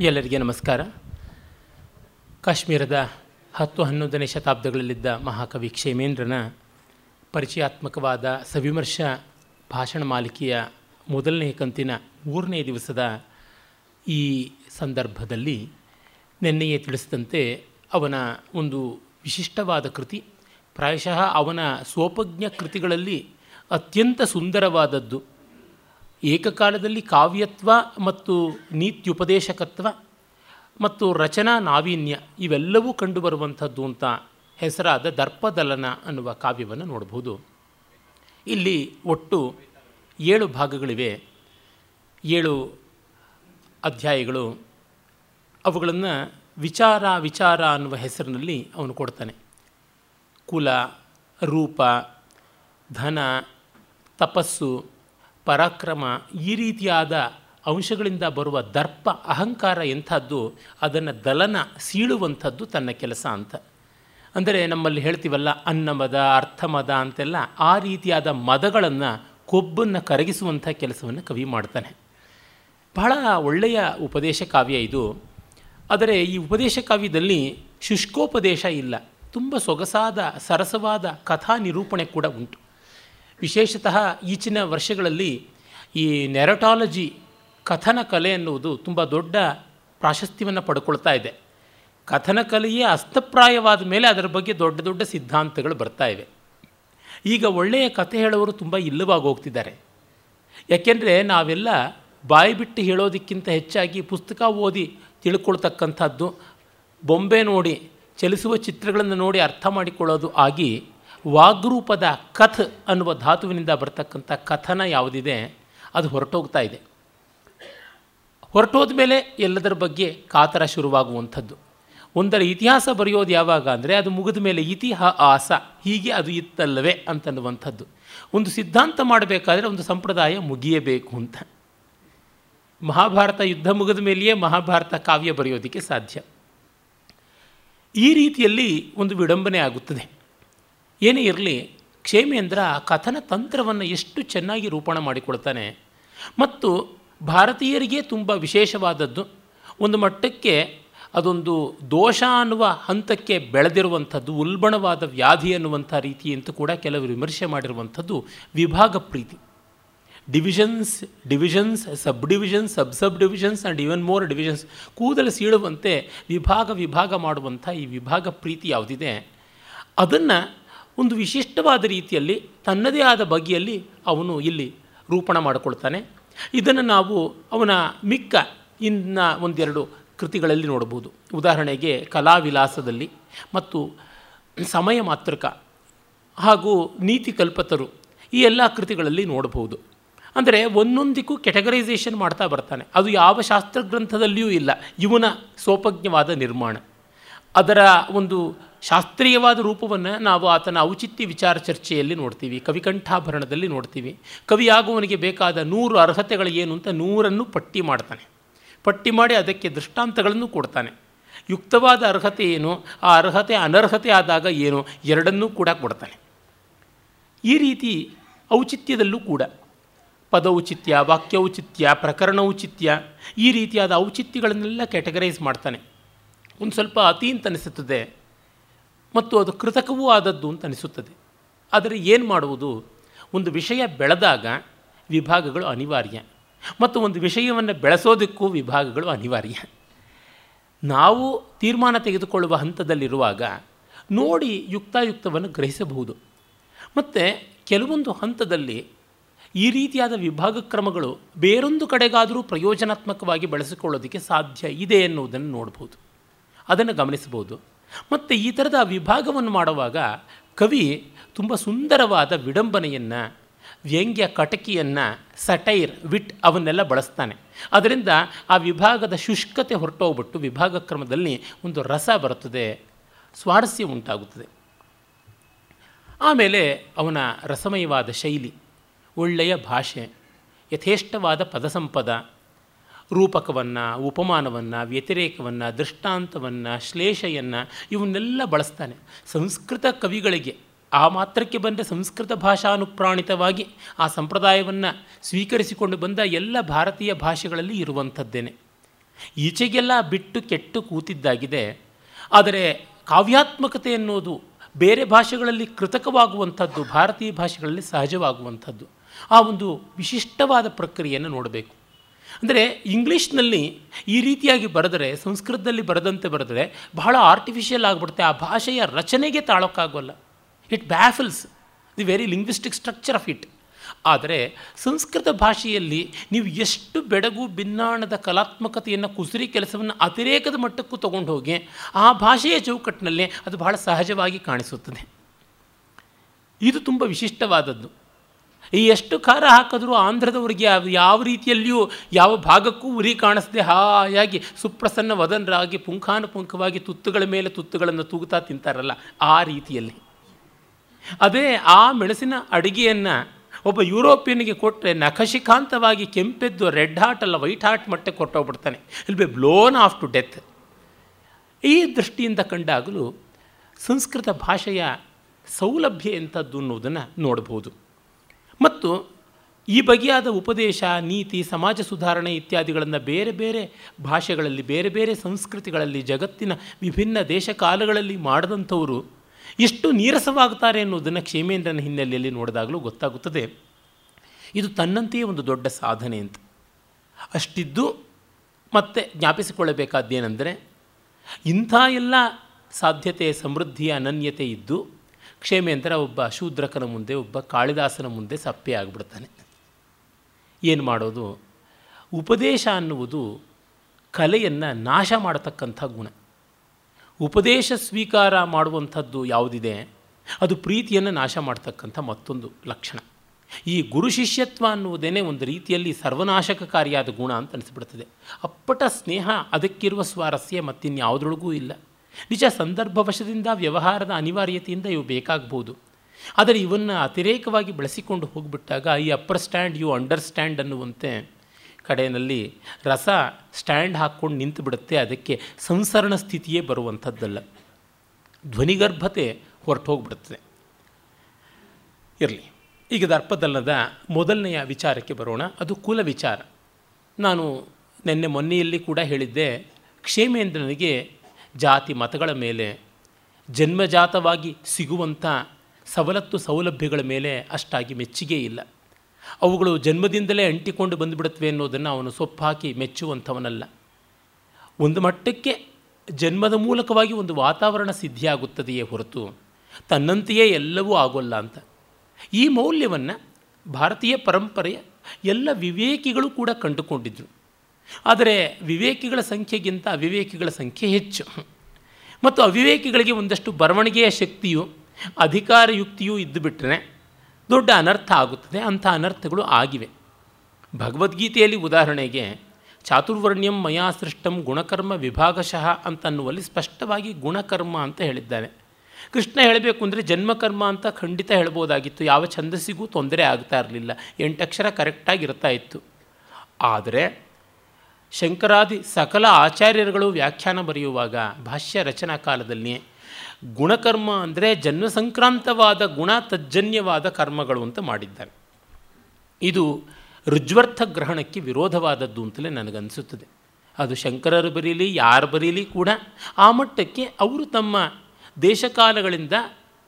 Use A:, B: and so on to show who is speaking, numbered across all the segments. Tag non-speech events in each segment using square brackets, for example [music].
A: ಎಲ್ಲರಿಗೆ ನಮಸ್ಕಾರ. ಕಾಶ್ಮೀರದ ಹತ್ತು ಹನ್ನೊಂದನೇ ಶತಾಬ್ದಗಳಲ್ಲಿದ್ದ ಮಹಾಕವಿ ಕ್ಷೇಮೇಂದ್ರನ ಪರಿಚಯಾತ್ಮಕವಾದ ಸವಿಮರ್ಶ ಭಾಷಣ ಮಾಲಿಕೆಯ ಮೊದಲನೇ ಕಂತಿನ ಮೂರನೇ ದಿವಸದ ಈ ಸಂದರ್ಭದಲ್ಲಿ ನಿನ್ನೆಯೇ ತಿಳಿಸಿದಂತೆ ಅವನ ಒಂದು ವಿಶಿಷ್ಟವಾದ ಕೃತಿ, ಪ್ರಾಯಶಃ ಅವನ ಸೋಪಜ್ಞ ಕೃತಿಗಳಲ್ಲಿ ಅತ್ಯಂತ ಸುಂದರವಾದದ್ದು. ಏಕಕಾಲದಲ್ಲಿ ಕಾವ್ಯತ್ವ ಮತ್ತು ನೀತ್ಯುಪದೇಶಕತ್ವ ಮತ್ತು ರಚನಾ ನಾವೀನ್ಯ ಇವೆಲ್ಲವೂ ಕಂಡುಬರುವಂಥದ್ದು ಅಂತ ಹೆಸರಾದ ದರ್ಪದಲನ ಅನ್ನುವ ಕಾವ್ಯವನ್ನು ನೋಡಬಹುದು ಇಲ್ಲಿ ಒಟ್ಟು ಏಳು ಭಾಗಗಳಿವೆ. ಏಳು ಅಧ್ಯಾಯಗಳು. ಅವುಗಳನ್ನು ವಿಚಾರ ವಿಚಾರ ಅನ್ನುವ ಹೆಸರಿನಲ್ಲಿ ಅವನು ಕೊಡ್ತಾನೆ. ಕುಲ, ರೂಪ, ಧನ, ತಪಸ್ಸು ಪರಾಕ್ರಮ ಈ ರೀತಿಯಾದ ಅಂಶಗಳಿಂದ ಬರುವ ದರ್ಪ, ಅಹಂಕಾರ ಎಂಥದ್ದು, ಅದನ್ನು ದಲನ ಸೀಳುವಂಥದ್ದು ತನ್ನ ಕೆಲಸ ಅಂತ. ಅಂದರೆ ನಮ್ಮಲ್ಲಿ ಹೇಳ್ತೀವಲ್ಲ, ಅನ್ನಮದ, ಅರ್ಥಮದ ಅಂತೆಲ್ಲ ಆ ರೀತಿಯಾದ ಮದಗಳನ್ನು ಕೊಬ್ಬನ್ನು ಕರಗಿಸುವಂಥ ಕೆಲಸವನ್ನು ಕವಿ ಮಾಡ್ತಾನೆ. ಬಹಳ ಒಳ್ಳೆಯ ಉಪದೇಶ ಕಾವ್ಯ ಇದು. ಆದರೆ ಈ ಉಪದೇಶ ಕಾವ್ಯದಲ್ಲಿ ಶುಷ್ಕೋಪದೇಶ ಇಲ್ಲ. ತುಂಬ ಸೊಗಸಾದ, ಸರಸವಾದ ಕಥಾ ನಿರೂಪಣೆ ಕೂಡ ಉಂಟು. ವಿಶೇಷತಃ ಈಚಿನ ವರ್ಷಗಳಲ್ಲಿ ಈ ನೆರಟಾಲಜಿ ಕಥನ ಕಲೆ ಎನ್ನುವುದು ತುಂಬ ದೊಡ್ಡ ಪ್ರಾಶಸ್ತ್ಯವನ್ನು ಪಡ್ಕೊಳ್ತಾ ಇದೆ. ಕಥನ ಕಲೆಯೇ ಅಸ್ತಪ್ರಾಯವಾದ ಮೇಲೆ ಅದರ ಬಗ್ಗೆ ದೊಡ್ಡ ದೊಡ್ಡ ಸಿದ್ಧಾಂತಗಳು ಬರ್ತಾ ಇವೆ. ಈಗ ಒಳ್ಳೆಯ ಕಥೆ ಹೇಳೋರು ತುಂಬ ಇಲ್ಲವಾಗಿ ಹೋಗ್ತಿದ್ದಾರೆ. ಯಾಕೆಂದರೆ ನಾವೆಲ್ಲ ಬಾಯಿ ಬಿಟ್ಟು ಹೇಳೋದಕ್ಕಿಂತ ಹೆಚ್ಚಾಗಿ ಪುಸ್ತಕ ಓದಿ ತಿಳ್ಕೊಳ್ತಕ್ಕಂಥದ್ದು, ಬೊಂಬೆ ನೋಡಿ, ಚಲಿಸುವ ಚಿತ್ರಗಳನ್ನು ನೋಡಿ ಅರ್ಥ ಮಾಡಿಕೊಳ್ಳೋದು ಆಗಿ ವಾಗ್ರೂಪದ ಕಥ್ ಅನ್ನುವ ಧಾತುವಿನಿಂದ ಬರ್ತಕ್ಕಂಥ ಕಥನ ಯಾವುದಿದೆ? ಅದು ಹೊರಟೋಗ್ತಾ ಇದೆ. ಹೊರಟೋದ ಮೇಲೆ ಎಲ್ಲದರ ಬಗ್ಗೆ ಕಾತರ ಶುರುವಾಗುವಂಥದ್ದು. ಒಂದರ ಇತಿಹಾಸ ಬರೆಯೋದು ಯಾವಾಗ ಅಂದರೆ ಅದು ಮುಗಿದ ಮೇಲೆ ಇತಿಹಾಸ ಹೀಗೆ ಅದು ಇತ್ತಲ್ಲವೇ ಅಂತನ್ನುವಂಥದ್ದು. ಒಂದು ಸಿದ್ಧಾಂತ ಮಾಡಬೇಕಾದ್ರೆ ಒಂದು ಸಂಪ್ರದಾಯ ಮುಗಿಯಬೇಕು ಅಂತ. ಮಹಾಭಾರತ ಯುದ್ಧ ಮುಗಿದ ಮೇಲೆಯೇ ಮಹಾಭಾರತ ಕಾವ್ಯ ಬರೆಯೋದಕ್ಕೆ ಸಾಧ್ಯ. ಈ ರೀತಿಯಲ್ಲಿ ಒಂದು ವಿಡಂಬನೆ ಆಗುತ್ತದೆ. ಏನೇ ಇರಲಿ ಕ್ಷೇಮೇಂದ್ರ ಕಥನ ತಂತ್ರವನ್ನು ಎಷ್ಟು ಚೆನ್ನಾಗಿ ರೂಪಣ ಮಾಡಿಕೊಡ್ತಾನೆ ಮತ್ತು ಭಾರತೀಯರಿಗೆ ತುಂಬ ವಿಶೇಷವಾದದ್ದು, ಒಂದು ಮಟ್ಟಕ್ಕೆ ಅದೊಂದು ದೋಷ ಅನ್ನುವ ಹಂತಕ್ಕೆ ಬೆಳೆದಿರುವಂಥದ್ದು, ಉಲ್ಬಣವಾದ ವ್ಯಾಧಿ ಅನ್ನುವಂಥ ರೀತಿ ಅಂತ ಕೂಡ ಕೆಲವರು ವಿಮರ್ಶೆ ಮಾಡಿರುವಂಥದ್ದು ವಿಭಾಗ ಪ್ರೀತಿ. Divisions divisions sub divisions sub sub divisions and even more divisions ಕೂದಲು ಸೀಳುವಂತೆ ವಿಭಾಗ ವಿಭಾಗ ಮಾಡುವಂಥ ಈ ವಿಭಾಗ ಪ್ರೀತಿ ಯಾವುದಿದೆ? ಅದನ್ನು ಒಂದು ವಿಶಿಷ್ಟವಾದ ರೀತಿಯಲ್ಲಿ ತನ್ನದೇ ಆದ ಬಗೆಯಲ್ಲಿ ಅವನು ಇಲ್ಲಿ ರೂಪಣ ಮಾಡಿಕೊಳ್ತಾನೆ. ಇದನ್ನು ನಾವು ಅವನ ಮಿಕ್ಕ ಇನ್ನ ಒಂದೆರಡು ಕೃತಿಗಳಲ್ಲಿ ನೋಡಬಹುದು. ಉದಾಹರಣೆಗೆ ಕಲಾವಿಲಾಸದಲ್ಲಿ ಮತ್ತು ಸಮಯ ಮಾತ್ರಕ ಹಾಗೂ ನೀತಿ ಕಲ್ಪತರು ಈ ಎಲ್ಲ ಕೃತಿಗಳಲ್ಲಿ ನೋಡಬಹುದು. ಅಂದರೆ ಒಂದೊಂದಕ್ಕೂ ಕೆಟಗರೈಸೇಷನ್ ಮಾಡ್ತಾ ಬರ್ತಾನೆ. ಅದು ಯಾವ ಶಾಸ್ತ್ರಗ್ರಂಥದಲ್ಲಿಯೂ ಇಲ್ಲ. ಇವನ ಸೋಪಜ್ಞವಾದ ನಿರ್ಮಾಣ. ಅದರ ಒಂದು ಶಾಸ್ತ್ರೀಯವಾದ ರೂಪವನ್ನು ನಾವು ಆತನ ಔಚಿತ್ಯ ವಿಚಾರ ಚರ್ಚೆಯಲ್ಲಿ ನೋಡ್ತೀವಿ. ಕವಿಕಂಠಾಭರಣದಲ್ಲಿ ನೋಡ್ತೀವಿ. ಕವಿಯಾಗುವವನಿಗೆ ಬೇಕಾದ ನೂರು ಅರ್ಹತೆಗಳು ಏನು ಅಂತ ನೂರನ್ನು ಪಟ್ಟಿ ಮಾಡ್ತಾನೆ. ಪಟ್ಟಿ ಮಾಡಿ ಅದಕ್ಕೆ ದೃಷ್ಟಾಂತಗಳನ್ನು ಕೊಡ್ತಾನೆ. ಯುಕ್ತವಾದ ಅರ್ಹತೆ ಏನು? ಆ ಅರ್ಹತೆ ಅನರ್ಹತೆ ಆದಾಗ ಏನು? ಎರಡನ್ನೂ ಕೂಡ ಕೊಡ್ತಾನೆ. ಈ ರೀತಿ ಔಚಿತ್ಯದಲ್ಲೂ ಕೂಡ ಪದೌಚಿತ್ಯ, ವಾಕ್ಯೌಚಿತ್ಯ ಪ್ರಕರಣ ಔಚಿತ್ಯ ಈ ರೀತಿಯಾದ ಔಚಿತ್ಯಗಳನ್ನೆಲ್ಲ ಕ್ಯಾಟಗರೈಸ್ ಮಾಡ್ತಾನೆ. ಒಂದು ಸ್ವಲ್ಪ ಅತಿ ಅಂತ ಅನಿಸುತ್ತದೆ. ಮತ್ತು ಅದು ಕೃತಕವೂ ಆದದ್ದು ಅಂತ ಅನಿಸುತ್ತದೆ. ಆದರೆ ಏನು ಮಾಡುವುದು? ಒಂದು ವಿಷಯ ಬೆಳೆದಾಗ ವಿಭಾಗಗಳು ಅನಿವಾರ್ಯ. ಮತ್ತು ಒಂದು ವಿಷಯವನ್ನು ಬೆಳೆಸೋದಕ್ಕೂ ವಿಭಾಗಗಳು ಅನಿವಾರ್ಯ. ನಾವು ತೀರ್ಮಾನ ತೆಗೆದುಕೊಳ್ಳುವ ಹಂತದಲ್ಲಿರುವಾಗ ನೋಡಿ ಯುಕ್ತಾಯುಕ್ತವನ್ನು ಗ್ರಹಿಸಬಹುದು. ಮತ್ತು ಕೆಲವೊಂದು ಹಂತದಲ್ಲಿ ಈ ರೀತಿಯಾದ ವಿಭಾಗ ಕ್ರಮಗಳು ಬೇರೊಂದು ಕಡೆಗಾದರೂ ಪ್ರಯೋಜನಾತ್ಮಕವಾಗಿ ಬಳಸಿಕೊಳ್ಳೋದಕ್ಕೆ ಸಾಧ್ಯ ಇದೆ ಎನ್ನುವುದನ್ನು ನೋಡ್ಬೋದು. ಅದನ್ನು ಗಮನಿಸಬಹುದು. ಮತ್ತು ಈ ಥರದ ವಿಭಾಗವನ್ನು ಮಾಡುವಾಗ ಕವಿ ತುಂಬ ಸುಂದರವಾದ ವಿಡಂಬನೆಯನ್ನು, ವ್ಯಂಗ್ಯ ಕಟಕಿಯನ್ನು, ಸಟೈರ್, ವಿಟ್ ಅವನ್ನೆಲ್ಲ ಬಳಸ್ತಾನೆ. ಅದರಿಂದ ಆ ವಿಭಾಗದ ಶುಷ್ಕತೆ ಹೊರಟೋಗ್ಬಿಟ್ಟು ವಿಭಾಗ ಕ್ರಮದಲ್ಲಿ ಒಂದು ರಸ ಬರುತ್ತದೆ, ಸ್ವಾರಸ್ಯ ಉಂಟಾಗುತ್ತದೆ. ಆಮೇಲೆ ಅವನ ರಸಮಯವಾದ ಶೈಲಿ, ಒಳ್ಳೆಯ ಭಾಷೆ, ಯಥೇಷ್ಟವಾದ ಪದಸಂಪದ ರೂಪಕವನ್ನು, ಉಪಮಾನವನ್ನು, ವ್ಯತಿರೇಕವನ್ನು, ದೃಷ್ಟಾಂತವನ್ನು, ಶ್ಲೇಷೆಯನ್ನು ಇವನ್ನೆಲ್ಲ ಬಳಸ್ತಾನೆ. ಸಂಸ್ಕೃತ ಕವಿಗಳಿಗೆ ಆ ಮಾತ್ರಕ್ಕೆ ಬಂದ ಸಂಸ್ಕೃತ ಭಾಷಾನುಪ್ರಾಣಿತವಾಗಿ ಆ ಸಂಪ್ರದಾಯವನ್ನು ಸ್ವೀಕರಿಸಿಕೊಂಡು ಬಂದ ಎಲ್ಲ ಭಾರತೀಯ ಭಾಷೆಗಳಲ್ಲಿ ಇರುವಂಥದ್ದೇನೆ. ಈಚೆಗೆಲ್ಲ ಬಿಟ್ಟು ಕೆಟ್ಟು ಕೂತಿದ್ದಾಗಿದೆ. ಆದರೆ ಕಾವ್ಯಾತ್ಮಕತೆ ಅನ್ನೋದು ಬೇರೆ ಭಾಷೆಗಳಲ್ಲಿ ಕೃತಕವಾಗುವಂಥದ್ದು, ಭಾರತೀಯ ಭಾಷೆಗಳಲ್ಲಿ ಸಹಜವಾಗುವಂಥದ್ದು. ಆ ಒಂದು ವಿಶಿಷ್ಟವಾದ ಪ್ರಕ್ರಿಯೆಯನ್ನು ನೋಡಬೇಕು. ಅಂದರೆ ಇಂಗ್ಲೀಷ್ನಲ್ಲಿ ಈ ರೀತಿಯಾಗಿ ಬರೆದರೆ, ಸಂಸ್ಕೃತದಲ್ಲಿ ಬರೆದಂತೆ ಬರೆದರೆ ಬಹಳ ಆರ್ಟಿಫಿಷಿಯಲ್ ಆಗಿಬಿಡುತ್ತೆ. ಆ ಭಾಷೆಯ ರಚನೆಗೆ ತಾಳೋಕ್ಕಾಗೋಲ್ಲ it baffles the very linguistic structure of it ಆದರೆ ಸಂಸ್ಕೃತ ಭಾಷೆಯಲ್ಲಿ ನೀವು ಎಷ್ಟು ಬೆಡಗು ಭಿನ್ನಾಣದ ಕಲಾತ್ಮಕತೆಯನ್ನು, ಕುಸುರಿ ಕೆಲಸವನ್ನು ಅತಿರೇಕದ ಮಟ್ಟಕ್ಕೂ ತಗೊಂಡು ಹೋಗಿ, ಆ ಭಾಷೆಯ ಚೌಕಟ್ಟಿನಲ್ಲಿ ಅದು ಬಹಳ ಸಹಜವಾಗಿ ಕಾಣಿಸುತ್ತದೆ. ಇದು ತುಂಬ ವಿಶಿಷ್ಟವಾದದ್ದು. ಈ ಎಷ್ಟು ಖಾರ ಹಾಕಿದ್ರೂ ಆಂಧ್ರದವರಿಗೆ ಯಾವ ರೀತಿಯಲ್ಲಿಯೂ ಯಾವ ಭಾಗಕ್ಕೂ ಉರಿ ಕಾಣಿಸದೆ ಹಾಯಾಗಿ ಸುಪ್ರಸನ್ನ ವದನರಾಗಿ ಪುಂಖಾನುಪುಂಖವಾಗಿ ತುತ್ತುಗಳ ಮೇಲೆ ತುತ್ತುಗಳನ್ನು ತೂಗುತ್ತಾ ತಿಂತಾರಲ್ಲ ಆ ರೀತಿಯಲ್ಲಿ. ಅದೇ ಆ ಮೆಣಸಿನ ಅಡುಗೆಯನ್ನು ಒಬ್ಬ ಯುರೋಪಿಯನ್ಗೆ ಕೊಟ್ಟರೆ ನಖಶಿಖಾಂತವಾಗಿ ಕೆಂಪೆದ್ದು ರೆಡ್ ಹಾಟ್ ಅಲ್ಲ ವೈಟ್ ಹಾಟ್ ಮಟ್ಟಕ್ಕೆ ಕೊಟ್ಟೋಗ್ಬಿಡ್ತಾನೆ. He'll be blown off to death ಈ ದೃಷ್ಟಿಯಿಂದ ಕಂಡಾಗಲೂ ಸಂಸ್ಕೃತ ಭಾಷೆಯ ಸೌಲಭ್ಯ ಎಂಥದ್ದು ಅನ್ನೋದನ್ನು ನೋಡ್ಬೋದು. ಮತ್ತು ಈ ಬಗೆಯಾದ ಉಪದೇಶ, ನೀತಿ, ಸಮಾಜ ಸುಧಾರಣೆ ಇತ್ಯಾದಿಗಳನ್ನು ಬೇರೆ ಬೇರೆ ಭಾಷೆಗಳಲ್ಲಿ, ಬೇರೆ ಬೇರೆ ಸಂಸ್ಕೃತಿಗಳಲ್ಲಿ, ಜಗತ್ತಿನ ವಿಭಿನ್ನ ದೇಶ ಕಾಲಗಳಲ್ಲಿ ಮಾಡಿದಂಥವರು ಎಷ್ಟು ನೀರಸವಾಗ್ತಾರೆ ಅನ್ನೋದನ್ನು ಕ್ಷೇಮೇಂದ್ರನ ಹಿನ್ನೆಲೆಯಲ್ಲಿ ನೋಡಿದಾಗಲೂ ಗೊತ್ತಾಗುತ್ತದೆ. ಇದು ತನ್ನಂತೆಯೇ ಒಂದು ದೊಡ್ಡ ಸಾಧನೆ ಅಂತ. ಅಷ್ಟಿದ್ದು ಮತ್ತೆ ಜ್ಞಾಪಿಸಿಕೊಳ್ಳಬೇಕಾದ್ದೇನೆಂದರೆ ಇಂಥ ಎಲ್ಲ ಸಾಧ್ಯತೆ ಸಮೃದ್ಧಿಯ ಅನನ್ಯತೆ ಇದ್ದು ಕ್ಷೇಮೇಂದ್ರ ಒಬ್ಬ ಶೂದ್ರಕನ ಮುಂದೆ, ಒಬ್ಬ ಕಾಳಿದಾಸನ ಮುಂದೆ ಸಪ್ಪೆ ಆಗಿಬಿಡ್ತಾನೆ. ಏನು ಮಾಡೋದು? ಉಪದೇಶ ಅನ್ನುವುದು ಕಲೆಯನ್ನು ನಾಶ ಮಾಡತಕ್ಕಂಥ ಗುಣ. ಉಪದೇಶ ಸ್ವೀಕಾರ ಮಾಡುವಂಥದ್ದು ಯಾವುದಿದೆ? ಅದು ಪ್ರೀತಿಯನ್ನು ನಾಶ ಮಾಡ್ತಕ್ಕಂಥ ಮತ್ತೊಂದು ಲಕ್ಷಣ. ಈ ಗುರು ಶಿಷ್ಯತ್ವ ಅನ್ನುವುದೇನೆ ಒಂದು ರೀತಿಯಲ್ಲಿ ಸರ್ವನಾಶಕಕಾರಿಯಾದ ಗುಣ ಅಂತ ಅನಿಸ್ಬಿಡ್ತದೆ. ಅಪ್ಪಟ ಸ್ನೇಹ, ಅದಕ್ಕಿರುವ ಸ್ವಾರಸ್ಯ ಮತ್ತಿನ್ಯಾವುದ್ರೊಳಗೂ ಇಲ್ಲ. ನಿಜ ಸಂದರ್ಭವಶದಿಂದ ವ್ಯವಹಾರದ ಅನಿವಾರ್ಯತೆಯಿಂದ ಇವು ಬೇಕಾಗ್ಬೋದು. ಆದರೆ ಇವನ್ನು ಅತಿರೇಕವಾಗಿ ಬಳಸಿಕೊಂಡು ಹೋಗಿಬಿಟ್ಟಾಗ, ಈ ಅಪ್ಪರ್ ಸ್ಟ್ಯಾಂಡ್ ಯು ಅಂಡರ್ಸ್ಟ್ಯಾಂಡ್ ಅನ್ನುವಂತೆ ಕಡೆಯಲ್ಲಿ ರಸ ಸ್ಟ್ಯಾಂಡ್ ಹಾಕ್ಕೊಂಡು ನಿಂತು ಬಿಡುತ್ತೆ. ಅದಕ್ಕೆ ಸಂಸರಣ ಸ್ಥಿತಿಯೇ ಬರುವಂಥದ್ದಲ್ಲ. ಧ್ವನಿಗರ್ಭತೆ ಹೊರಟು ಹೋಗ್ಬಿಡುತ್ತದೆ ಇರಲಿ. ಈಗ ದರ್ಪದಲ್ಲದ ಮೊದಲನೆಯ ವಿಚಾರಕ್ಕೆ ಬರೋಣ. ಅದು ಕುಲ ವಿಚಾರ. ನಾನು ನಿನ್ನೆ ಮೊನ್ನೆಯಲ್ಲಿ ಕೂಡ ಹೇಳಿದ್ದೆ, ಕ್ಷೇಮೇಂದ್ರನಿಗೆ ಜಾತಿ ಮತಗಳ ಮೇಲೆ, ಜನ್ಮಜಾತವಾಗಿ ಸಿಗುವಂಥ ಸವಲತ್ತು ಸೌಲಭ್ಯಗಳ ಮೇಲೆ ಅಷ್ಟಾಗಿ ಮೆಚ್ಚುಗೆ ಇಲ್ಲ. ಅವುಗಳು ಜನ್ಮದಿಂದಲೇ ಅಂಟಿಕೊಂಡು ಬಂದುಬಿಡುತ್ತವೆ ಅನ್ನೋದನ್ನು ಅವನು ಸೊಪ್ಪಾಕಿ ಮೆಚ್ಚುವಂಥವನಲ್ಲ. ಒಂದು ಮಟ್ಟಕ್ಕೆ ಜನ್ಮದ ಮೂಲಕವಾಗಿ ಒಂದು ವಾತಾವರಣ ಸಿದ್ಧಿಯಾಗುತ್ತದೆಯೇ ಹೊರತು ತನ್ನಂತೆಯೇ ಎಲ್ಲವೂ ಆಗೋಲ್ಲ ಅಂತ. ಈ ಮೌಲ್ಯವನ್ನು ಭಾರತೀಯ ಪರಂಪರೆಯ ಎಲ್ಲ ವಿವೇಕಿಗಳು ಕೂಡ ಕಂಡುಕೊಂಡಿದ್ದರು ಆದರೆ ವಿವೇಕಿಗಳ ಸಂಖ್ಯೆಗಿಂತ ಅವಿವೇಕಿಗಳ ಸಂಖ್ಯೆ ಹೆಚ್ಚು. ಮತ್ತು ಅವಿವೇಕಿಗಳಿಗೆ ಒಂದಷ್ಟು ಬರವಣಿಗೆಯ ಶಕ್ತಿಯು, ಅಧಿಕಾರಯುಕ್ತಿಯೂ ಇದ್ದು ಬಿಟ್ಟರೆ ದೊಡ್ಡ ಅನರ್ಥ ಆಗುತ್ತದೆ, ಅಂಥ ಅನರ್ಥಗಳು ಆಗಿವೆ. ಭಗವದ್ಗೀತೆಯಲ್ಲಿ ಉದಾಹರಣೆಗೆ, ಚಾತುರ್ವರ್ಣ್ಯಂ ಮಯಾ ಸೃಷ್ಟಂ ಗುಣಕರ್ಮ ವಿಭಾಗಶಃ ಅಂತನ್ನುವಲ್ಲಿ ಸ್ಪಷ್ಟವಾಗಿ ಗುಣಕರ್ಮ ಅಂತ ಹೇಳಿದ್ದಾನೆ ಕೃಷ್ಣ ಹೇಳಬೇಕು ಅಂದರೆ ಜನ್ಮಕರ್ಮ ಅಂತ ಖಂಡಿತ ಹೇಳ್ಬೋದಾಗಿತ್ತು, ಯಾವ ಛಂದಸ್ಸಿಗೂ ತೊಂದರೆ ಆಗ್ತಾ ಇರಲಿಲ್ಲ, ಎಂಟಕ್ಷರ ಕರೆಕ್ಟಾಗಿ ಇರ್ತಾ ಇತ್ತು. ಆದರೆ ಶಂಕರಾದಿ ಸಕಲ ಆಚಾರ್ಯರುಗಳು ವ್ಯಾಖ್ಯಾನ ಬರೆಯುವಾಗ ಭಾಷ್ಯ ರಚನಾ ಕಾಲದಲ್ಲಿ ಗುಣಕರ್ಮ ಅಂದರೆ ಜನ್ಮ ಸಂಕ್ರಾಂತವಾದ ಗುಣ ತಜ್ಜನ್ಯವಾದ ಕರ್ಮಗಳು ಅಂತ ಮಾಡಿದ್ದಾರೆ. ಇದು ರುಜ್ವರ್ಥ ಗ್ರಹಣಕ್ಕೆ ವಿರೋಧವಾದದ್ದು ಅಂತಲೇ ನನಗನ್ನಿಸುತ್ತದೆ ಅದು ಶಂಕರರು ಬರೀಲಿ, ಯಾರು ಬರೀಲಿ ಕೂಡ ಆ ಮಟ್ಟಕ್ಕೆ ಅವರು ತಮ್ಮ ದೇಶಕಾಲಗಳಿಂದ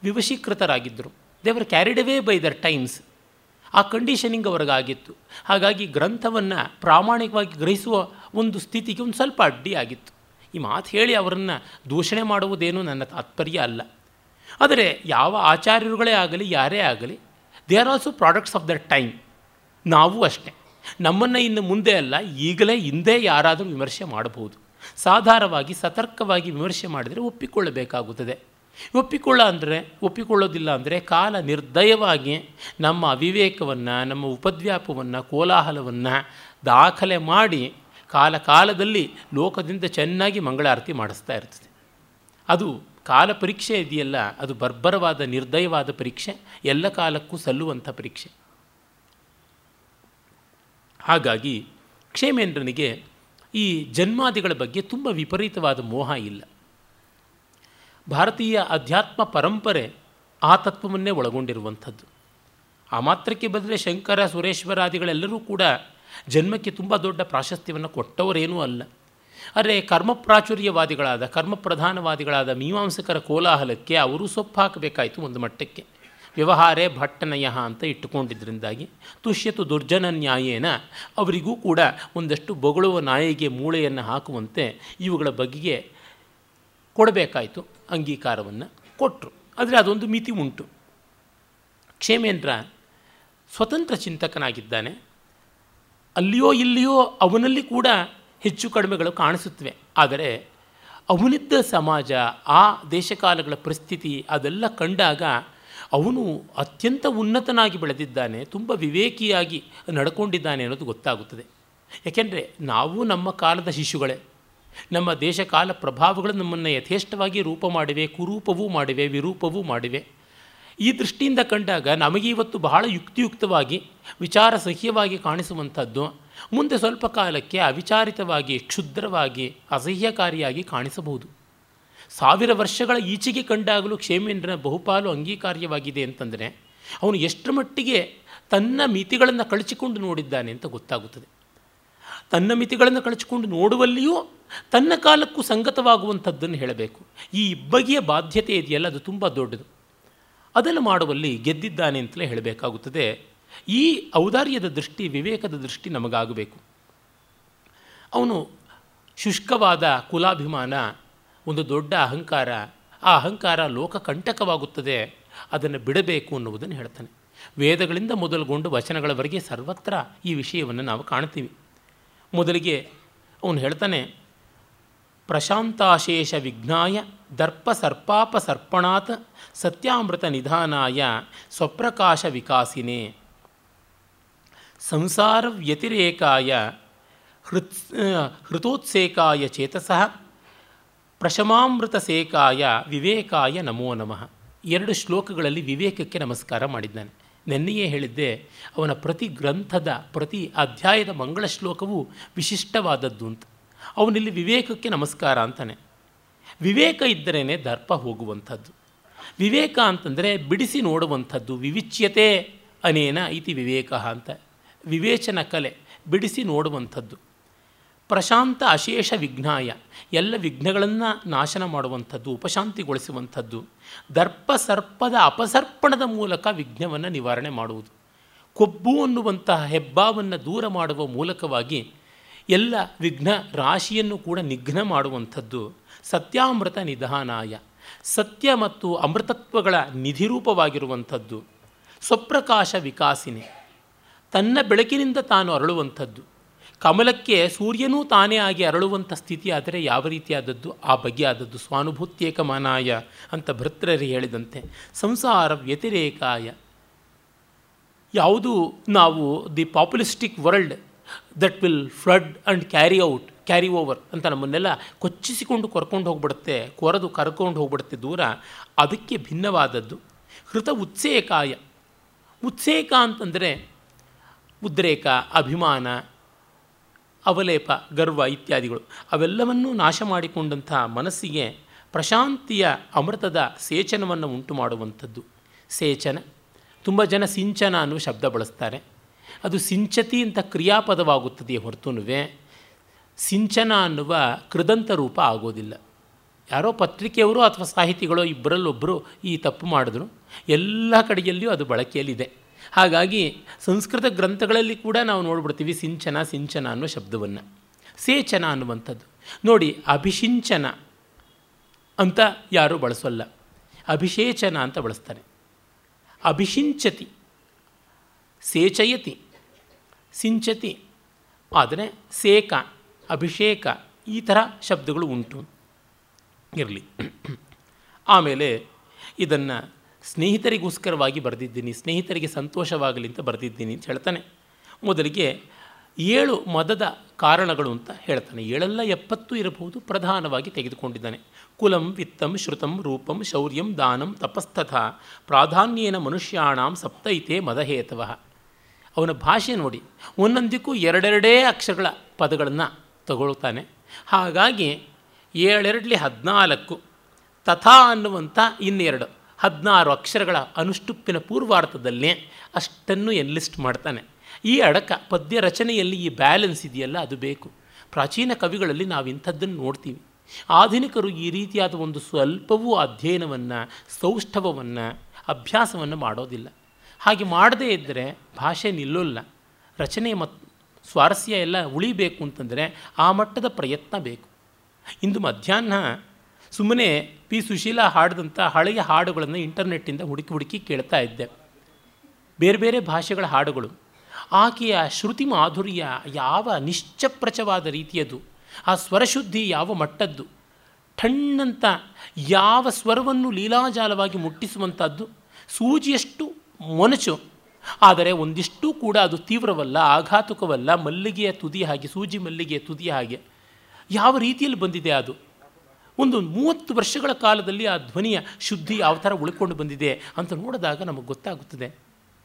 A: ವಿವಶೀಕೃತರಾಗಿದ್ದರು. They were carried away by their times ಆ ಕಂಡೀಷನಿಂಗ್ ಅವ್ರಿಗಾಗಿತ್ತು. ಹಾಗಾಗಿ ಗ್ರಂಥವನ್ನು ಪ್ರಾಮಾಣಿಕವಾಗಿ ಗ್ರಹಿಸುವ ಒಂದು ಸ್ಥಿತಿಗೆ ಒಂದು ಸ್ವಲ್ಪ ಅಡ್ಡಿಯಾಗಿತ್ತು ಈ ಮಾತು ಹೇಳಿ ಅವರನ್ನು ದೂಷಣೆ ಮಾಡುವುದೇನೂ ನನ್ನ ತಾತ್ಪರ್ಯ ಅಲ್ಲ. ಆದರೆ ಯಾವ ಆಚಾರ್ಯರುಗಳೇ ಆಗಲಿ, ಯಾರೇ ಆಗಲಿ they are also products of the time ನಾವು ಅಷ್ಟೇ. ನಮ್ಮನ್ನು ಇನ್ನು ಮುಂದೆ ಅಲ್ಲ, ಈಗಲೇ ಹಿಂದೆ ಯಾರಾದರೂ ವಿಮರ್ಶೆ ಮಾಡಬಹುದು. ಸಾಧಾರವಾಗಿ, ಸತರ್ಕವಾಗಿ ವಿಮರ್ಶೆ ಮಾಡಿದರೆ ಒಪ್ಪಿಕೊಳ್ಳಬೇಕಾಗುತ್ತದೆ. ಒಪ್ಪಿಕೊಳ್ಳ ಅಂದರೆ, ಒಪ್ಪಿಕೊಳ್ಳೋದಿಲ್ಲ ಅಂದರೆ ಕಾಲ ನಿರ್ದಯವಾಗಿ ನಮ್ಮ ಅವಿವೇಕವನ್ನು, ನಮ್ಮ ಉಪದ್ವ್ಯಾಪವನ್ನು, ಕೋಲಾಹಲವನ್ನು ದಾಖಲೆ ಮಾಡಿ ಕಾಲ ಕಾಲದಲ್ಲಿ ಲೋಕದಿಂದ ಚೆನ್ನಾಗಿ ಮಂಗಳಾರತಿ ಮಾಡಿಸ್ತಾ ಇರ್ತದೆ. ಅದು ಕಾಲ ಪರೀಕ್ಷೆ ಇದೆಯಲ್ಲ, ಅದು ಬರ್ಬರವಾದ ನಿರ್ದಯವಾದ ಪರೀಕ್ಷೆ, ಎಲ್ಲ ಕಾಲಕ್ಕೂ ಸಲ್ಲುವಂಥ ಪರೀಕ್ಷೆ. ಹಾಗಾಗಿ ಕ್ಷೇಮೇಂದ್ರನಿಗೆ ಈ ಜನ್ಮಾದಿಗಳ ಬಗ್ಗೆ ತುಂಬ ವಿಪರೀತವಾದ ಮೋಹ ಇಲ್ಲ. ಭಾರತೀಯ ಅಧ್ಯಾತ್ಮ ಪರಂಪರೆ ಆ ತತ್ವವನ್ನೇ ಒಳಗೊಂಡಿರುವಂಥದ್ದು. ಆ ಮಾತ್ರಕ್ಕೆ ಬದಲೇ ಶಂಕರ ಸುರೇಶ್ವರಾದಿಗಳೆಲ್ಲರೂ ಕೂಡ ಜನ್ಮಕ್ಕೆ ತುಂಬ ದೊಡ್ಡ ಪ್ರಾಶಸ್ತ್ಯವನ್ನು ಕೊಟ್ಟವರೇನೂ ಅಲ್ಲ. ಆದರೆ ಕರ್ಮಪ್ರಾಚುರ್ಯವಾದಿಗಳಾದ, ಕರ್ಮಪ್ರಧಾನವಾದಿಗಳಾದ ಮೀಮಾಂಸಕರ ಕೋಲಾಹಲಕ್ಕೆ ಅವರು ಸೊಪ್ಪು ಹಾಕಬೇಕಾಯಿತು ಒಂದು ಮಟ್ಟಕ್ಕೆ. ವ್ಯವಹಾರೇ ಭಟ್ಟನಯ ಅಂತ ಇಟ್ಟುಕೊಂಡಿದ್ದರಿಂದಾಗಿ ತುಷ್ಯತು ದುರ್ಜನ ನ್ಯಾಯೇನ ಅವರಿಗೂ ಕೂಡ ಒಂದಷ್ಟು ಬೊಗಳುವ ನಾಯಿಗೆ ಮೂಳೆಯನ್ನು ಹಾಕುವಂತೆ ಇವುಗಳ ಬಗೆಗೆ ಕೊಡಬೇಕಾಯಿತು ಅಂಗೀಕಾರವನ್ನು ಕೊಟ್ಟರು ಆದರೆ ಅದೊಂದು ಮಿತಿ ಉಂಟು. ಕ್ಷೇಮೇಂದ್ರ ಸ್ವತಂತ್ರ ಚಿಂತಕನಾಗಿದ್ದಾನೆ. ಅಲ್ಲಿಯೋ ಇಲ್ಲಿಯೋ ಅವನಲ್ಲಿ ಕೂಡ ಹೆಚ್ಚು ಕಡಿಮೆಗಳು ಕಾಣಿಸುತ್ತವೆ. ಆದರೆ ಅವನಿದ್ದ ಸಮಾಜ, ಆ ದೇಶಕಾಲಗಳ ಪರಿಸ್ಥಿತಿ ಅದೆಲ್ಲ ಕಂಡಾಗ ಅವನು ಅತ್ಯಂತ ಉನ್ನತನಾಗಿ ಬೆಳೆದಿದ್ದಾನೆ, ತುಂಬ ವಿವೇಕಿಯಾಗಿ ನಡ್ಕೊಂಡಿದ್ದಾನೆ ಅನ್ನೋದು ಗೊತ್ತಾಗುತ್ತದೆ. ಯಾಕೆಂದರೆ ನಾವು ನಮ್ಮ ಕಾಲದ ಶಿಶುಗಳೇ. ನಮ್ಮ ದೇಶ ಕಾಲ ಪ್ರಭಾವಗಳು ನಮ್ಮನ್ನು ಯಥೇಷ್ಟವಾಗಿ ರೂಪ ಮಾಡಿವೆ, ಕುರೂಪವೂ ಮಾಡಿವೆ, ವಿರೂಪವೂ ಮಾಡಿವೆ. ಈ ದೃಷ್ಟಿಯಿಂದ ಕಂಡಾಗ ನಮಗೆ ಇವತ್ತು ಬಹಳ ಯುಕ್ತಿಯುಕ್ತವಾಗಿ, ವಿಚಾರ ಸಹ್ಯವಾಗಿ ಕಾಣಿಸುವಂಥದ್ದು. ಮುಂದೆ ಸ್ವಲ್ಪ ಕಾಲಕ್ಕೆ ಅವಿಚಾರಿತವಾಗಿ, ಕ್ಷುದ್ರವಾಗಿ, ಅಸಹ್ಯಕಾರಿಯಾಗಿ ಕಾಣಿಸಬಹುದು. ಸಾವಿರ ವರ್ಷಗಳ ಈಚೆಗೆ ಕಂಡಾಗಲೂ ಕ್ಷೇಮೇಂದ್ರನ ಬಹುಪಾಲು ಅಂಗೀಕಾರ್ಯವಾಗಿದೆ ಅಂತಂದರೆ, ಅವನು ಎಷ್ಟರ ಮಟ್ಟಿಗೆ ತನ್ನ ಮಿತಿಗಳನ್ನು ಕಳಚಿಕೊಂಡು ನೋಡಿದ್ದಾನೆ ಅಂತ ಗೊತ್ತಾಗುತ್ತದೆ. ತನ್ನ ಮಿತಿಗಳನ್ನು ಕಳಚಿಕೊಂಡು ನೋಡುವಲ್ಲಿಯೂ ತನ್ನ ಕಾಲಕ್ಕೂ ಸಂಗತವಾಗುವಂಥದ್ದನ್ನು ಹೇಳಬೇಕು. ಈ ಇಬ್ಬಗೆಯ ಬಾಧ್ಯತೆ ಇದೆಯಲ್ಲ, ಅದು ತುಂಬ ದೊಡ್ಡದು. ಅದನ್ನು ಮಾಡುವಲ್ಲಿ ಗೆದ್ದಿದ್ದಾನೆ ಅಂತಲೇ ಹೇಳಬೇಕಾಗುತ್ತದೆ. ಈ ಔದಾರ್ಯದ ದೃಷ್ಟಿ, ವಿವೇಕದ ದೃಷ್ಟಿ ನಮಗಾಗಬೇಕು. ಅವನು ಶುಷ್ಕವಾದ ಕುಲಾಭಿಮಾನ, ಒಂದು ದೊಡ್ಡ ಅಹಂಕಾರ, ಆ ಅಹಂಕಾರ ಲೋಕ ಕಂಟಕವಾಗುತ್ತದೆ, ಅದನ್ನು ಬಿಡಬೇಕು ಅನ್ನುವುದನ್ನು ಹೇಳ್ತಾನೆ. ವೇದಗಳಿಂದ ಮೊದಲುಗೊಂಡು ವಚನಗಳವರೆಗೆ ಸರ್ವತ್ರ ಈ ವಿಷಯವನ್ನು ನಾವು ಕಾಣ್ತೀವಿ. ಮೊದಲಿಗೆ ಅವನು ಹೇಳ್ತಾನೆ, ಪ್ರಶಾಂತಾಶೇಷ ವಿಘ್ನಾಯ ದರ್ಪ ಸರ್ಪಾಪ ಸರ್ಪಣಾತ್ ಸತ್ಯಾಮೃತ ನಿಧಾನಾಯ ಸ್ವಪ್ರಕಾಶ ವಿಕಾಸಿನೇ. ಸಂಸಾರ ವ್ಯತಿರೇಕಾಯ ಹೃತ್ ಹೃತೋತ್ಸೇಕಾಯ ಚೇತಸಃ ಪ್ರಶಮಾಮೃತ ಸೇಕಾಯ ವಿವೇಕಾಯ ನಮೋ ನಮಃ. ಎರಡು ಶ್ಲೋಕಗಳಲ್ಲಿ ವಿವೇಕಕ್ಕೆ ನಮಸ್ಕಾರ ಮಾಡಿದ್ದಾನೆ. ನೆನ್ನೆಯೇ ಹೇಳಿದ್ದೆ, ಅವನ ಪ್ರತಿ ಗ್ರಂಥದ, ಪ್ರತಿ ಅಧ್ಯಾಯದ ಮಂಗಳ ಶ್ಲೋಕವು ವಿಶಿಷ್ಟವಾದದ್ದು ಅಂತ. ಅವನಿಲ್ಲಿ ವಿವೇಕಕ್ಕೆ ನಮಸ್ಕಾರ ಅಂತಾನೆ. ವಿವೇಕ ಇದ್ದರೇ ದರ್ಪ ಹೋಗುವಂಥದ್ದು. ವಿವೇಕ ಅಂತಂದರೆ ಬಿಡಿಸಿ ನೋಡುವಂಥದ್ದು, ವಿವಿಚ್ಯತೆ ಅನೇನ ಇತಿ ವಿವೇಕ ಅಂತ. ವಿವೇಚನ ಕಲೆ, ಬಿಡಿಸಿ ನೋಡುವಂಥದ್ದು. ಪ್ರಶಾಂತ ಅಶೇಷ ವಿಘ್ನಾಯ. ಎಲ್ಲ ವಿಘ್ನಗಳನ್ನು ನಾಶನ ಮಾಡುವಂಥದ್ದು, ಉಪಶಾಂತಿಗೊಳಿಸುವಂಥದ್ದು. ದರ್ಪ ಸರ್ಪದ ಅಪಸರ್ಪಣದ ಮೂಲಕ ವಿಘ್ನವನ್ನು ನಿವಾರಣೆ ಮಾಡುವುದು. ಕೊಬ್ಬು ಅನ್ನುವಂತಹ ಹೆಬ್ಬಾವನ್ನು ದೂರ ಮಾಡುವ ಮೂಲಕವಾಗಿ ಎಲ್ಲ ವಿಘ್ನ ರಾಶಿಯನ್ನು ಕೂಡ ನಿಘ್ನ ಮಾಡುವಂಥದ್ದು. ಸತ್ಯಾಮೃತ ನಿಧಾನಾಯ. ಸತ್ಯ ಮತ್ತು ಅಮೃತತ್ವಗಳ ನಿಧಿರೂಪವಾಗಿರುವಂಥದ್ದು ಸ್ವಪ್ರಕಾಶ ವಿಕಾಸಿನಿ. ತನ್ನ ಬೆಳಕಿನಿಂದ ತಾನು ಅರಳುವಂಥದ್ದು. ಕಮಲಕ್ಕೆ ಸೂರ್ಯನೂ ತಾನೇ ಆಗಿ ಅರಳುವಂಥ ಸ್ಥಿತಿ ಆದರೆ ಯಾವ ರೀತಿಯಾದದ್ದು? ಆ ಬಗ್ಗೆ ಆದದ್ದು ಸ್ವಾನುಭೂತ್ಯೇಕಮಾನಾಯ ಅಂತ ಭೃತ್ರರಿ ಹೇಳಿದಂತೆ. ಸಂಸಾರ ವ್ಯತಿರೇಕಾಯ. ಯಾವುದು ನಾವು the populistic world that will flood and carry out, carry over ಅಂತ ನಮ್ಮನ್ನೆಲ್ಲ ಕೊಚ್ಚಿಸಿಕೊಂಡು ಕರ್ಕೊಂಡು ಹೋಗ್ಬಿಡುತ್ತೆ, ಕೊರೆದು ಕರ್ಕೊಂಡು ಹೋಗ್ಬಿಡುತ್ತೆ ದೂರ. ಅದಕ್ಕೆ ಭಿನ್ನವಾದದ್ದು. ಹೃತ ಉತ್ಸೇಕಾಯ. ಉತ್ಸೇಕ ಅಂತಂದರೆ ಉದ್ರೇಕ, ಅಭಿಮಾನ ಅವಲೇಪ, ಗರ್ವ ಇತ್ಯಾದಿಗಳು. ಅವೆಲ್ಲವನ್ನೂ ನಾಶ ಮಾಡಿಕೊಂಡಂಥ ಮನಸ್ಸಿಗೆ ಪ್ರಶಾಂತಿಯ ಅಮೃತದ ಸೇಚನವನ್ನು ಉಂಟು ಮಾಡುವಂಥದ್ದು. ಸೇಚನ. ತುಂಬ ಜನ ಸಿಂಚನ ಅನ್ನುವ ಶಬ್ದ ಬಳಸ್ತಾರೆ. ಅದು ಸಿಂಚತಿ ಅಂತ ಕ್ರಿಯಾಪದವಾಗುತ್ತದೆಯೇ ಹೊರತುನುವೆ ಸಿಂಚನ ಅನ್ನುವ ಕೃದಂತ ರೂಪ ಆಗೋದಿಲ್ಲ. ಯಾರೋ ಪತ್ರಿಕೆಯವರು ಅಥವಾ ಸಾಹಿತಿಗಳು ಇಬ್ಬರಲ್ಲೊಬ್ಬರು ಈ ತಪ್ಪು ಮಾಡಿದ್ರು. ಎಲ್ಲ ಕಡೆಯಲ್ಲಿಯೂ ಅದು ಬಳಕೆಯಲ್ಲಿದೆ. ಹಾಗಾಗಿ ಸಂಸ್ಕೃತ ಗ್ರಂಥಗಳಲ್ಲಿ ಕೂಡ ನಾವು ನೋಡ್ಬಿಡ್ತೀವಿ ಸಿಂಚನ ಸಿಂಚನ ಅನ್ನೋ ಶಬ್ದವನ್ನು. ಸೇಚನ ಅನ್ನುವಂಥದ್ದು. ನೋಡಿ ಅಭಿಷಿಂಚನ ಅಂತ ಯಾರೂ ಬಳಸೋಲ್ಲ. ಅಭಿಷೇಚನ ಅಂತ ಬಳಸ್ತಾರೆ. ಅಭಿಷಿಂಚತಿ. ಸೇಚಯತಿ. ಸಿಂಚತಿ. ಆದರೆ ಸೇಕ, ಅಭಿಷೇಕ ಈ ಥರ ಶಬ್ದಗಳು ಉಂಟು. ಇರಲಿ. ಆಮೇಲೆ ಇದನ್ನು ಸ್ನೇಹಿತರಿಗೋಸ್ಕರವಾಗಿ ಬರೆದಿದ್ದೀನಿ, ಸ್ನೇಹಿತರಿಗೆ ಸಂತೋಷವಾಗಲಿ ಅಂತ ಬರೆದಿದ್ದೀನಿ ಅಂತ ಹೇಳ್ತಾನೆ. ಮೊದಲಿಗೆ ಏಳು ಮದದ ಕಾರಣಗಳು ಅಂತ ಹೇಳ್ತಾನೆ. ಏಳೆಲ್ಲ ಎಪ್ಪತ್ತು ಇರಬಹುದು, ಪ್ರಧಾನವಾಗಿ ತೆಗೆದುಕೊಂಡಿದ್ದಾನೆ. ಕುಲಂ, ವಿತ್ತಂ, ಶ್ರುತಂ, ರೂಪಂ, ಶೌರ್ಯಂ, ದಾನಂ ತಪಸ್ತಥ ಪ್ರಾಧಾನ್ಯೇನ ಮನುಷ್ಯಾಣಾಂ, ಸಪ್ತೈತೆ ಮದಹೇತವ. ಅವನ ಭಾಷೆ ನೋಡಿ, ಒಂದೊಂದಕ್ಕೂ ಎರಡೆರಡೇ ಅಕ್ಷರಗಳ ಪದಗಳನ್ನು ತಗೊಳ್ತಾನೆ. ಹಾಗಾಗಿ ಏಳೆರಡಲಿ ಹದಿನಾಲ್ಕು, ತಥಾ ಅನ್ನುವಂಥ ಇನ್ನೆರಡು. ಹದಿನಾರು ಅಕ್ಷರಗಳ ಅನುಷ್ಟುಪ್ಪಿನ ಪೂರ್ವಾರ್ಥದಲ್ಲೇ ಅಷ್ಟನ್ನು ಎನ್ಲಿಸ್ಟ್ ಮಾಡ್ತಾನೆ. ಈ ಅಡಕ ಪದ್ಯ ರಚನೆಯಲ್ಲಿ ಈ ಬ್ಯಾಲೆನ್ಸ್ ಇದೆಯಲ್ಲ, ಅದು ಬೇಕು. ಪ್ರಾಚೀನ ಕವಿಗಳಲ್ಲಿ ನಾವು ಇಂಥದ್ದನ್ನು ನೋಡ್ತೀವಿ. ಆಧುನಿಕರು ಈ ರೀತಿಯಾದ ಒಂದು ಸ್ವಲ್ಪವೂ ಅಧ್ಯಯನವನ್ನು, ಸೌಷ್ಠವವನ್ನು, ಅಭ್ಯಾಸವನ್ನು ಮಾಡೋದಿಲ್ಲ. ಹಾಗೆ ಮಾಡದೇ ಇದ್ದರೆ ಭಾಷೆ ನಿಲ್ಲೋಲ್ಲ. ರಚನೆ ಮತ್ತು ಸ್ವಾರಸ್ಯ ಎಲ್ಲ ಉಳಿಬೇಕು ಅಂತಂದರೆ ಆ ಮಟ್ಟದ ಪ್ರಯತ್ನ ಬೇಕು. ಇಂದು ಮಧ್ಯಾಹ್ನ ಸುಮ್ಮನೆ ಪಿ ಸುಶೀಲಾ ಹಾಡಿದಂಥ ಹಳೆಯ ಹಾಡುಗಳನ್ನು ಇಂಟರ್ನೆಟ್ಟಿಂದ ಹುಡುಕಿ ಹುಡುಕಿ ಕೇಳ್ತಾ ಇದ್ದೆ. ಬೇರೆ ಬೇರೆ ಭಾಷೆಗಳ ಹಾಡುಗಳು. ಆಕೆಯ ಶ್ರುತಿ ಮಾಧುರ್ಯ ಯಾವ ನಿಶ್ಚಪ್ರಚವಾದ ರೀತಿಯದು. ಆ ಸ್ವರಶುದ್ಧಿ ಯಾವ ಮಟ್ಟದ್ದು. ಠಣ್ಣಂತ ಯಾವ ಸ್ವರವನ್ನು ಲೀಲಾಜಾಲವಾಗಿ ಮುಟ್ಟಿಸುವಂಥದ್ದು. ಸೂಜಿಯಷ್ಟು ಮೊನಚು. ಆದರೆ ಒಂದಿಷ್ಟೂ ಕೂಡ ಅದು ತೀವ್ರವಲ್ಲ, ಆಘಾತುಕವಲ್ಲ, ಮಲ್ಲಿಗೆಯ ತುದಿ ಹಾಗೆ, ಸೂಜಿ ಮಲ್ಲಿಗೆಯ ತುದಿ ಹಾಗೆ. ಯಾವ ರೀತಿಯಲ್ಲಿ ಬಂದಿದೆ ಅದು? ಒಂದು ಮೂವತ್ತು ವರ್ಷಗಳ ಕಾಲದಲ್ಲಿ ಆ ಧ್ವನಿಯ ಶುದ್ಧಿ ಯಾವ ಥರ ಉಳ್ಕೊಂಡು ಬಂದಿದೆ ಅಂತ ನೋಡಿದಾಗ ನಮಗೆ ಗೊತ್ತಾಗುತ್ತದೆ,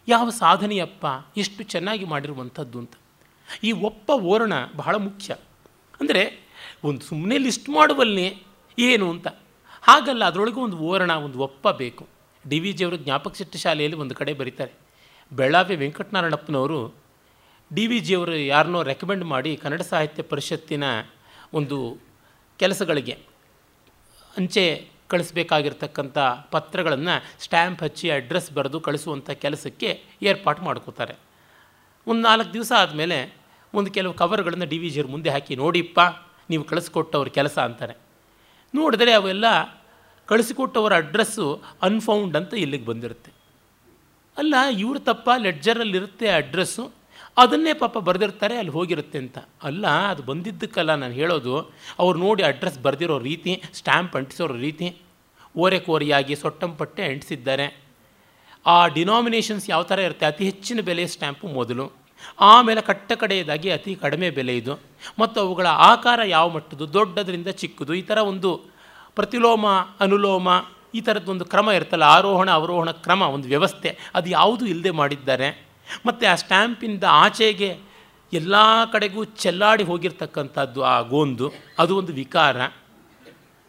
A: ಯಾವ ಸಾಧನೆಯಪ್ಪ ಎಷ್ಟು ಚೆನ್ನಾಗಿ ಮಾಡಿರುವಂಥದ್ದು ಅಂತ. ಈ ಒಪ್ಪ ಓರಣ ಬಹಳ ಮುಖ್ಯ. ಅಂದರೆ ಒಂದು ಸುಮ್ಮನೆ ಲಿಸ್ಟ್ ಮಾಡುವಲ್ಲೇ ಏನು ಅಂತ. ಹಾಗಲ್ಲ, ಅದರೊಳಗೆ ಒಂದು ಓರಣ, ಒಂದು ಒಪ್ಪ ಬೇಕು. ಡಿ ವಿ ಜಿಯವರು ಜ್ಞಾಪಕ ಚಿಟ್ಟ ಶಾಲೆಯಲ್ಲಿ ಒಂದು ಕಡೆ ಬರೀತಾರೆ. ಬೆಳಾವಿ ವೆಂಕಟನಾರಾಯಣಪ್ಪನವರು ಡಿ ವಿ ಜಿಯವರು ಯಾರನ್ನೋ ರೆಕಮೆಂಡ್ ಮಾಡಿ ಕನ್ನಡ ಸಾಹಿತ್ಯ ಪರಿಷತ್ತಿನ ಒಂದು ಕೆಲಸಗಳಿಗೆ ಅಂಚೆ ಕಳಿಸ್ಬೇಕಾಗಿರ್ತಕ್ಕಂಥ ಪತ್ರಗಳನ್ನು ಸ್ಟ್ಯಾಂಪ್ ಹಚ್ಚಿ ಅಡ್ರೆಸ್ ಬರೆದು ಕಳಿಸುವಂಥ ಕೆಲಸಕ್ಕೆ ಏರ್ಪಾಟು ಮಾಡ್ಕೋತಾರೆ. ಒಂದು ನಾಲ್ಕು ದಿವಸ ಆದಮೇಲೆ ಒಂದು ಕೆಲವು ಕವರ್ಗಳನ್ನು ಡಿ ವಿ ಜಿಯವ್ರ ಮುಂದೆ ಹಾಕಿ, ನೋಡಿಪ್ಪ, ನೀವು ಕಳಿಸ್ಕೊಟ್ಟವ್ರ ಕೆಲಸ ಅಂತಾರೆ. ನೋಡಿದ್ರೆ ಅವೆಲ್ಲ ಕಳಿಸಿಕೊಟ್ಟವರ ಅಡ್ರೆಸ್ಸು ಅನ್ಫೌಂಡ್ ಅಂತ ಇಲ್ಲಿಗೆ ಬಂದಿರುತ್ತೆ. ಅಲ್ಲ, ಇವ್ರ ತಪ್ಪ, ಲೆಡ್ಜರಲ್ಲಿರುತ್ತೆ ಅಡ್ರೆಸ್ಸು ಅದನ್ನೇ ಪಾಪ ಬರೆದಿರ್ತಾರೆ, ಅಲ್ಲಿ ಹೋಗಿರುತ್ತೆ ಅಂತ. ಅಲ್ಲ, ಅದು ಬಂದಿದ್ದಕ್ಕಲ್ಲ ನಾನು ಹೇಳೋದು, ಅವ್ರು ನೋಡಿ ಅಡ್ರೆಸ್ ಬರೆದಿರೋ ರೀತಿ, ಸ್ಟ್ಯಾಂಪ್ ಅಂಟಿಸೋ ರೀತಿ ಓರೆ ಕೋರಿಯಾಗಿ ಸೊಟ್ಟಂಪಟ್ಟೆ ಅಂಟಿಸಿದ್ದಾರೆ. ಆ ಡಿನಾಮಿನೇಷನ್ಸ್ ಯಾವ ಥರ ಇರುತ್ತೆ? ಅತಿ ಹೆಚ್ಚಿನ ಬೆಲೆ ಸ್ಟ್ಯಾಂಪು ಮೊದಲು, ಆಮೇಲೆ ಕಟ್ಟ ಕಡೆಯದಾಗಿ ಅತಿ ಕಡಿಮೆ ಬೆಲೆ ಇದು, ಮತ್ತು ಅವುಗಳ ಆಕಾರ ಯಾವ ಮಟ್ಟದ್ದು, ದೊಡ್ಡದರಿಂದ ಚಿಕ್ಕದು, ಈ ಥರ ಒಂದು ಪ್ರತಿಲೋಮ, ಅನುಲೋಮ, ಈ ಥರದ್ದೊಂದು ಕ್ರಮ ಇರ್ತಲ್ಲ ಆರೋಹಣ, ಅವರೋಹಣ ಕ್ರಮ, ಒಂದು ವ್ಯವಸ್ಥೆ, ಅದು ಯಾವುದೂ ಇಲ್ಲದೆ ಮಾಡಿದ್ದಾರೆ. ಮತ್ತು ಆ ಸ್ಟ್ಯಾಂಪಿಂದ ಆಚೆಗೆ ಎಲ್ಲ ಕಡೆಗೂ ಚೆಲ್ಲಾಡಿ ಹೋಗಿರ್ತಕ್ಕಂಥದ್ದು ಆ ಗೋಂದು, ಅದು ಒಂದು ವಿಕಾರ.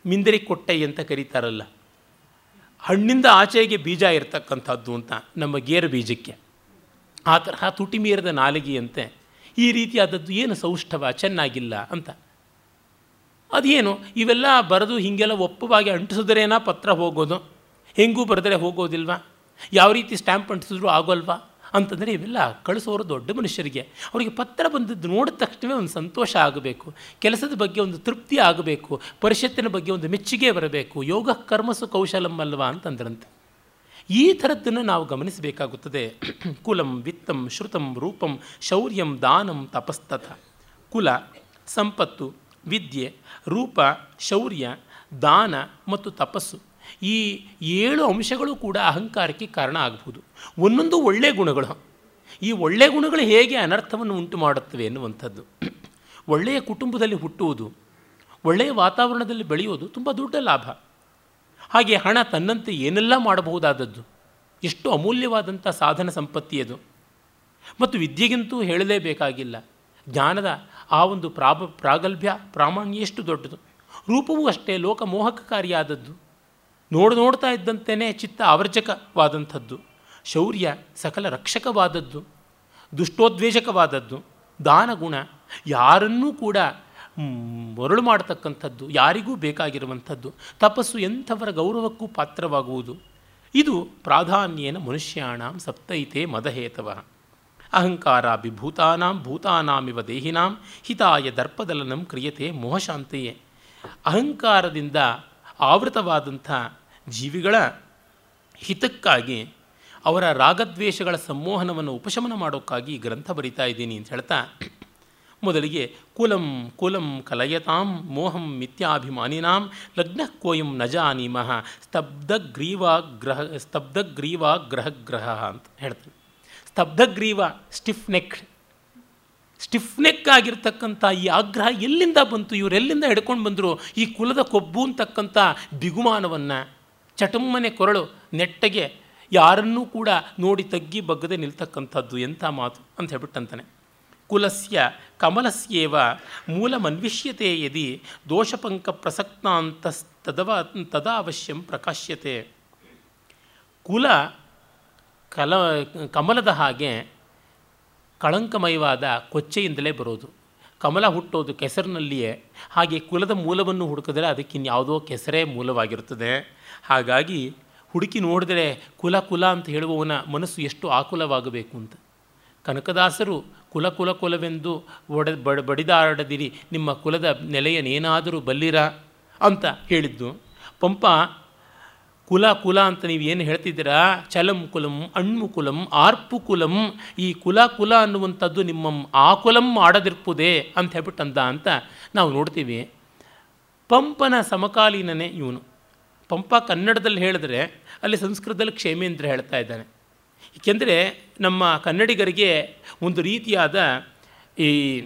A: ಮಿಂದರಿ ಕೊಟ್ಟೈ ಅಂತ ಕರೀತಾರಲ್ಲ. ಹಣ್ಣಿಂದ ಆಚೆಗೆ ಬೀಜ ಇರತಕ್ಕಂಥದ್ದು ಅಂತ ನಮ್ಮ ಗೇರು ಬೀಜಕ್ಕೆ. ಆ ತರಹ ತುಟಿ ಮೀರದ ನಾಲಿಗೆಯಂತೆ ಈ ರೀತಿಯಾದದ್ದು ಏನು ಸೌಷ್ಠವ, ಚೆನ್ನಾಗಿಲ್ಲ ಅಂತ. ಅದೇನು, ಇವೆಲ್ಲ ಬರೆದು ಹೀಗೆಲ್ಲ ಒಪ್ಪವಾಗಿ ಅಂಟಿಸಿದ್ರೇನಾ ಪತ್ರ ಹೋಗೋದು? ಹೆಂಗೂ ಬರೆದರೆ ಹೋಗೋದಿಲ್ವಾ? ಯಾವ ರೀತಿ ಸ್ಟ್ಯಾಂಪ್ ಅಂಟಿಸಿದ್ರು ಆಗೋಲ್ವಾ? ಅಂತಂದರೆ ಇವೆಲ್ಲ ಕಳಿಸೋರು ದೊಡ್ಡ ಮನುಷ್ಯರಿಗೆ. ಅವರಿಗೆ ಪತ್ರ ಬಂದದ್ದು ನೋಡಿದ ತಕ್ಷಣವೇ ಒಂದು ಸಂತೋಷ ಆಗಬೇಕು. ಕೆಲಸದ ಬಗ್ಗೆ ಒಂದು ತೃಪ್ತಿ ಆಗಬೇಕು. ಪರಿಷತ್ತಿನ ಬಗ್ಗೆ ಒಂದು ಮೆಚ್ಚುಗೆ ಬರಬೇಕು. ಯೋಗ ಕರ್ಮಸು ಕೌಶಲಂ ಅಲ್ವಾ ಅಂತಂದ್ರಂತೆ. ಈ ಥರದ್ದನ್ನು ನಾವು ಗಮನಿಸಬೇಕಾಗುತ್ತದೆ. [clears throat] ಕುಲಂ ವಿತ್ತಂ ಶ್ರುತಂ ರೂಪಂ ಶೌರ್ಯಂ ದಾನಂ ತಪಸ್ತಥ. ಕುಲ, ಸಂಪತ್ತು, ವಿದ್ಯೆ, ರೂಪ, ಶೌರ್ಯ, ದಾನ ಮತ್ತು ತಪಸ್ಸು. ಈ ಏಳು ಅಂಶಗಳು ಕೂಡ ಅಹಂಕಾರಕ್ಕೆ ಕಾರಣ ಆಗಬಹುದು ಒಂದೊಂದು ಒಳ್ಳೆಯ ಗುಣಗಳು. ಈ ಒಳ್ಳೆಯ ಗುಣಗಳು ಹೇಗೆ ಅನರ್ಥವನ್ನು ಉಂಟು ಮಾಡುತ್ತವೆ ಎನ್ನುವಂಥದ್ದು. ಒಳ್ಳೆಯ ಕುಟುಂಬದಲ್ಲಿ ಹುಟ್ಟುವುದು, ಒಳ್ಳೆಯ ವಾತಾವರಣದಲ್ಲಿ ಬೆಳೆಯೋದು ತುಂಬ ದೊಡ್ಡ ಲಾಭ. ಹಾಗೆ ಹಣ ತನ್ನಂತೆ ಏನೆಲ್ಲ ಮಾಡಬಹುದಾದದ್ದು? ಎಷ್ಟು ಅಮೂಲ್ಯವಾದಂಥ ಸಾಧನ ಸಂಪತ್ತಿ ಅದು. ಮತ್ತು ವಿದ್ಯೆಗಿಂತೂ ಹೇಳಲೇಬೇಕಾಗಿಲ್ಲ. ಜ್ಞಾನದ ಆ ಒಂದು ಪ್ರಾಬ ಪ್ರಾಗಲ್ಭ್ಯ ಪ್ರಾಮಾಣ್ಯ ಎಷ್ಟು ದೊಡ್ಡದು. ರೂಪವೂ ಅಷ್ಟೇ ಲೋಕಮೋಹಕಕಾರಿಯಾದದ್ದು. ನೋಡು ನೋಡ್ತಾ ಇದ್ದಂತೆಯೇ ಚಿತ್ತ ಆವರ್ಜಕವಾದಂಥದ್ದು ಶೌರ್ಯ ಸಕಲ ರಕ್ಷಕವಾದದ್ದು. ದುಷ್ಟೋದ್ವೇಷಕವಾದದ್ದು. ದಾನಗುಣ ಯಾರನ್ನೂ ಕೂಡ ಮರಳು ಮಾಡತಕ್ಕಂಥದ್ದು, ಯಾರಿಗೂ ಬೇಕಾಗಿರುವಂಥದ್ದು. ತಪಸ್ಸು ಎಂಥವರ ಗೌರವಕ್ಕೂ ಪಾತ್ರವಾಗುವುದು. ಇದು ಪ್ರಾಧಾನ್ಯೇನ ಮನುಷ್ಯಾಣಂ ಸಪ್ತೈತೆ ಮದಹೇತವ. ಅಹಂಕಾರ ವಿಭೂತಾನಾಂ ಭೂತಾನಾಮಿವ ದೇಹಿನಾಂ ಹಿತಾಯ ದರ್ಪದಲನಂ ಕ್ರಿಯತೆ ಮೋಹಶಾಂತೆಯೇ ಅಹಂಕಾರದಿಂದ ಆವೃತವಾದಂಥ ಜೀವಿಗಳ ಹಿತಕ್ಕಾಗಿ ಅವರ ರಾಗದ್ವೇಷಗಳ ಸಂಮೋಹನವನ್ನು ಉಪಶಮನ ಮಾಡೋಕ್ಕಾಗಿ ಈ ಗ್ರಂಥ ಬರಿತಾ ಇದ್ದೀನಿ ಅಂತ ಹೇಳ್ತಾ, ಮೊದಲಿಗೆ ಕುಲಂ ಕುಲಂ ಕಲಯತಾಂ ಮೋಹಂ ಮಿಥ್ಯಾಭಿಮಾನಿನಾಂ ಲಗ್ನ ಕೋಯಂ ನ ಸ್ತಬ್ಧಗ್ರೀವ ಗ್ರಹ ಗ್ರಹ ಅಂತ ಹೇಳ್ತಾನೆ ಸ್ತಬ್ಧಗ್ರೀವ ಸ್ಟಿಫ್ ನೆಕ್ ಸ್ಟಿಫ್ ನೆಕ್ ಆಗಿರ್ತಕ್ಕಂಥ ಈ ಆಗ್ರಹ ಎಲ್ಲಿಂದ ಬಂತು? ಇವರೆಲ್ಲಿಂದ ಹಿಡ್ಕೊಂಡು ಬಂದರು? ಈ ಕುಲದ ಕೊಬ್ಬು ಅಂತಕ್ಕಂಥ ಬಿಗುಮಾನವನ್ನು ಚಟಮ್ಮನೆ ಕೊರಳು ನೆಟ್ಟಗೆ ಯಾರನ್ನೂ ಕೂಡ ನೋಡಿ ತಗ್ಗಿ ಬಗ್ಗದೆ ನಿಲ್ತಕ್ಕಂಥದ್ದು ಎಂಥ ಮಾತು ಅಂತ ಹೇಳ್ಬಿಟ್ಟಂತಾನೆ. ಕುಲಸ್ಯ ಕಮಲಸ್ಯೇವ ಮೂಲಮನ್ವಿಷ್ಯತೆ ಯದಿ ದೋಷಪಂಕ ಪ್ರಸಕ್ತಾಂತಸ್ತದವ ತದಾ ಅವಶ್ಯಂ ಪ್ರಕಾಶ್ಯತೆ. ಕುಲ ಕಲ ಕಮಲದ ಹಾಗೆ ಕಳಂಕಮಯವಾದ ಕೊಚ್ಚೆಯಿಂದಲೇ ಬರೋದು. ಕಮಲ ಹುಟ್ಟೋದು ಕೆಸರಿನಲ್ಲಿಯೇ. ಹಾಗೆ ಕುಲದ ಮೂಲವನ್ನು ಹುಡುಕಿದ್ರೆ ಅದಕ್ಕೆ ಇನ್ಯಾವುದೋ ಕೆಸರೇ ಮೂಲವಾಗಿರುತ್ತದೆ. ಹಾಗಾಗಿ ಹುಡುಕಿ ನೋಡಿದರೆ ಕುಲ ಕುಲ ಅಂತ ಹೇಳುವವನ ಮನಸ್ಸು ಎಷ್ಟು ಆಕುಲವಾಗಬೇಕು ಅಂತ. ಕನಕದಾಸರು ಕುಲ ಕುಲ ಕುಲವೆಂದು ಒಡ ಬಡ ಬಡಿದಾಡದಿರಿ, ನಿಮ್ಮ ಕುಲದ ನೆಲೆಯನ್ನೇನಾದರೂ ಬಲ್ಲಿರ ಅಂತ ಹೇಳಿದ್ದು. ಪಂಪ ಕುಲ ಕುಲ ಅಂತ ನೀವು ಏನು ಹೇಳ್ತಿದ್ದೀರಾ? ಚಲಂ ಕುಲಂ ಅಣ್ಮು ಕುಲಂ, ಆರ್ಪು ಕುಲಂ, ಈ ಕುಲ ಕುಲ ಅನ್ನುವಂಥದ್ದು ನಿಮ್ಮ ಆ ಕುಲಂ ಆಡದಿರ್ಪುದೇ ಅಂತ ಹೇಳ್ಬಿಟ್ಟು ಅಂದ ಅಂತ ನಾವು ನೋಡ್ತೀವಿ. ಪಂಪನ ಸಮಕಾಲೀನನೇ ಇವನು. ಪಂಪ ಕನ್ನಡದಲ್ಲಿ ಹೇಳಿದ್ರೆ ಅಲ್ಲಿ ಸಂಸ್ಕೃತದಲ್ಲಿ ಕ್ಷೇಮೇಂದ್ರ ಹೇಳ್ತಾ ಇದ್ದಾನೆ. ಏಕೆಂದರೆ ನಮ್ಮ ಕನ್ನಡಿಗರಿಗೆ ಒಂದು ರೀತಿಯಾದ ಈ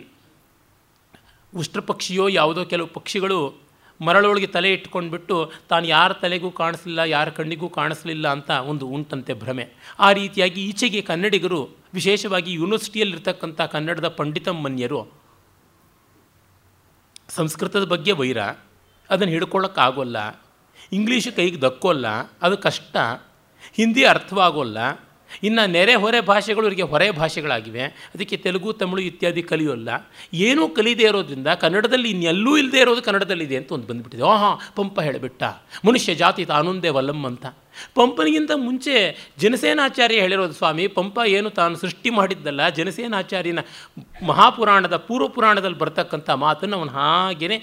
A: ಉಷ್ಟ್ರ ಪಕ್ಷಿಯೋ ಯಾವುದೋ ಕೆಲವು ಪಕ್ಷಿಗಳು ಮರಳೊಳಗೆ ತಲೆ ಇಟ್ಕೊಂಡ್ಬಿಟ್ಟು ತಾನು ಯಾರ ತಲೆಗೂ ಕಾಣಿಸಲಿಲ್ಲ, ಯಾರ ಕಣ್ಣಿಗೂ ಕಾಣಿಸಲಿಲ್ಲ ಅಂತ ಒಂದು ಉಂಟಂತೆ ಭ್ರಮೆ. ಆ ರೀತಿಯಾಗಿ ಈಚೆಗೆ ಕನ್ನಡಿಗರು, ವಿಶೇಷವಾಗಿ ಯೂನಿವರ್ಸಿಟಿಯಲ್ಲಿರ್ತಕ್ಕಂಥ ಕನ್ನಡದ ಪಂಡಿತಮ್ಮನ್ಯರು, ಸಂಸ್ಕೃತದ ಬಗ್ಗೆ ವೈರ, ಅದನ್ನು ಹಿಡ್ಕೊಳ್ಳೋಕ್ಕಾಗೋಲ್ಲ ಇಂಗ್ಲೀಷು ಕೈಗೆ ದಕ್ಕೋಲ್ಲ, ಅದು ಕಷ್ಟ, ಹಿಂದಿ ಅರ್ಥವಾಗೋಲ್ಲ ಇನ್ನು ನೆರೆ ಹೊರೆ ಭಾಷೆಗಳು ಇವರಿಗೆ ಹೊರೆ ಭಾಷೆಗಳಾಗಿವೆ. ಅದಕ್ಕೆ ತೆಲುಗು, ತಮಿಳು ಇತ್ಯಾದಿ ಕಲಿಯೋಲ್ಲ ಏನೂ ಕಲಿಯದೇ ಇರೋದ್ರಿಂದ ಕನ್ನಡದಲ್ಲಿ ಇನ್ನೆಲ್ಲೂ ಇಲ್ಲದೆ ಇರೋದು ಕನ್ನಡದಲ್ಲಿದೆ ಅಂತ ಒಂದು ಬಂದುಬಿಟ್ಟಿದೆ. ಓಹಾ ಪಂಪ ಹೇಳಿಬಿಟ್ಟ. ಮನುಷ್ಯ ಜಾತಿ ತಾನೊಂದೇ ವಲ್ಲಂ ಅಂತ. ಪಂಪನಿಗಿಂತ ಮುಂಚೆ ಜನಸೇನಾಚಾರ್ಯ ಹೇಳಿರೋದು ಸ್ವಾಮಿ, ಪಂಪ ಏನು ತಾನು ಸೃಷ್ಟಿ ಮಾಡಿದ್ದಲ್ಲ, ಜನಸೇನಾಚಾರ್ಯನ ಮಹಾಪುರಾಣದ ಪೂರ್ವ ಪುರಾಣದಲ್ಲಿ ಬರ್ತಕ್ಕಂಥ ಮಾತನ್ನು ಅವನು ಹಾಗೇ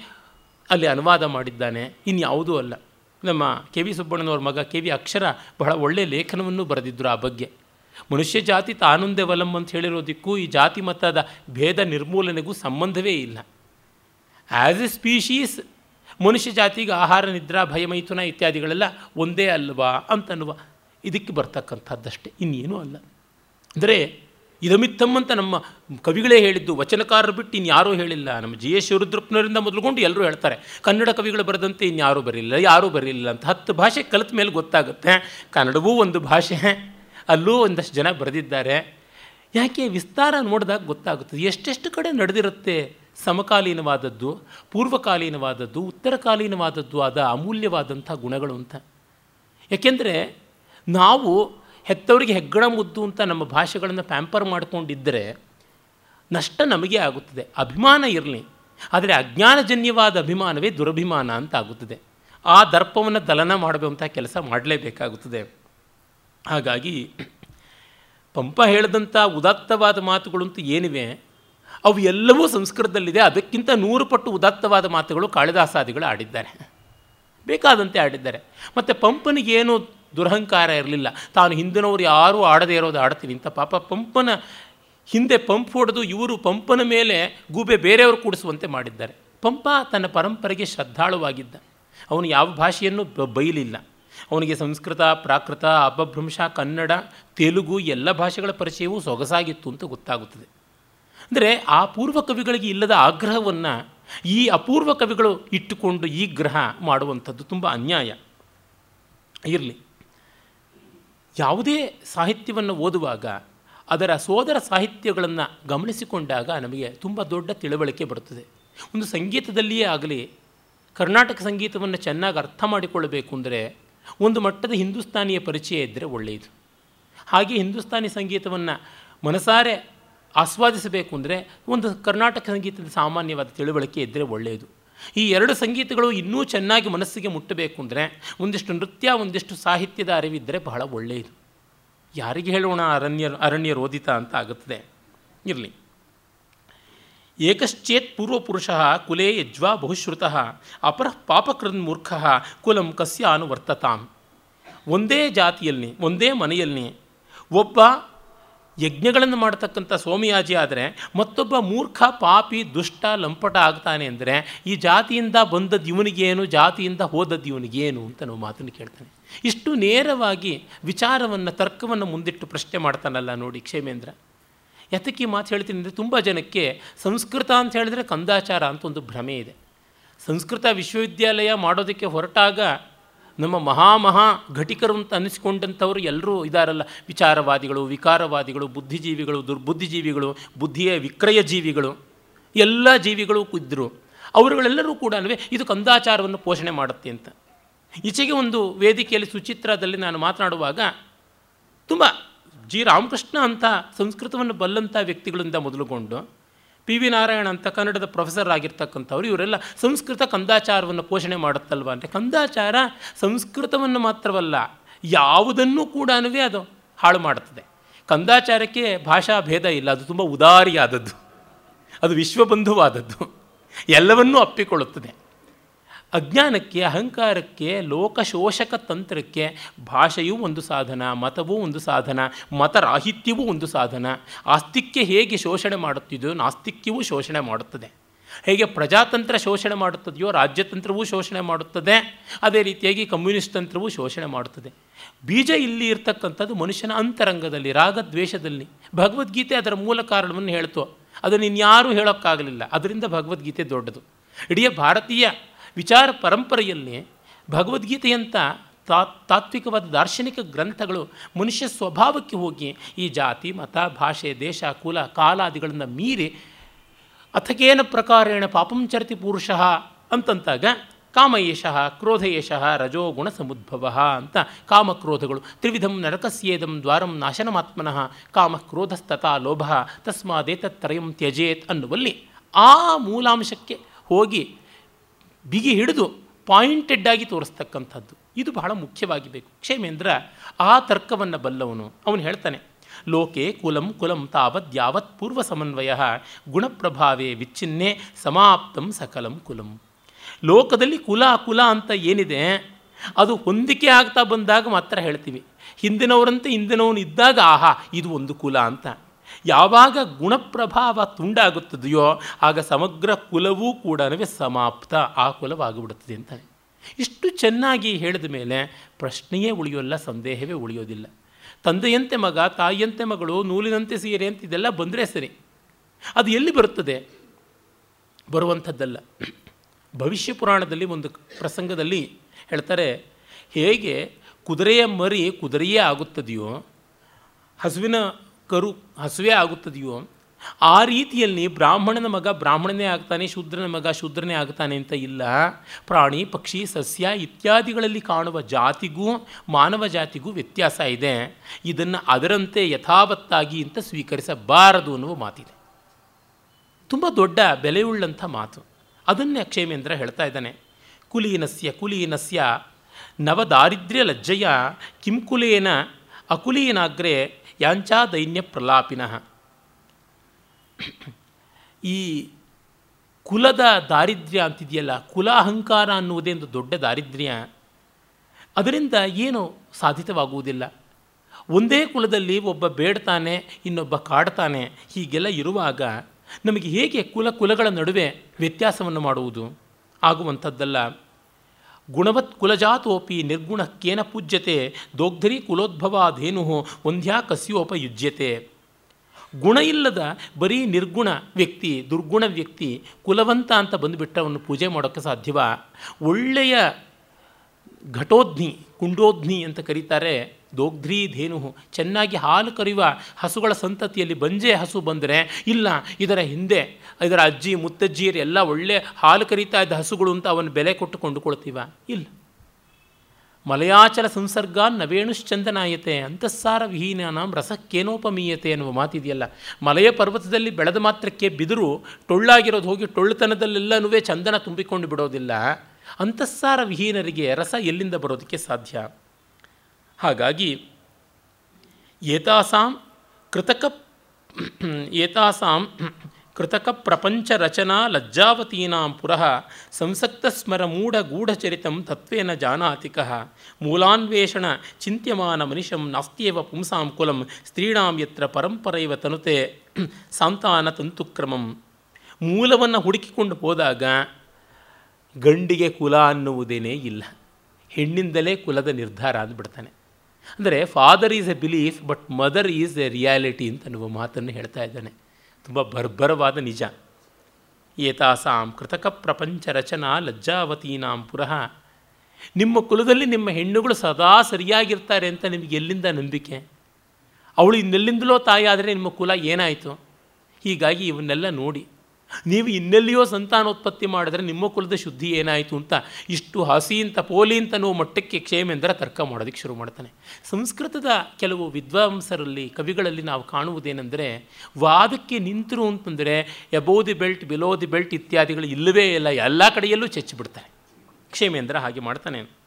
A: ಅಲ್ಲಿ ಅನುವಾದ ಮಾಡಿದ್ದಾನೆ. ಇನ್ಯಾವುದೂ ಅಲ್ಲ. ನಮ್ಮ ಕೆ ವಿ ಸುಬ್ಬಣ್ಣನವ್ರ ಮಗ ಕೆ ವಿ ಅಕ್ಷರ ಬಹಳ ಒಳ್ಳೆಯ ಲೇಖನವನ್ನು ಬರೆದಿದ್ದರು ಆ ಬಗ್ಗೆ. ಮನುಷ್ಯ ಜಾತಿ ತಾನೊಂದೇ ವಲಂ ಅಂತ ಹೇಳಿರೋದಕ್ಕೂ ಈ ಜಾತಿ ಮತದ ಭೇದ ನಿರ್ಮೂಲನೆಗೂ ಸಂಬಂಧವೇ ಇಲ್ಲ. ಆ್ಯಸ್ ಎ ಸ್ಪೀಶೀಸ್ ಮನುಷ್ಯ ಜಾತಿಗೆ ಆಹಾರ, ನಿದ್ರಾ ಭಯಮೈಥುನ ಇತ್ಯಾದಿಗಳೆಲ್ಲ ಒಂದೇ ಅಲ್ವಾ ಅಂತನ್ನುವ ಇದಕ್ಕೆ ಬರ್ತಕ್ಕಂಥದ್ದಷ್ಟೇ, ಇನ್ನೇನೂ ಅಲ್ಲ. ಅಂದರೆ ಇದಮಿತ್ತಮ್ ಅಂತ ನಮ್ಮ ಕವಿಗಳೇ ಹೇಳಿದ್ದು, ವಚನಕಾರರು ಬಿಟ್ಟು ಇನ್ಯಾರೂ ಹೇಳಿಲ್ಲ. ನಮ್ಮ ಜಿ ಎಸ್ ಶಿವರುದ್ರಪ್ಪನವರಿಂದ ಮೊದಲುಕೊಂಡು ಎಲ್ಲರೂ ಹೇಳ್ತಾರೆ, ಕನ್ನಡ ಕವಿಗಳು ಬರೆದಂತೆ ಇನ್ಯಾರೂ ಬರಲಿಲ್ಲ ಯಾರೂ ಬರಲಿಲ್ಲ ಅಂತ. ಹತ್ತು ಭಾಷೆ ಕಲಿತ ಮೇಲೆ ಗೊತ್ತಾಗುತ್ತೆ. ಕನ್ನಡವೂ ಒಂದು ಭಾಷೆ, ಅಲ್ಲೂ ಒಂದಷ್ಟು ಜನ ಬರೆದಿದ್ದಾರೆ. ಯಾಕೆ ವಿಸ್ತಾರ ನೋಡಿದಾಗ ಗೊತ್ತಾಗುತ್ತದೆ ಎಷ್ಟೆಷ್ಟು ಕಡೆ ನಡೆದಿರುತ್ತೆ ಸಮಕಾಲೀನವಾದದ್ದು, ಪೂರ್ವಕಾಲೀನವಾದದ್ದು, ಉತ್ತರಕಾಲೀನವಾದದ್ದು ಆದ ಅಮೂಲ್ಯವಾದಂಥ ಗುಣಗಳು ಅಂತ. ಯಾಕೆಂದರೆ ನಾವು ಹೆತ್ತವರಿಗೆ ಹೆಗ್ಗಣ ಮುದ್ದು ಅಂತ ನಮ್ಮ ಭಾಷೆಗಳನ್ನು ಪ್ಯಾಂಪರ್ ಮಾಡಿಕೊಂಡಿದ್ದರೆ ನಷ್ಟ ನಮಗೆ ಆಗುತ್ತದೆ. ಅಭಿಮಾನ ಇರಲಿ. ಆದರೆ ಅಜ್ಞಾನಜನ್ಯವಾದ ಅಭಿಮಾನವೇ ದುರಭಿಮಾನ ಅಂತ ಆಗುತ್ತದೆ. ಆ ದರ್ಪವನ್ನು ದಲನ ಮಾಡಬೇಕಂತ ಕೆಲಸ ಮಾಡಲೇಬೇಕಾಗುತ್ತದೆ. ಹಾಗಾಗಿ ಪಂಪ ಹೇಳಿದಂಥ ಉದಾತ್ತವಾದ ಮಾತುಗಳಂತೂ ಏನಿವೆ? ಅವು ಎಲ್ಲವೂ ಸಂಸ್ಕೃತದಲ್ಲಿದೆ. ಅದಕ್ಕಿಂತ ನೂರು ಪಟ್ಟು ಉದಾತ್ತವಾದ ಮಾತುಗಳು ಕಾಳಿದಾಸಾದಿಗಳು ಆಡಿದ್ದಾರೆ. ಬೇಕಾದಂತೆ ಆಡಿದ್ದಾರೆ. ಮತ್ತು ಪಂಪನಿಗೇನು ದುರಹಂಕಾರ ಇರಲಿಲ್ಲ. ತಾನು ಹಿಂದಿನವರು ಯಾರೂ ಆಡದೇ ಇರೋದು ಆಡ್ತೀನಿ. ಅಂತ ಪಾಪ ಪಂಪನ ಹಿಂದೆ ಪಂಪ್ ಹೊಡೆದು ಇವರು ಪಂಪನ ಮೇಲೆ ಗೂಬೆ ಬೇರೆಯವರು ಕೂಡಿಸುವಂತೆ ಮಾಡಿದ್ದಾರೆ. ಪಂಪ ತನ್ನ ಪರಂಪರೆಗೆ ಶ್ರದ್ಧಾಳುವಾಗಿದ್ದ. ಅವನು ಯಾವ ಭಾಷೆಯನ್ನು ಬೈಲಿಲ್ಲ. ಅವನಿಗೆ ಸಂಸ್ಕೃತ, ಪ್ರಾಕೃತ, ಅಪಭ್ರಂಶ, ಕನ್ನಡ, ತೆಲುಗು ಎಲ್ಲ ಭಾಷೆಗಳ ಪರಿಚಯವೂ ಸೊಗಸಾಗಿತ್ತು ಅಂತ ಗೊತ್ತಾಗುತ್ತದೆ. ಅಂದರೆ ಆ ಪೂರ್ವ ಕವಿಗಳಿಗೆ ಇಲ್ಲದ ಆಗ್ರಹವನ್ನು ಈ ಅಪೂರ್ವ ಕವಿಗಳು ಇಟ್ಟುಕೊಂಡು ಈ ಗ್ರಹ ಮಾಡುವಂಥದ್ದು ತುಂಬ ಅನ್ಯಾಯ. ಇರಲಿ. ಯಾವುದೇ ಸಾಹಿತ್ಯವನ್ನು ಓದುವಾಗ ಅದರ ಸೋದರ ಸಾಹಿತ್ಯಗಳನ್ನು ಗಮನಿಸಿಕೊಂಡಾಗ ನಮಗೆ ತುಂಬ ದೊಡ್ಡ ತಿಳುವಳಿಕೆ ಬರುತ್ತದೆ. ಒಂದು ಸಂಗೀತದಲ್ಲಿಯೇ ಆಗಲಿ, ಕರ್ನಾಟಕ ಸಂಗೀತವನ್ನು ಚೆನ್ನಾಗಿ ಅರ್ಥ ಮಾಡಿಕೊಳ್ಳಬೇಕು ಅಂದರೆ ಒಂದು ಮಟ್ಟದ ಹಿಂದೂಸ್ತಾನಿಯ ಪರಿಚಯ ಇದ್ದರೆ ಒಳ್ಳೆಯದು. ಹಾಗೆ ಹಿಂದೂಸ್ತಾನಿ ಸಂಗೀತವನ್ನು ಮನಸಾರೆ ಆಸ್ವಾದಿಸಬೇಕು ಅಂದರೆ ಒಂದು ಕರ್ನಾಟಕ ಸಂಗೀತದ ಸಾಮಾನ್ಯವಾದ ತಿಳುವಳಿಕೆ ಇದ್ದರೆ ಒಳ್ಳೆಯದು. ಈ ಎರಡು ಸಂಗೀತಗಳು ಇನ್ನೂ ಚೆನ್ನಾಗಿ ಮನಸ್ಸಿಗೆ ಮುಟ್ಟಬೇಕು ಅಂದರೆ ಒಂದಿಷ್ಟು ನೃತ್ಯ, ಒಂದಿಷ್ಟು ಸಾಹಿತ್ಯದ ಅರಿವಿದ್ದರೆ ಬಹಳ ಒಳ್ಳೆಯದು. ಯಾರಿಗೆ ಹೇಳೋಣ ಅರಣ್ಯ ಅರಣ್ಯ ರೋದಿತ ಅಂತ ಆಗುತ್ತದೆ. ಇರಲಿ. ಏಕಶ್ಚೇತ್ ಪೂರ್ವಪುರುಷ ಕುಲೇ ಯಜ್ವಾ ಬಹುಶ್ರುತಃ ಅಪರಃ ಪಾಪಕೃನ್ ಮೂರ್ಖ ಕುಲಂ ಕಸ್ಯ ಅನುವರ್ತತಾಂ ಒಂದೇ ಜಾತಿಯಲ್ಲಿ, ಒಂದೇ ಮನೆಯಲ್ಲಿ ಒಬ್ಬ ಯಜ್ಞಗಳನ್ನು ಮಾಡ್ತಕ್ಕಂಥ ಸೋಮಿಯಾಜಿ ಆದರೆ ಮತ್ತೊಬ್ಬ ಮೂರ್ಖ ಪಾಪಿ, ದುಷ್ಟ, ಲಂಪಟ ಆಗ್ತಾನೆ ಅಂದರೆ ಈ ಜಾತಿಯಿಂದ ಬಂದದ್ದು ಇವನಿಗೇನು, ಜಾತಿಯಿಂದ ಹೋದದ್ದು ಇವನಿಗೇನು ಅಂತ ನಾವು ಮಾತನ್ನು ಕೇಳ್ತಾನೆ. ಇಷ್ಟು ನೇರವಾಗಿ ವಿಚಾರವನ್ನು, ತರ್ಕವನ್ನು ಮುಂದಿಟ್ಟು ಪ್ರಶ್ನೆ ಮಾಡ್ತಾನಲ್ಲ ನೋಡಿ ಕ್ಷೇಮೇಂದ್ರ. ಯಾತಕ್ಕೆ ಮಾತು ಹೇಳ್ತೀನಿ ಅಂದರೆ ತುಂಬ ಜನಕ್ಕೆ ಸಂಸ್ಕೃತ ಅಂತ ಹೇಳಿದ್ರೆ ಕಂದಾಚಾರ ಅಂತ ಒಂದು ಭ್ರಮೆ ಇದೆ. ಸಂಸ್ಕೃತ ವಿಶ್ವವಿದ್ಯಾಲಯ ಮಾಡೋದಕ್ಕೆ ಹೊರಟಾಗ ನಮ್ಮ ಮಹಾ ಮಹಾ ಘಟಿಕರು ಅಂತ ಅನ್ನಿಸ್ಕೊಂಡಂಥವ್ರು ಎಲ್ಲರೂ ಇದಾರಲ್ಲ. ವಿಚಾರವಾದಿಗಳು, ವಿಕಾರವಾದಿಗಳು, ಬುದ್ಧಿಜೀವಿಗಳು ದುರ್ಬುದ್ಧಿಜೀವಿಗಳು ಬುದ್ಧಿಯ ವಿಕ್ರಯ ಜೀವಿಗಳು, ಎಲ್ಲ ಜೀವಿಗಳು ಇದ್ದರು ಅವರುಗಳೆಲ್ಲರೂ ಕೂಡ ಅಲ್ವೇ ಇದು ಕಂದಾಚಾರವನ್ನು ಪೋಷಣೆ ಮಾಡುತ್ತೆ ಅಂತ. ಈಚೆಗೆ ಒಂದು ವೇದಿಕೆಯಲ್ಲಿ ಸುಚಿತ್ರದಲ್ಲಿ ನಾನು ಮಾತನಾಡುವಾಗ ತುಂಬ ಜಿ ರಾಮಕೃಷ್ಣ ಅಂತ ಸಂಸ್ಕೃತವನ್ನು ಬಲ್ಲಂಥ ವ್ಯಕ್ತಿಗಳಿಂದ ಮೊದಲುಗೊಂಡು ಪಿ ವಿ ನಾರಾಯಣ ಅಂತ ಕನ್ನಡದ ಪ್ರೊಫೆಸರ್ ಆಗಿರ್ತಕ್ಕಂಥವ್ರು, ಇವರೆಲ್ಲ ಸಂಸ್ಕೃತ ಕಂದಾಚಾರವನ್ನು ಪೋಷಣೆ ಮಾಡುತ್ತಲ್ವ ಅಂದರೆ, ಕಂದಾಚಾರ ಸಂಸ್ಕೃತವನ್ನು ಮಾತ್ರವಲ್ಲ, ಯಾವುದನ್ನೂ ಕೂಡ ಅದು ಹಾಳು ಮಾಡುತ್ತದೆ. ಕಂದಾಚಾರಕ್ಕೆ ಭಾಷಾ ಭೇದ ಇಲ್ಲ, ಅದು ತುಂಬ ಉದಾರಿಯಾದದ್ದು. ಅದು ವಿಶ್ವಬಂಧುವಾದದ್ದು. ಎಲ್ಲವನ್ನೂ ಅಪ್ಪಿಕೊಳ್ಳುತ್ತದೆ. ಅಜ್ಞಾನಕ್ಕೆ, ಅಹಂಕಾರಕ್ಕೆ, ಲೋಕಶೋಷಕ ತಂತ್ರಕ್ಕೆ ಭಾಷೆಯೂ ಒಂದು ಸಾಧನ, ಮತವೂ ಒಂದು ಸಾಧನ, ಮತರಾಹಿತ್ಯವೂ ಒಂದು ಸಾಧನ. ಆಸ್ತಿಕ್ಯ ಹೇಗೆ ಶೋಷಣೆ ಮಾಡುತ್ತಿದೆಯೋ, ನಾಸ್ತಿಕ್ಯವೂ ಶೋಷಣೆ ಮಾಡುತ್ತದೆ. ಹೇಗೆ ಪ್ರಜಾತಂತ್ರ ಶೋಷಣೆ ಮಾಡುತ್ತದೆಯೋ, ರಾಜ್ಯತಂತ್ರವೂ ಶೋಷಣೆ ಮಾಡುತ್ತದೆ. ಅದೇ ರೀತಿಯಾಗಿ ಕಮ್ಯುನಿಸ್ಟ್ ತಂತ್ರವೂ ಶೋಷಣೆ ಮಾಡುತ್ತದೆ. ಬೀಜ ಇಲ್ಲಿ ಇರ್ತಕ್ಕಂಥದ್ದು ಮನುಷ್ಯನ ಅಂತರಂಗದಲ್ಲಿ, ರಾಗದ್ವೇಷದಲ್ಲಿ. ಭಗವದ್ಗೀತೆ ಅದರ ಮೂಲ ಕಾರಣವನ್ನು ಹೇಳ್ತು. ಅದನ್ನು ಇನ್ಯಾರೂ ಹೇಳೋಕ್ಕಾಗಲಿಲ್ಲ. ಅದರಿಂದ ಭಗವದ್ಗೀತೆ ದೊಡ್ಡದು. ಇಡೀ ಭಾರತೀಯ ವಿಚಾರ ಪರಂಪರೆಯಲ್ಲಿ ಭಗವದ್ಗೀತೆಯಂಥ ತಾ ತಾತ್ವಿಕವಾದ ದಾರ್ಶನಿಕ ಗ್ರಂಥಗಳು ಮನುಷ್ಯ ಸ್ವಭಾವಕ್ಕೆ ಹೋಗಿ ಈ ಜಾತಿ, ಮತ, ಭಾಷೆ, ದೇಶ, ಕುಲ, ಕಾಲಾದಿಗಳನ್ನು ಮೀರಿ ಅಥಕೇನ ಪ್ರಕಾರೇಣ ಪಾಪಂ ಚರತಿ ಪುರುಷ ಅಂತಂತಾಗ ಕಾಮಯೇಷಃ ರಜೋ ಗುಣ ಸಮುದ್ಭವ ಅಂತ ಕಾಮಕ್ರೋಧಗಳು. ತ್ರಿವಿಧಂ ನರಕಸ್ಯೇದಂ ದ್ವಾರಂ ನಾಶನಮಾತ್ಮನಃ ಕಾಮಕ್ರೋಧಸ್ತಥಾ ಲೋಭ ತಸ್ಮಾದೇತತ್ರಯಂ ತ್ಯಜೇತ್ ಅನ್ನುವಲ್ಲಿ ಆ ಮೂಲಾಂಶಕ್ಕೆ ಹೋಗಿ ಬಿಗಿ ಹಿಡಿದು ಪಾಯಿಂಟೆಡ್ ಆಗಿ ತೋರಿಸ್ತಕ್ಕಂಥದ್ದು. ಇದು ಬಹಳ ಮುಖ್ಯವಾಗಿ ಬೇಕು ಕ್ಷೇಮೇಂದ್ರ, ಆ ತರ್ಕವನ್ನು ಬಲ್ಲವನು. ಅವನು ಹೇಳ್ತಾನೆ, ಲೋಕೆ ಕುಲಂ ಕುಲಂ ತಾವತ್ ಯಾವತ್ ಪೂರ್ವ ಸಮನ್ವಯ ಗುಣಪ್ರಭಾವೇ ವಿಚ್ಛಿನ್ನೆ ಸಮಾಪ್ತಂ ಸಕಲಂ ಕುಲಂ. ಲೋಕದಲ್ಲಿ ಕುಲ ಕುಲ ಅಂತ ಏನಿದೆ, ಅದು ಹೊಂದಿಕೆ ಆಗ್ತಾ ಬಂದಾಗ ಮಾತ್ರ ಹೇಳ್ತೀವಿ. ಹಿಂದಿನವರಂತೆ ಹಿಂದಿನವನು ಇದ್ದಾಗ, ಆಹಾ, ಇದು ಒಂದು ಕುಲ ಅಂತ. ಯಾವಾಗ ಗುಣಪ್ರಭಾವ ತುಂಡಾಗುತ್ತದೆಯೋ ಆಗ ಸಮಗ್ರ ಕುಲವೂ ಕೂಡ ಸಮಾಪ್ತ, ಆ ಕುಲವಾಗಿಬಿಡುತ್ತದೆ ಅಂತಾನೆ. ಇಷ್ಟು ಚೆನ್ನಾಗಿ ಹೇಳಿದ ಮೇಲೆ ಪ್ರಶ್ನೆಯೇ ಉಳಿಯೋಲ್ಲ, ಸಂದೇಹವೇ ಉಳಿಯೋದಿಲ್ಲ. ತಂದೆಯಂತೆ ಮಗ, ತಾಯಿಯಂತೆ ಮಗಳು, ನೂಲಿನಂತೆ ಸೀರೆ ಅಂತ ಇದೆಲ್ಲ ಬಂದರೆ ಸರಿ. ಅದು ಎಲ್ಲಿ ಬರುತ್ತದೆ? ಬರುವಂಥದ್ದಲ್ಲ. ಭವಿಷ್ಯ ಪುರಾಣದಲ್ಲಿ ಒಂದು ಪ್ರಸಂಗದಲ್ಲಿ ಹೇಳ್ತಾರೆ, ಹೇಗೆ ಕುದುರೆಯ ಮರಿ ಕುದುರೆಯೇ ಆಗುತ್ತದೆಯೋ, ಹಸುವಿನ ಕರು ಹಸುವೆ ಆಗುತ್ತದೆಯೋ, ಆ ರೀತಿಯಲ್ಲಿ ಬ್ರಾಹ್ಮಣನ ಮಗ ಬ್ರಾಹ್ಮಣನೇ ಆಗ್ತಾನೆ, ಶೂದ್ರನ ಮಗ ಶೂದ್ರನೇ ಆಗ್ತಾನೆ ಅಂತ ಇಲ್ಲ. ಪ್ರಾಣಿ, ಪಕ್ಷಿ, ಸಸ್ಯ ಇತ್ಯಾದಿಗಳಲ್ಲಿ ಕಾಣುವ ಜಾತಿಗೂ, ಮಾನವ ಜಾತಿಗೂ ವ್ಯತ್ಯಾಸ ಇದೆ. ಇದನ್ನು ಅದರಂತೆ ಯಥಾವತ್ತಾಗಿ ಅಂತ ಸ್ವೀಕರಿಸಬಾರದು ಅನ್ನುವ ಮಾತಿದೆ. ತುಂಬ ದೊಡ್ಡ ಬೆಲೆಯುಳ್ಳಂಥ ಮಾತು. ಅದನ್ನೇ ಅಕ್ಷೇಮೇಂದ್ರ ಹೇಳ್ತಾ ಇದ್ದಾನೆ. ಕುಲೀನಸ್ಯ ಕುಲೀನಸ್ಯ, ನವದಾರಿದ್ರ್ಯ ಲಜ್ಜಯ, ಕಿಂಕುಲೇನ ಅಕುಲೀನಾಗ್ರೆ ಯಾಂಚಾ ದೈನ್ಯ ಪ್ರಲಾಪಿನಃ. ಈ ಕುಲದ ದಾರಿದ್ರ್ಯ ಅಂತಿದೆಯಲ್ಲ, ಕುಲ ಅಹಂಕಾರ ಅನ್ನುವುದೇ ಒಂದು ದೊಡ್ಡ ದಾರಿದ್ರ್ಯ. ಅದರಿಂದ ಏನು ಸಾಧಿತವಾಗುವುದಿಲ್ಲ. ಒಂದೇ ಕುಲದಲ್ಲಿ ಒಬ್ಬ ಬೇಡ್ತಾನೆ, ಇನ್ನೊಬ್ಬ ಕಾಡ್ತಾನೆ, ಹೀಗೆಲ್ಲ ಇರುವಾಗ ನಮಗೆ ಹೇಗೆ ಕುಲ ಕುಲಗಳ ನಡುವೆ ವ್ಯತ್ಯಾಸವನ್ನು ಮಾಡುವುದು? ಆಗುವಂಥದ್ದಲ್ಲ. ಗುಣವತ್ ಕುಲಜಾತೋಪಿ ನಿರ್ಗುಣ ಕೇನ ಪೂಜ್ಯತೆ, ದೋಗ್ಧರಿ ಕುಲೋದ್ಭವಾಧೇನು ಒಂದ್ಯಾ ಕಸ್ಯೋಪಯುಜ್ಯತೆ. ಗುಣ ಇಲ್ಲದ ಬರೀ ನಿರ್ಗುಣ ವ್ಯಕ್ತಿ, ದುರ್ಗುಣ ವ್ಯಕ್ತಿ, ಕುಲವಂತ ಅಂತ ಬಂದುಬಿಟ್ಟು ಅವನು ಪೂಜೆ ಮಾಡೋಕ್ಕೆ ಸಾಧ್ಯವ? ಒಳ್ಳೆಯ ಘಟೋಧ್ನಿ ಕುಂಡೋಧ್ನಿ ಅಂತ ಕರೀತಾರೆ. ದೋಗ್ಧ್ರಿ ಧೇನು ಚೆನ್ನಾಗಿ ಹಾಲು ಕರೆಯುವ ಹಸುಗಳ ಸಂತತಿಯಲ್ಲಿ ಬಂಜೆ ಹಸು ಬಂದರೆ, ಇಲ್ಲ, ಇದರ ಹಿಂದೆ, ಇದರ ಅಜ್ಜಿ, ಮುತ್ತಜ್ಜಿಯರು ಎಲ್ಲ ಒಳ್ಳೆ ಹಾಲು ಕರೀತಾ ಇದ್ದ ಹಸುಗಳು ಅಂತ ಅವನು ಬೆಲೆ ಕೊಟ್ಟು ಕೊಂಡುಕೊಳ್ತೀವ ಇಲ್ಲ. ಮಲಯಾಚಲ ಸಂಸರ್ಗ ನವೇಣುಶ್ಚಂದನಾಯತೆ, ಅಂತಸ್ಸಾರ ವಿಹೀನಾಂ ರಸಕ್ಕೇನೋಪಮೀಯತೆ ಅನ್ನುವ ಮಾತಿದೆಯಲ್ಲ. ಮಲಯ ಪರ್ವತದಲ್ಲಿ ಬೆಳೆದ ಮಾತ್ರಕ್ಕೆ ಬಿದಿರು, ಟೊಳ್ಳಾಗಿರೋದು ಹೋಗಿ ಟೊಳ್ಳುತನದಲ್ಲೆಲ್ಲನೂ ಚಂದನ ತುಂಬಿಕೊಂಡು ಬಿಡೋದಿಲ್ಲ. ಅಂತಸ್ಸಾರ ವಿಹೀನರಿಗೆ ರಸ ಎಲ್ಲಿಂದ ಬರೋದಕ್ಕೆ ಸಾಧ್ಯ? ಹಾಗಾಗಿ ಏತಾಸಾಂ ಕೃತಕ ಏತಾಸಾಂ ಕೃತಕ ಪ್ರಪಂಚ ರಚನಾ ಲಜ್ಜಾವತೀನಾಂ ಪುರಃ ಸಂಸಕ್ತ ಸ್ಮರ ಮೂಢ ಗೂಢಚರಿತಂ ತತ್ವೇನ ಜಾನಾತಿಕಃ ಮೂಲಾನ್ವೇಷಣ ಚಿಂತ್ಯಮಾನ ಮನಿಷಂ ನಾಸ್ತ್ಯೇವ ಪುಂಸಾಂ ಕುಲಂ ಸ್ತ್ರೀಣಾಂ ಯತ್ರ ಪರಂಪರೈವ ತನುತೆ ಸಾಂತಾನ ತಂತುಕ್ರಮಂ. ಮೂಲವನ್ನು ಹುಡುಕಿಕೊಂಡು ಹೋದಾಗ ಗಂಡಿಗೆ ಕುಲ ಅನ್ನುವುದೇನೇ ಇಲ್ಲ. ಹೆಣ್ಣಿಂದಲೇ ಕುಲದ ನಿರ್ಧಾರ ಅಂದ್ಬಿಡ್ತಾನೆ ಅಂದರೆ father is a belief but mother is a reality ಅಂತ ಅನ್ನುವ ಮಾತನ್ನು ಹೇಳ್ತಾ ಇದ್ದಾನೆ. ತುಂಬ ಬರ್ಬರವಾದ ನಿಜ. ಏತಾಸಾಂ ಕೃತಕ ಪ್ರಪಂಚ ರಚನಾ ಲಜ್ಜಾವತೀನಾಂ ಪುರಃ. ನಿಮ್ಮ ಕುಲದಲ್ಲಿ ನಿಮ್ಮ ಹೆಣ್ಣುಗಳು ಸದಾ ಸರಿಯಾಗಿರ್ತಾರೆ ಅಂತ ನಿಮಗೆ ಎಲ್ಲಿಂದ ನಂಬಿಕೆ? ಅವಳು ಇನ್ನೆಲ್ಲಿಂದಲೋ ತಾಯಿ ಆದರೆ ನಿಮ್ಮ ಕುಲ ಏನಾಯಿತು? ಹೀಗಾಗಿ ಇವನ್ನೆಲ್ಲ ನೋಡಿ. ನೀವು ಇನ್ನೆಲ್ಲಿಯೋ ಸಂತಾನೋತ್ಪತ್ತಿ ಮಾಡಿದ್ರೆ ನಿಮ್ಮ ಕುಲದ ಶುದ್ಧಿ ಏನಾಯಿತು ಅಂತ ಇಷ್ಟು ಹಸಿ ಅಂತ ಪೋಲಿ ಅಂತ ಅನ್ನೋ ಮಟ್ಟಕ್ಕೆ ಕ್ಷೇಮೇಂದ್ರ ತರ್ಕ ಮಾಡೋದಕ್ಕೆ ಶುರು ಮಾಡ್ತಾನೆ. ಸಂಸ್ಕೃತದ ಕೆಲವು ವಿದ್ವಾಂಸರಲ್ಲಿ, ಕವಿಗಳಲ್ಲಿ ನಾವು ಕಾಣುವುದೇನೆಂದರೆ, ವಾದಕ್ಕೆ ನಿಂತರು ಅಂತಂದರೆ above the belt below the belt ಇತ್ಯಾದಿಗಳು ಇಲ್ಲವೇ ಇಲ್ಲ, ಎಲ್ಲ ಕಡೆಯಲ್ಲೂ ಚೆಚ್ಚಿಬಿಡ್ತಾರೆ ಕ್ಷೇಮೇಂದ್ರ ಹಾಗೆ ಮಾಡ್ತಾನೆ.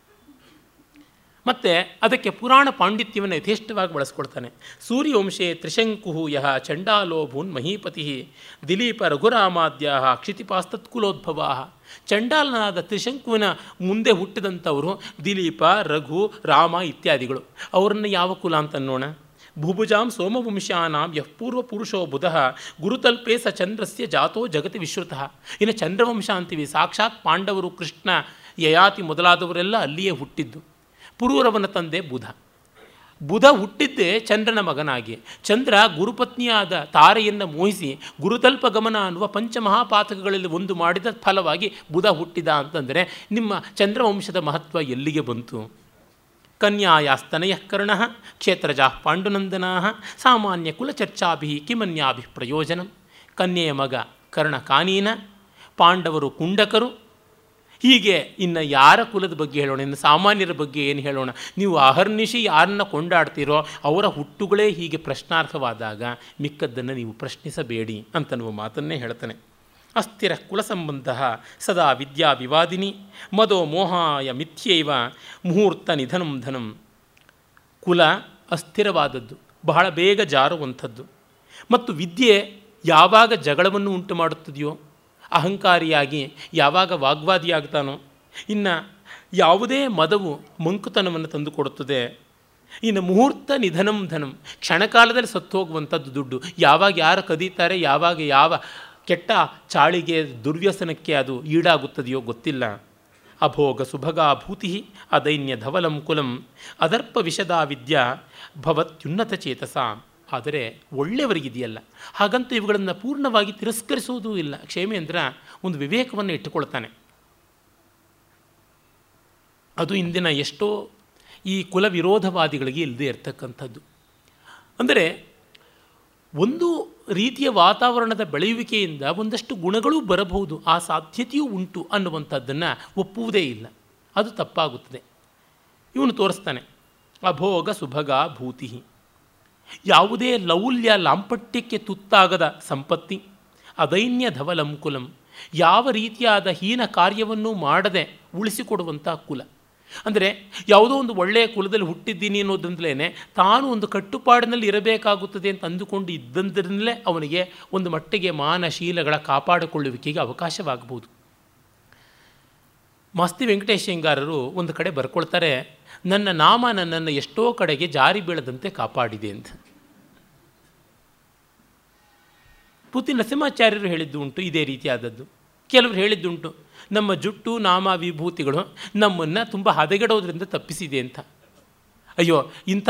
A: ಮತ್ತು ಅದಕ್ಕೆ ಪುರಾಣ ಪಾಂಡಿತ್ಯವನ್ನು ಯಥೇಷ್ಟವಾಗಿ ಬಳಸ್ಕೊಳ್ತಾನೆ. ಸೂರ್ಯವಂಶೆ ತ್ರಿಶಂಕು ಯಹ ಚಂಡಾಲೋಭೂನ್ ಮಹೀಪತಿ ದಿಲೀಪ ರಘುರಾಮಾದ್ಯ ಕ್ಷಿತಿಪಾಸ್ತತ್ಕುಲೋದ್ಭವ ಚಂಡಾಲನಾದ ತ್ರಿಶಂಕುವಿನ ಮುಂದೆ ಹುಟ್ಟಿದಂಥವರು ದಿಲೀಪ, ರಘು, ರಾಮ ಇತ್ಯಾದಿಗಳು. ಅವರನ್ನು ಯಾವ ಕುಲ ಅಂತ ಅನ್ನೋಣ ಭುಭುಜಾಂ ಸೋಮವಂಶಾನಾಂ ಯಃ ಪೂರ್ವ ಪುರುಷೋ ಬುಧ ಗುರುತಲ್ಪೇ ಸ ಚಂದ್ರಸ್ಯ ಜಾತೋ ಜಗತಿ ವಿಶ್ರುತಃ. ಇನ್ನು ಚಂದ್ರವಂಶ ಅಂತೀವಿ, ಸಾಕ್ಷಾತ್ ಪಾಂಡವರು ಕೃಷ್ಣ, ಯಯಾತಿ ಮೊದಲಾದವರೆಲ್ಲ ಅಲ್ಲಿಯೇ ಹುಟ್ಟಿದ್ದು. ಪುರೂರವನ ತಂದೆ ಬುಧ. ಬುಧ ಹುಟ್ಟಿದ್ದೇ ಚಂದ್ರನ ಮಗನಾಗಿ. ಚಂದ್ರ ಗುರುಪತ್ನಿಯಾದ ತಾರೆಯನ್ನು ಮೋಹಿಸಿ ಗುರುತಲ್ಪ ಗಮನ ಅನ್ನುವ ಪಂಚಮಹಾಪಾತಕಗಳಲ್ಲಿ ಒಂದು ಮಾಡಿದ ಫಲವಾಗಿ ಬುಧ ಹುಟ್ಟಿದ ಅಂತಂದರೆ ನಿಮ್ಮ ಚಂದ್ರವಂಶದ ಮಹತ್ವ ಎಲ್ಲಿಗೆ ಬಂತು? ಕನ್ಯಾಯಾಸ್ತನಯ ಕರ್ಣ, ಕ್ಷೇತ್ರಜಾ ಪಾಂಡುನಂದನಾ, ಸಾಮಾನ್ಯ ಕುಲಚರ್ಚಾಭಿ ಕಿಮನ್ಯಾಭಿ ಪ್ರಯೋಜನ ಕನ್ಯೆಯ ಮಗ ಕರ್ಣ ಕಾನೀನ ಪಾಂಡವರು ಕುಂಡಕರು ಹೀಗೆ ಇನ್ನು ಯಾರ ಕುಲದ ಬಗ್ಗೆ ಹೇಳೋಣ? ಇನ್ನು ಸಾಮಾನ್ಯರ ಬಗ್ಗೆ ಏನು ಹೇಳೋಣ? ನೀವು ಅಹರ್ನಿಶಿ ಯಾರನ್ನ ಕೊಂಡಾಡ್ತೀರೋ ಅವರ ಹುಟ್ಟುಗಳೇ ಹೀಗೆ ಪ್ರಶ್ನಾರ್ಹವಾದಾಗ ಮಿಕ್ಕದ್ದನ್ನು ನೀವು ಪ್ರಶ್ನಿಸಬೇಡಿ ಅಂತನ್ನುವ ಮಾತನ್ನೇ ಹೇಳ್ತಾನೆ. ಅಸ್ಥಿರ ಕುಲ ಸಂಬಂಧ ಸದಾ ವಿದ್ಯಾ ವಿವಾದಿನಿ ಮದೋ ಮೋಹಾಯ ಮಿಥ್ಯೈವ ಮುಹೂರ್ತ ನಿಧನಂ ಧನಂ. ಕುಲ ಅಸ್ಥಿರವಾದದ್ದು, ಬಹಳ ಬೇಗ ಜಾರುವಂಥದ್ದು. ಮತ್ತು ವಿದ್ಯೆ ಯಾವಾಗ ಜಗಳವನ್ನು ಉಂಟು ಮಾಡುತ್ತದೆಯೋ ಅಹಂಕಾರಿಯಾಗಿ ಯಾವಾಗ ವಾಗ್ವಾದಿಯಾಗ್ತಾನೋ, ಇನ್ನು ಯಾವುದೇ ಮದವು ಮಂಕುತನವನ್ನು ತಂದುಕೊಡುತ್ತದೆ ಇನ್ನು ಮುಹೂರ್ತ ನಿಧನಂ ಧನಂ, ಕ್ಷಣಕಾಲದಲ್ಲಿ ಸತ್ತು ಹೋಗುವಂಥದ್ದು ದುಡ್ಡು, ಯಾವಾಗ ಯಾರು ಕದೀತಾರೆ, ಯಾವಾಗ ಯಾವ ಕೆಟ್ಟ ಚಾಳಿಗೆ, ದುರ್ವ್ಯಸನಕ್ಕೆ ಅದು ಈಡಾಗುತ್ತದೆಯೋ ಗೊತ್ತಿಲ್ಲ. ಅಭೋಗ ಸುಭಗಾ ಭೂತಿ ಅದೈನ್ಯ ಧವಲಂ ಕುಲಂ, ಅದರ್ಪ ವಿಷದಾ ವಿದ್ಯಾ ಭವತ್ಯುನ್ನತ ಚೇತಸ. ಆದರೆ ಒಳ್ಳೆಯವರಿಗಿದೆಯಲ್ಲ. ಹಾಗಂತ ಇವುಗಳನ್ನು ಪೂರ್ಣವಾಗಿ ತಿರಸ್ಕರಿಸುವುದೂ ಇಲ್ಲ. ಕ್ಷೇಮೇಂದ್ರ ಒಂದು ವಿವೇಕವನ್ನು ಇಟ್ಟುಕೊಳ್ತಾನೆ. ಅದು ಇಂದಿನ ಎಷ್ಟೋ ಈ ಕುಲ ವಿರೋಧವಾದಿಗಳಿಗೆ ಇಲ್ಲದೆ ಇರ್ತಕ್ಕಂಥದ್ದು. ಅಂದರೆ ಒಂದು ರೀತಿಯ ವಾತಾವರಣದ ಬೆಳೆಯುವಿಕೆಯಿಂದ ಒಂದಷ್ಟು ಗುಣಗಳು ಬರಬಹುದು, ಆ ಸಾಧ್ಯತೆಯೂ ಉಂಟು ಅನ್ನುವಂಥದ್ದನ್ನು ಒಪ್ಪುವುದೇ ಇಲ್ಲ. ಅದು ತಪ್ಪಾಗುತ್ತದೆ. ಇವನು ತೋರಿಸ್ತಾನೆ, ಅಭೋಗ ಸುಭಗ ಭೂತಿ ಯಾವುದೇ ಲೌಲ್ಯ ಲಾಂಪಟ್ಯಕ್ಕೆ ತುತ್ತಾಗದ ಸಂಪತ್ತಿ, ಅದೈನ್ಯ ಧವಲಂಕುಲಂ, ಯಾವ ರೀತಿಯಾದ ಹೀನ ಕಾರ್ಯವನ್ನು ಮಾಡದೆ ಉಳಿಸಿಕೊಡುವಂಥ ಕುಲ. ಅಂದರೆ ಯಾವುದೋ ಒಂದು ಒಳ್ಳೆಯ ಕುಲದಲ್ಲಿ ಹುಟ್ಟಿದ್ದೀನಿ ಅನ್ನೋದ್ರಿಂದಲೇ ತಾನು ಒಂದು ಕಟ್ಟುಪಾಡಿನಲ್ಲಿ ಇರಬೇಕಾಗುತ್ತದೆ ಅಂತ ಅಂದುಕೊಂಡು ಇದ್ದಂದ್ರಿಂದಲೇ ಅವನಿಗೆ ಒಂದು ಮಟ್ಟಿಗೆ ಮಾನಶೀಲಗಳ ಕಾಪಾಡಿಕೊಳ್ಳುವಿಕೆಗೆ ಅವಕಾಶವಾಗಬಹುದು. ಮಾಸ್ತಿ ವೆಂಕಟೇಶಯ್ಯಂಗಾರರು ಒಂದು ಕಡೆ ಬರ್ಕೊಳ್ತಾರೆ ನನ್ನ ನಾಮ ನನ್ನನ್ನು ಎಷ್ಟೋ ಕಡೆಗೆ ಜಾರಿ ಬೀಳದಂತೆ ಕಾಪಾಡಿದೆ ಅಂತ. ಪುತಿ ನರಸಿಂಹಾಚಾರ್ಯರು ಹೇಳಿದ್ದು ಉಂಟು, ಇದೇ ರೀತಿಯಾದದ್ದು. ಕೆಲವರು ಹೇಳಿದ್ದುಂಟು ನಮ್ಮ ಜುಟ್ಟು, ನಾಮ, ವಿಭೂತಿಗಳು ನಮ್ಮನ್ನು ತುಂಬ ಹದಗೆಡೋದ್ರಿಂದ ತಪ್ಪಿಸಿದೆ ಅಂತ. ಅಯ್ಯೋ, ಇಂಥ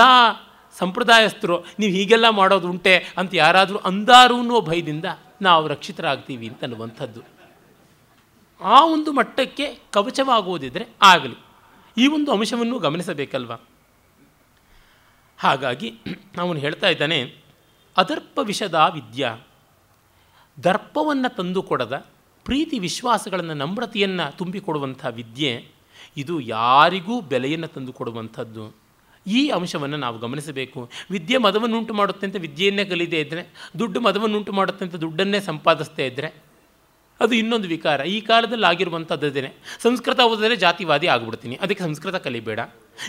A: ಸಂಪ್ರದಾಯಸ್ಥರು, ನೀವು ಹೀಗೆಲ್ಲ ಮಾಡೋದು ಉಂಟೆ ಅಂತ ಯಾರಾದರೂ ಅಂದಾರು ಅನ್ನೋ ಭಯದಿಂದ ನಾವು ರಕ್ಷಿತರಾಗ್ತೀವಿ ಅಂತ ಅನ್ನುವಂಥದ್ದು. ಆ ಒಂದು ಮಟ್ಟಕ್ಕೆ ಕವಚವಾಗುವುದಿದ್ರೆ ಆಗಲಿ. ಈ ಒಂದು ಅಂಶವನ್ನು ಗಮನಿಸಬೇಕಲ್ವ? ಹಾಗಾಗಿ ಅವನು ಹೇಳ್ತಾ ಇದ್ದಾನೆ ಅದರ್ಪ ವಿಷದ ವಿದ್ಯಾ, ದರ್ಪವನ್ನು ತಂದುಕೊಡದ ಪ್ರೀತಿ ವಿಶ್ವಾಸಗಳನ್ನು ನಮ್ರತೆಯನ್ನು ತುಂಬಿಕೊಡುವಂಥ ವಿದ್ಯೆ, ಇದು ಯಾರಿಗೂ ಬೆಲೆಯನ್ನು ತಂದುಕೊಡುವಂಥದ್ದು ಈ ಅಂಶವನ್ನು ನಾವು ಗಮನಿಸಬೇಕು. ವಿದ್ಯೆ ಮದವನ್ನುಂಟು ಮಾಡುತ್ತೆ ಅಂತ ವಿದ್ಯೆಯನ್ನೇ ಕಲಿದೇ ಇದ್ದರೆ ದುಡ್ಡು ಮದವನ್ನುಂಟು ಮಾಡುತ್ತೆ ದುಡ್ಡನ್ನೇ ಸಂಪಾದಿಸ್ತಾ ಇದ್ದರೆ ಅದು ಇನ್ನೊಂದು ವಿಕಾರ. ಈ ಕಾಲದಲ್ಲಿ ಆಗಿರುವಂಥದ್ದೇನೆ ಸಂಸ್ಕೃತ ಓದಿದ್ರೆ ಜಾತಿವಾದಿ ಆಗಿಬಿಡ್ತೀನಿ. ಅದಕ್ಕೆ ಸಂಸ್ಕೃತ ಕಲಿಬೇಡ.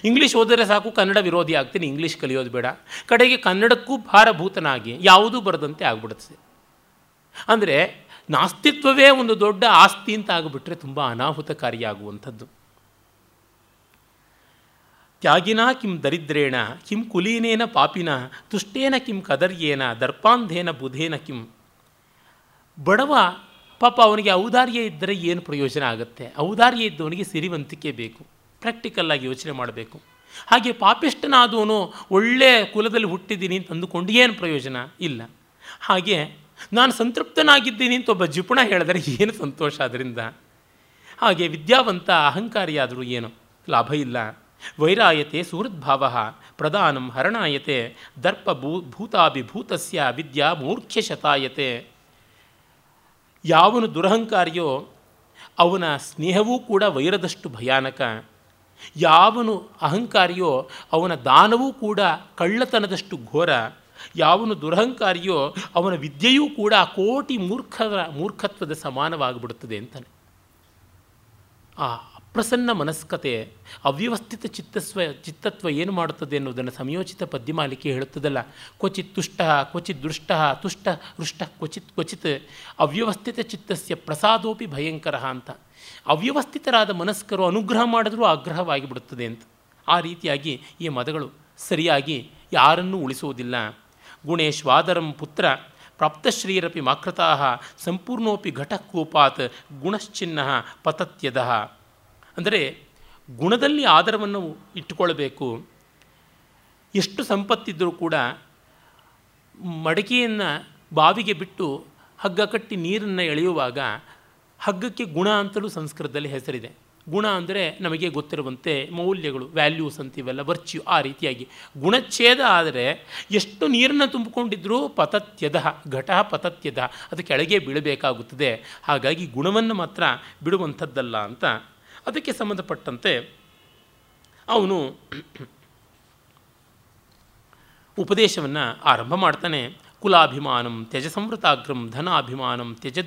A: ಇಂಗ್ಲೀಷ್ ಓದಿದ್ರೆ ಸಾಕು, ಕನ್ನಡ ವಿರೋಧಿ ಆಗ್ತೀನಿ ಇಂಗ್ಲೀಷ್ ಕಲಿಯೋದು ಬೇಡ. ಕಡೆಗೆ ಕನ್ನಡಕ್ಕೂ ಭಾರಭೂತನಾಗಿ ಯಾವುದೂ ಬರದಂತೆ ಆಗ್ಬಿಡುತ್ತೆ. ಅಂದರೆ ನಾಸ್ತಿತ್ವವೇ ಒಂದು ದೊಡ್ಡ ಆಸ್ತಿ ಅಂತ ಆಗಿಬಿಟ್ರೆ ತುಂಬ ಅನಾಹುತಕಾರಿಯಾಗುವಂಥದ್ದು. ತ್ಯಾಗಿನ ಕಿಂ ದರಿದ್ರೇಣ, ಕಿಂ ಕುಲೀನೇನ ಪಾಪಿನ, ತುಷ್ಟೇನ ಕಿಂ ಕದರ್ಯೇನ, ದರ್ಪಾಂಧೇನ ಬುಧೇನ ಕಿಂ. ಬಡವ ಪಾಪ ಅವನಿಗೆ ಔದಾರ್ಯ ಇದ್ದರೆ ಏನು ಪ್ರಯೋಜನ ಆಗುತ್ತೆ? ಔದಾರ್ಯ ಇದ್ದವನಿಗೆ ಸಿರಿವಂತಿಕೆ ಬೇಕು ಪ್ರಾಕ್ಟಿಕಲ್ಲಾಗಿ ಯೋಚನೆ ಮಾಡಬೇಕು. ಹಾಗೆ ಪಾಪಿಷ್ಟನಾದವನು ಒಳ್ಳೆಯ ಕುಲದಲ್ಲಿ ಹುಟ್ಟಿದ್ದೀನಿ ಅಂತ ಅಂದುಕೊಂಡು ಏನು ಪ್ರಯೋಜನ? ಇಲ್ಲ. ಹಾಗೆ ನಾನು ಸಂತೃಪ್ತನಾಗಿದ್ದೀನಿ ಅಂತ ಒಬ್ಬ ಜಿಪುಣ ಹೇಳಿದರೆ ಏನು ಸಂತೋಷ ಅದರಿಂದ? ಹಾಗೆ ವಿದ್ಯಾವಂತ ಅಹಂಕಾರಿಯಾದರೂ ಏನು? ಲಾಭ ಇಲ್ಲ. ವೈರಾಯತೆ ಸುಹೃದ್ಭಾವ, ಪ್ರಧಾನಂ ಹರಣಾಯತೆ ದರ್ಪ ಭೂ ಭೂತಾಭಿಭೂತಸ್ಯ ವಿದ್ಯಾ ಮೂರ್ಖ್ಯ ಶತಾಯತೆ ಯಾವನು ದುರಹಂಕಾರಿಯೋ ಅವನ ಸ್ನೇಹವೂ ಕೂಡ ವೈರದಷ್ಟು ಭಯಾನಕ. ಯಾವನು ಅಹಂಕಾರಿಯೋ ಅವನ ದಾನವೂ ಕೂಡ ಕಳ್ಳತನದಷ್ಟು ಘೋರ. ಯಾವನು ದುರಹಂಕಾರಿಯೋ ಅವನ ವಿದ್ಯೆಯೂ ಕೂಡ ಕೋಟಿ ಮೂರ್ಖರ ಮೂರ್ಖತ್ವದ ಸಮಾನವಾಗಿಬಿಡುತ್ತದೆ ಅಂತಾನೆ. ಆ ಅಪ್ರಸನ್ನ ಮನಸ್ಕತೆ, ಅವ್ಯವಸ್ಥಿತ ಚಿತ್ತಸ್ವ, ಚಿತ್ತತ್ವ ಏನು ಮಾಡುತ್ತದೆ ಎನ್ನುವುದನ್ನು ಸಂಯೋಚಿತ ಪದ್ಯಮಾಲಿಕೆ ಹೇಳುತ್ತದಲ್ಲ. ಕ್ವಚಿತ್ ತುಷ್ಟ, ಕ್ವಚಿತ್ ದೃಷ್ಟ, ತುಷ್ಟ ಹೃಷ್ಟ ಕ್ವಚಿತ್ ಕ್ವಚಿತ್ ಅವ್ಯವಸ್ಥಿತ ಚಿತ್ತಸ್ಯ ಪ್ರಸಾದೋಪಿ ಭಯಂಕರ ಅಂತ. ಅವ್ಯವಸ್ಥಿತರಾದ ಮನಸ್ಕರು ಅನುಗ್ರಹ ಮಾಡಿದ್ರೂ ಆಗ್ರಹವಾಗಿಬಿಡುತ್ತದೆ ಅಂತ. ಆ ರೀತಿಯಾಗಿ ಈ ಮದಗಳು ಸರಿಯಾಗಿ ಯಾರನ್ನೂ ಉಳಿಸುವುದಿಲ್ಲ. ಗುಣೇಶ್ವಾದರಂ ಪುತ್ರ ಪ್ರಾಪ್ತಶ್ರೀರಪಿ ಮಾಕೃತಾ ಸಂಪೂರ್ಣೋಪಿ ಘಟಕೋಪಾತ್ ಗುಣಶ್ಚಿನ್ನ ಪತತ್ಯದ. ಅಂದರೆ ಗುಣದಲ್ಲಿ ಆದರವನ್ನು ಇಟ್ಟುಕೊಳ್ಬೇಕು ಎಷ್ಟು ಸಂಪತ್ತಿದ್ದರೂ ಕೂಡ ಮಡಕೆಯನ್ನು ಬಾವಿಗೆ ಬಿಟ್ಟು ಹಗ್ಗ ಕಟ್ಟಿ ನೀರನ್ನು ಎಳೆಯುವಾಗ ಹಗ್ಗಕ್ಕೆ ಗುಣ ಅಂತಲೂ ಸಂಸ್ಕೃತದಲ್ಲಿ ಹೆಸರಿದೆ. ಗುಣ ಅಂದರೆ ನಮಗೆ ಗೊತ್ತಿರುವಂತೆ ಮೌಲ್ಯಗಳು ವ್ಯಾಲ್ಯೂಸ್ ಅಂತೀವಲ್ಲ ವರ್ಚ್ಯೂ ಆ ರೀತಿಯಾಗಿ. ಗುಣಚ್ಛೇದ ಆದರೆ ಎಷ್ಟು ನೀರನ್ನು ತುಂಬಿಕೊಂಡಿದ್ರೂ ಪತತ್ಯದ ಘಟ ಪತತ್ಯದ, ಅದು ಕೆಳಗೆ ಬೀಳಬೇಕಾಗುತ್ತದೆ. ಹಾಗಾಗಿ ಗುಣವನ್ನು ಮಾತ್ರ ಬಿಡುವಂಥದ್ದಲ್ಲ ಅಂತ ಅದಕ್ಕೆ ಸಂಬಂಧಪಟ್ಟಂತೆ ಅವನು ಉಪದೇಶವನ್ನು ಆರಂಭ ಮಾಡ್ತಾನೆ. ಕುಲಾಭಿಮಾನಂ ತ್ಯಜ ಸಂವೃತಾಗ್ರಂ ಧನಾಭಿಮಾನಂ ತ್ಯಜ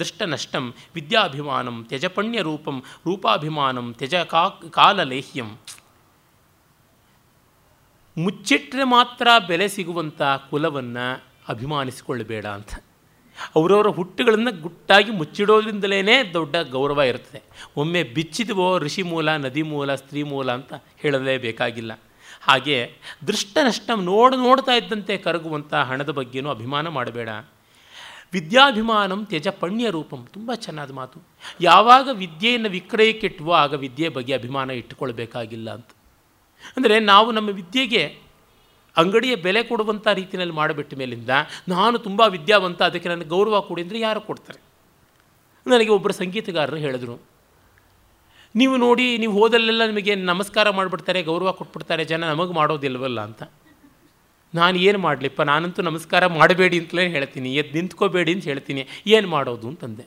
A: ದುಷ್ಟ ನಷ್ಟಂ ವಿದ್ಯಾಭಿಮಾನಂ ತ್ಯಜ ಪಣ್ಯರೂಪಂ ರೂಪಾಭಿಮಾನಂ ತ್ಯಜ ಕಾ, ಕಾಲಲೇಹ್ಯಂ. ಮುಚ್ಚಿಟ್ಟರೆ ಮಾತ್ರ ಬೆಲೆ ಸಿಗುವಂಥ ಕುಲವನ್ನು ಅಭಿಮಾನಿಸಿಕೊಳ್ಳಬೇಡ ಅಂತ. ಅವರವರ ಹುಟ್ಟುಗಳನ್ನು ಗುಟ್ಟಾಗಿ ಮುಚ್ಚಿಡೋದ್ರಿಂದಲೇ ದೊಡ್ಡ ಗೌರವ ಇರ್ತದೆ. ಒಮ್ಮೆ ಬಿಚ್ಚಿದವೋ ಋಷಿ ಮೂಲ, ನದಿ ಮೂಲ, ಸ್ತ್ರೀ ಮೂಲ ಅಂತ ಹೇಳಲೇಬೇಕಾಗಿಲ್ಲ ಹಾಗೆ ದೃಷ್ಟ ನಷ್ಟ ನೋಡು ನೋಡ್ತಾ ಇದ್ದಂತೆ ಕರಗುವಂಥ ಹಣದ ಬಗ್ಗೆನೂ ಅಭಿಮಾನ ಮಾಡಬೇಡ. ವಿದ್ಯಾಭಿಮಾನಂ ತ್ಯಜ ಪಣ್ಯ ರೂಪಂ. ತುಂಬ ಚೆನ್ನಾದ ಮಾತು. ಯಾವಾಗ ವಿದ್ಯೆಯನ್ನು ವಿಕ್ರಯಕ್ಕಿಟ್ಟವೋ ಆಗ ವಿದ್ಯೆ ಬಗ್ಗೆ ಅಭಿಮಾನ ಇಟ್ಟುಕೊಳ್ಬೇಕಾಗಿಲ್ಲ ಅಂತ. ಅಂದರೆ ನಾವು ನಮ್ಮ ವಿದ್ಯೆಗೆ ಅಂಗಡಿಯ ಬೆಲೆ ಕೊಡುವಂಥ ರೀತಿಯಲ್ಲಿ ಮಾಡಿಬಿಟ್ಟ ಮೇಲಿಂದ ನಾನು ತುಂಬ ವಿದ್ಯಾವಂತ, ಅದಕ್ಕೆ ನನಗೆ ಗೌರವ ಕೊಡಿ ಅಂದರೆ ಯಾರು ಕೊಡ್ತಾರೆ? ನನಗೆ ಒಬ್ಬರು ಸಂಗೀತಗಾರರು ಹೇಳಿದ್ರು. ನೀವು ನೋಡಿ, ನೀವು ಹೋದಲ್ಲೆಲ್ಲ ನಿಮಗೆ ನಮಸ್ಕಾರ ಮಾಡಿಬಿಡ್ತಾರೆ, ಗೌರವ ಕೊಟ್ಬಿಡ್ತಾರೆ, ಜನ ನಮಗೆ ಮಾಡೋದಿಲ್ವಲ್ಲ ಅಂತ. ನಾನು ಏನು ಮಾಡಲಿಪ್ಪ? ನಾನಂತೂ ನಮಸ್ಕಾರ ಮಾಡಬೇಡಿ ಅಂತಲೇ ಹೇಳ್ತೀನಿ ಎದ್ದು ನಿಂತ್ಕೋಬೇಡಿ ಅಂತ ಹೇಳ್ತೀನಿ, ಏನು ಮಾಡೋದು ಅಂತಂದೆ.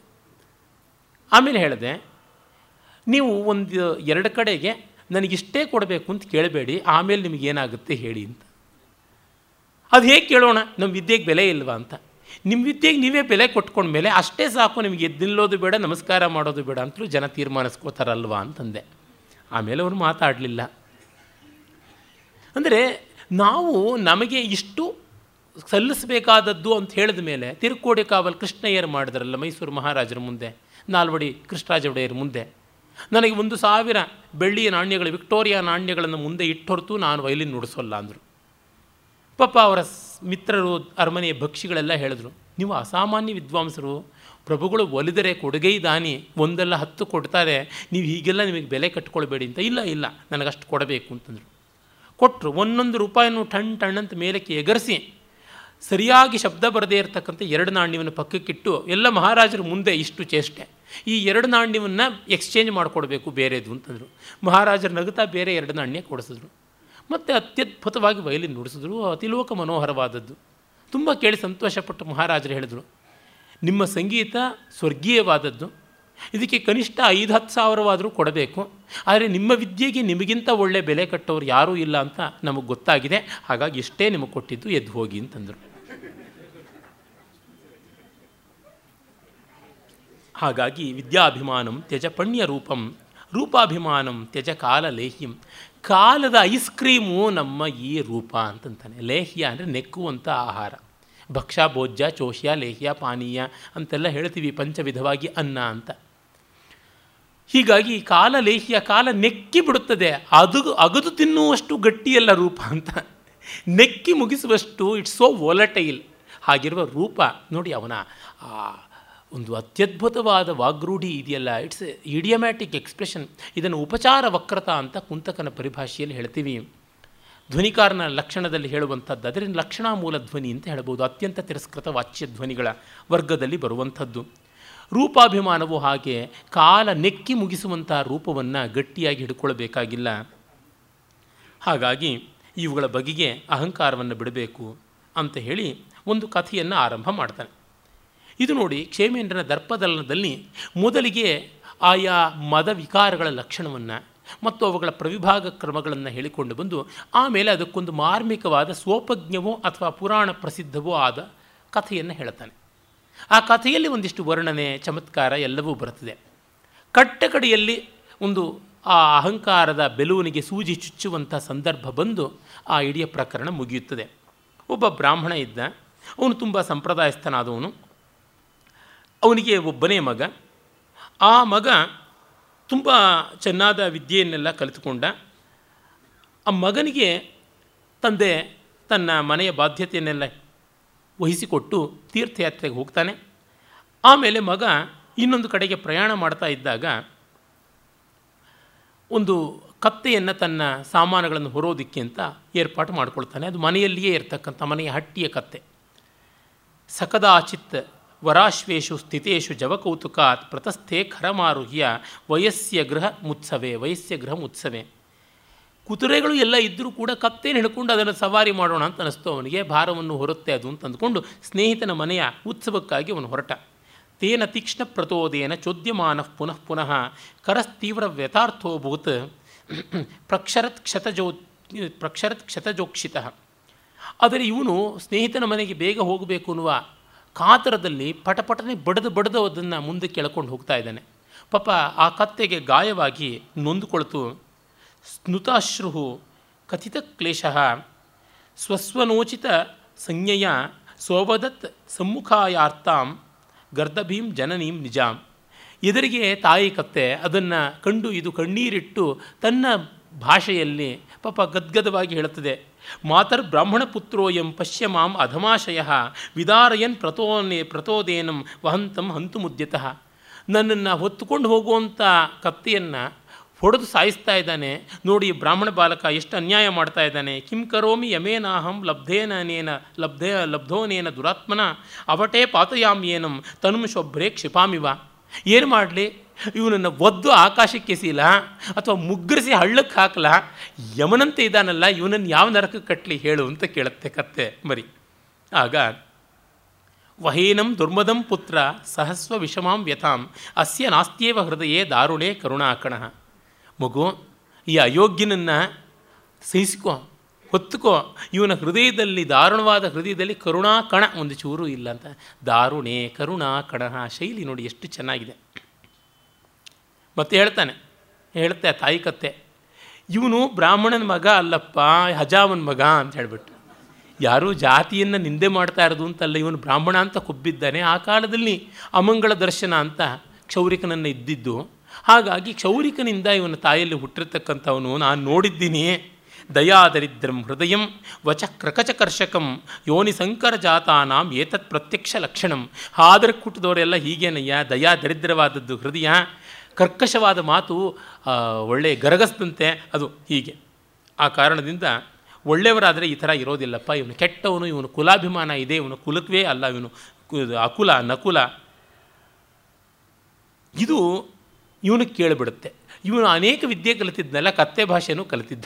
A: ಆಮೇಲೆ ಹೇಳಿದೆ, ನೀವು ಒಂದು ಎರಡು ಕಡೆಗೆ ನನಗಿಷ್ಟೇ ಕೊಡಬೇಕು ಅಂತ ಕೇಳಬೇಡಿ, ಆಮೇಲೆ ನಿಮಗೇನಾಗುತ್ತೆ ಹೇಳಿ ಅಂತ. ಅದು ಹೇಗೆ ಕೇಳೋಣ? ನಮ್ಮ ವಿದ್ಯೆಗೆ ಬೆಲೆ ಇಲ್ವಾ ಅಂತ. ನಿಮ್ಮ ವಿದ್ಯೆಗೆ ನೀವೇ ಬೆಲೆ ಕೊಟ್ಕೊಂಡ ಮೇಲೆ ಅಷ್ಟೇ ಸಾಕು ನಿಮಗೆ ಎದ್ದಿಲ್ಲೋದು ಬೇಡ, ನಮಸ್ಕಾರ ಮಾಡೋದು ಬೇಡ ಅಂತಲೂ ಜನ ತೀರ್ಮಾನಿಸ್ಕೋತಾರಲ್ವಾ ಅಂತಂದೆ. ಆಮೇಲೆ ಅವರು ಮಾತಾಡಲಿಲ್ಲ. ಅಂದರೆ ನಾವು ನಮಗೆ ಇಷ್ಟು ಸಲ್ಲಿಸಬೇಕಾದದ್ದು ಅಂತ ಹೇಳಿದ ಮೇಲೆ ತಿರುಕೋಡಿ ಕಾವಲ್ ಕೃಷ್ಣಯ್ಯರು ಮಾಡಿದ್ರಲ್ಲ ಮೈಸೂರು ಮಹಾರಾಜರ ಮುಂದೆ, ನಾಲ್ವಡಿ ಕೃಷ್ಣರಾಜ ಒಡೆಯರ ಮುಂದೆ. ನನಗೆ ಒಂದು ಸಾವಿರ ಬೆಳ್ಳಿಯ ನಾಣ್ಯಗಳು, ವಿಕ್ಟೋರಿಯಾ ನಾಣ್ಯಗಳನ್ನು ಮುಂದೆ ಇಟ್ಟೊರ್ತು ನಾನು ವೈಲಿನ್ ನುಡಿಸೋಲ್ಲ ಅಂದರು. ಪಾಪ ಅವರ ಮಿತ್ರರು, ಅರಮನೆಯ ಭಕ್ಷಿಗಳೆಲ್ಲ ಹೇಳಿದ್ರು, ನೀವು ಅಸಾಮಾನ್ಯ ವಿದ್ವಾಂಸರು, ಪ್ರಭುಗಳು ಒಲಿದರೆ ಕೊಡುಗೆ ದಾನಿ, ಒಂದೆಲ್ಲ ಹತ್ತು ಕೊಡ್ತಾರೆ, ನೀವು ಹೀಗೆಲ್ಲ ನಿಮಗೆ ಬೆಲೆ ಕಟ್ಕೊಳ್ಬೇಡಿ ಅಂತ. ಇಲ್ಲ ಇಲ್ಲ, ನನಗಷ್ಟು ಕೊಡಬೇಕು, ಅಂತಂದರು. ಕೊಟ್ಟರು ಒಂದೊಂದು ರೂಪಾಯಿನೂ ಟಣ್ ಟಣ್ಣಂತ ಮೇಲಕ್ಕೆ ಎಗರಿಸಿ, ಸರಿಯಾಗಿ ಶಬ್ದ ಬರದೇ ಇರತಕ್ಕಂಥ ಎರಡು ನಾಣ್ಯವನ್ನು ಪಕ್ಕಕ್ಕಿಟ್ಟು, ಎಲ್ಲ ಮಹಾರಾಜರ ಮುಂದೆ ಇಷ್ಟು ಚೇಷ್ಟೆ, ಈ ಎರಡು ನಾಣ್ಯವನ್ನು ಎಕ್ಸ್ಚೇಂಜ್ ಮಾಡಿಕೊಡ್ಬೇಕು, ಬೇರೆದು, ಅಂತಂದರು. ಮಹಾರಾಜರು ನಗುತ್ತಾ ಬೇರೆ ಎರಡು ನಾಣ್ಯ ಕೊಡಿಸಿದ್ರು. ಮತ್ತು ಅತ್ಯದ್ಭುತವಾಗಿ ವಯಲಿನ್ ನುಡಿಸಿದ್ರು. ಅತಿಲೋಕ ಮನೋಹರವಾದದ್ದು. ತುಂಬ ಕೇಳಿ ಸಂತೋಷಪಟ್ಟು ಮಹಾರಾಜರು ಹೇಳಿದರು. ನಿಮ್ಮ ಸಂಗೀತ ಸ್ವರ್ಗೀಯವಾದದ್ದು. ಇದಕ್ಕೆ ಕನಿಷ್ಠ ಐದು ಹತ್ತು ಸಾವಿರವಾದರೂ ಕೊಡಬೇಕು. ಆದರೆ ನಿಮ್ಮ ವಿದ್ಯೆಗೆ ನಿಮಗಿಂತ ಒಳ್ಳೆ ಬೆಲೆ ಕಟ್ಟೋರು ಯಾರೂ ಇಲ್ಲ ಅಂತ ನಮಗೆ ಗೊತ್ತಾಗಿದೆ. ಹಾಗಾಗಿ ಇಷ್ಟೇ ನಿಮಗೆ ಕೊಟ್ಟಿದ್ದು ಎದ್ದು ಹೋಗಿ ಅಂತಂದರು. ಹಾಗಾಗಿ ವಿದ್ಯಾಭಿಮಾನಂ ತ್ಯಜ ಪಣ್ಯ ರೂಪಂ ರೂಪಾಭಿಮಾನಂ ತ್ಯಜ ಕಾಲ ಲೇಹ್ಯಂ ಕಾಲದ ಐಸ್ ಕ್ರೀಮು ನಮ್ಮ ಈ ರೂಪ ಅಂತಂತಾನೆ. ಲೇಹ್ಯ ಅಂದರೆ ನೆಕ್ಕುವಂಥ ಆಹಾರ. ಭಕ್ಷ್ಯ ಭೋಜ್ಯ, ಚೋಷ್ಯ, ಲೇಹ್ಯ, ಪಾನೀಯ ಅಂತೆಲ್ಲ ಹೇಳ್ತೀವಿ ಪಂಚವಿಧವಾಗಿ ಅನ್ನ ಅಂತ. ಹೀಗಾಗಿ ಕಾಲ ಲೇಹ್ಯ, ಕಾಲ ನೆಕ್ಕಿ ಬಿಡುತ್ತದೆ. ಅದು ಅಗದು ತಿನ್ನುವಷ್ಟು ಗಟ್ಟಿಯಲ್ಲ ರೂಪ ಅಂತ. ನೆಕ್ಕಿ ಮುಗಿಸುವಷ್ಟು ಇಟ್ಸ್ ಸೋ ವೊಲಟೈಲ್ ಹಾಗಿರುವ ರೂಪ. ನೋಡಿ ಅವನ ಆ ಒಂದು ಅತ್ಯದ್ಭುತವಾದ ವಾಗ್ರೂಢಿ ಇದೆಯಲ್ಲ ಇಟ್ಸ್ ಇಡಿಯಮ್ಯಾಟಿಕ್ ಎಕ್ಸ್ಪ್ರೆಷನ್ ಇದನ್ನು ಉಪಚಾರ ವಕ್ರತ ಅಂತ ಕುಂತಕನ ಪರಿಭಾಷೆಯಲ್ಲಿ ಹೇಳ್ತೀವಿ. ಧ್ವನಿಕಾರನ ಲಕ್ಷಣದಲ್ಲಿ ಹೇಳುವಂಥದ್ದು, ಅದರಿಂದ ಲಕ್ಷಣ ಮೂಲ ಧ್ವನಿ ಅಂತ ಹೇಳ್ಬೋದು, ಅತ್ಯಂತ ತಿರಸ್ಕೃತ ವಾಚ್ಯ ಧ್ವನಿಗಳ ವರ್ಗದಲ್ಲಿ ಬರುವಂಥದ್ದು. ರೂಪಾಭಿಮಾನವು ಹಾಗೆ ಕಾಲ ನೆಕ್ಕಿ ಮುಗಿಸುವಂಥ ರೂಪವನ್ನು ಗಟ್ಟಿಯಾಗಿ ಹಿಡ್ಕೊಳ್ಬೇಕಾಗಿಲ್ಲ. ಹಾಗಾಗಿ ಇವುಗಳ ಬಗೆಗೆ ಅಹಂಕಾರವನ್ನು ಬಿಡಬೇಕು ಅಂತ ಹೇಳಿ ಒಂದು ಕಥೆಯನ್ನು ಆರಂಭ ಮಾಡ್ತಾನೆ. ಇದು ನೋಡಿ ಕ್ಷೇಮೇಂದ್ರನ ದರ್ಪದಲನದಲ್ಲಿ ಮೊದಲಿಗೆ ಆಯಾ ಮದ ವಿಕಾರಗಳ ಲಕ್ಷಣವನ್ನು ಮತ್ತು ಅವುಗಳ ಪ್ರವಿಭಾಗ ಕ್ರಮಗಳನ್ನು ಹೇಳಿಕೊಂಡು ಬಂದು ಆಮೇಲೆ ಅದಕ್ಕೊಂದು ಮಾರ್ಮಿಕವಾದ ಸ್ವೋಪಜ್ಞವೋ ಅಥವಾ ಪುರಾಣ ಪ್ರಸಿದ್ಧವೋ ಆದ ಕಥೆಯನ್ನು ಹೇಳ್ತಾನೆ. ಆ ಕಥೆಯಲ್ಲಿ ಒಂದಿಷ್ಟು ವರ್ಣನೆ, ಚಮತ್ಕಾರ ಎಲ್ಲವೂ ಬರುತ್ತದೆ. ಕಟ್ಟಕಡೆಯಲ್ಲಿ ಒಂದು ಆ ಅಹಂಕಾರದ ಬೆಲೂನಿಗೆ ಸೂಜಿ ಚುಚ್ಚುವಂಥ ಸಂದರ್ಭ ಬಂದು ಆ ಇಡೀ ಪ್ರಕರಣ ಮುಗಿಯುತ್ತದೆ. ಒಬ್ಬ ಬ್ರಾಹ್ಮಣ ಇದ್ದ. ಅವನು ತುಂಬ ಸಂಪ್ರದಾಯಸ್ಥನಾದವನು. ಅವನಿಗೆ ಒಬ್ಬನೇ ಮಗ. ಆ ಮಗ ತುಂಬ ಚೆನ್ನಾದ ವಿದ್ಯೆಯನ್ನೆಲ್ಲ ಕಲಿತುಕೊಂಡ. ಆ ಮಗನಿಗೆ ತಂದೆ ತನ್ನ ಮನೆಯ ಬಾಧ್ಯತೆಯನ್ನೆಲ್ಲ ವಹಿಸಿಕೊಟ್ಟು ತೀರ್ಥಯಾತ್ರೆಗೆ ಹೋಗ್ತಾನೆ. ಆಮೇಲೆ ಮಗ ಇನ್ನೊಂದು ಕಡೆಗೆ ಪ್ರಯಾಣ ಮಾಡ್ತಾ ಇದ್ದಾಗ ಒಂದು ಕತ್ತೆಯನ್ನು ತನ್ನ ಸಾಮಾನುಗಳನ್ನು ಹೊರೋದಕ್ಕೆ ಅಂತ ಏರ್ಪಾಟು ಮಾಡ್ಕೊಳ್ತಾನೆ. ಅದು ಮನೆಯಲ್ಲಿಯೇ ಇರ್ತಕ್ಕಂಥ ಮನೆಯ ಹಟ್ಟಿಯ ಕತ್ತೆ. ಸಕದಾಚಿತ್ ವರಾಶ್ವೇಶು ಸ್ಥಿತೇಶು ಜವಕೌತುಕಾತ್ ಪ್ರತಸ್ಥೆ ಖರಮಾರುಹ್ಯ ವಯಸ್ಸ್ಯ ಗೃಹ ಮುತ್ಸವೆ ವಯಸ್ಸ್ಯ ಗೃಹ ಮುತ್ಸವೆ. ಕುದುರೆಗಳು ಎಲ್ಲ ಇದ್ದರೂ ಕೂಡ ಕತ್ತೇನು ಹಿಡ್ಕೊಂಡು ಅದನ್ನು ಸವಾರಿ ಮಾಡೋಣ ಅಂತ ಅನಿಸ್ತು ಅವನಿಗೆ. ಭಾರವನ್ನು ಹೊರುತ್ತೆ ಅದು ಅಂತ ಅಂದ್ಕೊಂಡು ಸ್ನೇಹಿತನ ಮನೆಯ ಉತ್ಸವಕ್ಕಾಗಿ ಅವನು ಹೊರಟ. ತೇನ ತೀಕ್ಷ್ಣ ಪ್ರತೋದೇನ ಚೋದ್ಯಮಾನ ಪುನಃ ಪುನಃ ಕರಸ್ತೀವ್ರ ವ್ಯಥಾರ್ಥೋಭೂತ್ ಪ್ರಕ್ಷರತ್ ಕ್ಷತಜೋ, ಪ್ರಕ್ಷರತ್ ಕ್ಷತಜೋಕ್ಷಿತ. ಆದರೆ ಇವನು ಸ್ನೇಹಿತನ ಮನೆಗೆ ಬೇಗ ಹೋಗಬೇಕು ಅನ್ನುವ ಕಾತರದಲ್ಲಿ ಪಟಪಟನೆ ಬಡದು ಬಡದು ಅದನ್ನು ಮುಂದೆ ಕೆಳ್ಕೊಂಡು ಹೋಗ್ತಾ ಇದ್ದಾನೆ. ಪಾಪ ಆ ಕತ್ತೆಗೆ ಗಾಯವಾಗಿ ನೊಂದುಕೊಳ್ತು. ಸ್ನುತಾಶ್ರು ಕಥಿತ ಕ್ಲೇಶ. ಸ್ವಸ್ವನೋಚಿತ ಸಂಜ್ಞೆಯ ಸೋವದತ್ ಸಮ್ಮುಖಾಯಾರ್ಥಾಂ ಗರ್ದಭೀಂ ಜನನೀಂ ನಿಜಾಂ. ಎದುರಿಗೆ ತಾಯಿ ಕತ್ತೆ ಅದನ್ನು ಕಂಡು ಇದು ಕಣ್ಣೀರಿಟ್ಟು ತನ್ನ ಭಾಷೆಯಲ್ಲಿ ಪಾಪ ಗದ್ಗದವಾಗಿ ಹೇಳುತ್ತದೆ. ಮಾತರ್ ಬ್ರಾಹ್ಮಣ ಪುತ್ರೋಯಂ ಪಶ್ಯ ಮಾಂ ಅಧಮಾಶಯ ವಿದಾರಯನ್ ಪ್ರತೋನೆ ಪ್ರತೋದೇನಂ ವಹಂತಂ ಹಂತು ಮುದ್ಯತಃ. ನನ್ನನ್ನು ಹೊತ್ತುಕೊಂಡು ಹೋಗುವಂಥ ಕತ್ತೆಯನ್ನು ಹೊಡೆದು ಸಾಯಿಸ್ತಾ ಇದ್ದಾನೆ. ನೋಡಿ ಬ್ರಾಹ್ಮಣ ಬಾಲಕ ಎಷ್ಟು ಅನ್ಯಾಯ ಮಾಡ್ತಾ ಇದ್ದಾನೆ. ಕಿಂ ಕರೋಮಿ ಯಮೇನಾಹಂ ಲಬ್ಧೇನೇನ ಲಬ್ಧೇ ಲಬ್ಧೋನೇನ ದುರಾತ್ಮನ ಅವಟೇ ಪಾತಯಾಮ್ಯೇನಂ ತನುಂ ಶೊಭ್ರೆ ಕ್ಷಿಪಾಮಿವ ಏನು ಮಾಡಲಿ? ಇವನನ್ನು ಒದ್ದು ಆಕಾಶಕ್ಕೆ ಸೀಲ ಅಥವಾ ಮುಗ್ಗರಿಸಿ ಹಳ್ಳಕ್ಕೆ ಹಾಕಲ, ಯಮನಂತೆ ಇದ್ದಾನಲ್ಲ ಇವನನ್ನು ಯಾವ ನರಕಕ್ಕೆ ಕಟ್ಟಲಿ ಹೇಳು ಅಂತ ಕೇಳುತ್ತೆ ಕತ್ತೆ ಮರಿ. ಆಗ, ವಹೇನಂ ದುರ್ಮದಂ ಪುತ್ರ ಸಹಸ್ವ ವಿಷಮಾಂ ವ್ಯಥಾಂ, ಅಸ್ಯ ನಾಸ್ತ್ಯೇವ ಹೃದಯೇ ದಾರುಣೇ ಕರುಣಾಕಣ. ಮಗು, ಈ ಅಯೋಗ್ಯನನ್ನು ಸಹಿಸಿಕೋ, ಹೊತ್ತುಕೋ, ಇವನ ಹೃದಯದಲ್ಲಿ, ದಾರುಣವಾದ ಹೃದಯದಲ್ಲಿ ಕರುಣಾ ಕಣ ಒಂದು ಚೂರು ಇಲ್ಲ ಅಂತ. ದಾರುಣೇ ಕರುಣಾ ಕಣಹ ಶೈಲಿ ನೋಡಿ ಎಷ್ಟು ಚೆನ್ನಾಗಿದೆ. ಮತ್ತೆ ಹೇಳ್ತಾನೆ, ಹೇಳ್ತೆ, ತಾಯಿ ಕತ್ತೆ, ಇವನು ಬ್ರಾಹ್ಮಣನ ಮಗ ಅಲ್ಲಪ್ಪ ಹಜಾಮನ ಮಗ ಅಂತ ಹೇಳ್ಬಿಟ್ಟು ಯಾರೂ ಜಾತಿಯನ್ನು ನಿಂದೆ ಮಾಡ್ತಾ ಇರೋದು ಅಂತಲ್ಲ, ಇವನು ಬ್ರಾಹ್ಮಣ ಅಂತ ಕೊಬ್ಬಿದ್ದಾನೆ. ಆ ಕಾಲದಲ್ಲಿ ಅಮಂಗಳ ದರ್ಶನ ಅಂತ ಕ್ಷೌರಿಕನನ್ನು ಇದ್ದಿದ್ದು. ಹಾಗಾಗಿ ಕ್ಷೌರಿಕನಿಂದ ಇವನ ತಾಯಿಯಲ್ಲಿ ಹುಟ್ಟಿರ್ತಕ್ಕಂಥವನು, ನಾನು ನೋಡಿದ್ದೀನಿ. ದಯಾದರಿದ್ರಂ ಹೃದಯಂ ವಚ ಕ್ರಕಚಕರ್ಷಕಂ ಯೋನಿ ಸಂಕರ ಜಾತಾನಾಂ ಏತತ್ ಪ್ರತ್ಯಕ್ಷ ಲಕ್ಷಣಂ. ಹಾದರ ಕುಟ್ಟದವರೆಲ್ಲ ಹೀಗೇನಯ್ಯ, ದಯಾ ದರಿದ್ರವಾದದ್ದು ಹೃದಯ ಕರ್ಕಶವಾದ ಮಾತು ಒಳ್ಳೆಯ ಗರಗಸ್ತಂತೆ ಅದು ಹೀಗೆ. ಆ ಕಾರಣದಿಂದ ಒಳ್ಳೆಯವರಾದರೆ ಈ ಥರ ಇರೋದಿಲ್ಲಪ್ಪ, ಇವನು ಕೆಟ್ಟವನು, ಇವನು ಕುಲಾಭಿಮಾನ ಇದೆ, ಇವನು ಕುಲತ್ವೇ ಅಲ್ಲ, ಇವನು ಅಕುಲ, ನಕುಲ. ಇದು ಇವನು ಕೇಳಿಬಿಡುತ್ತೆ. ಇವನು ಅನೇಕ ವಿದ್ಯೆ ಕಲಿತಿದ್ನಲ್ಲ, ಕತ್ತೆ ಭಾಷೆನೂ ಕಲಿತಿದ್ದ.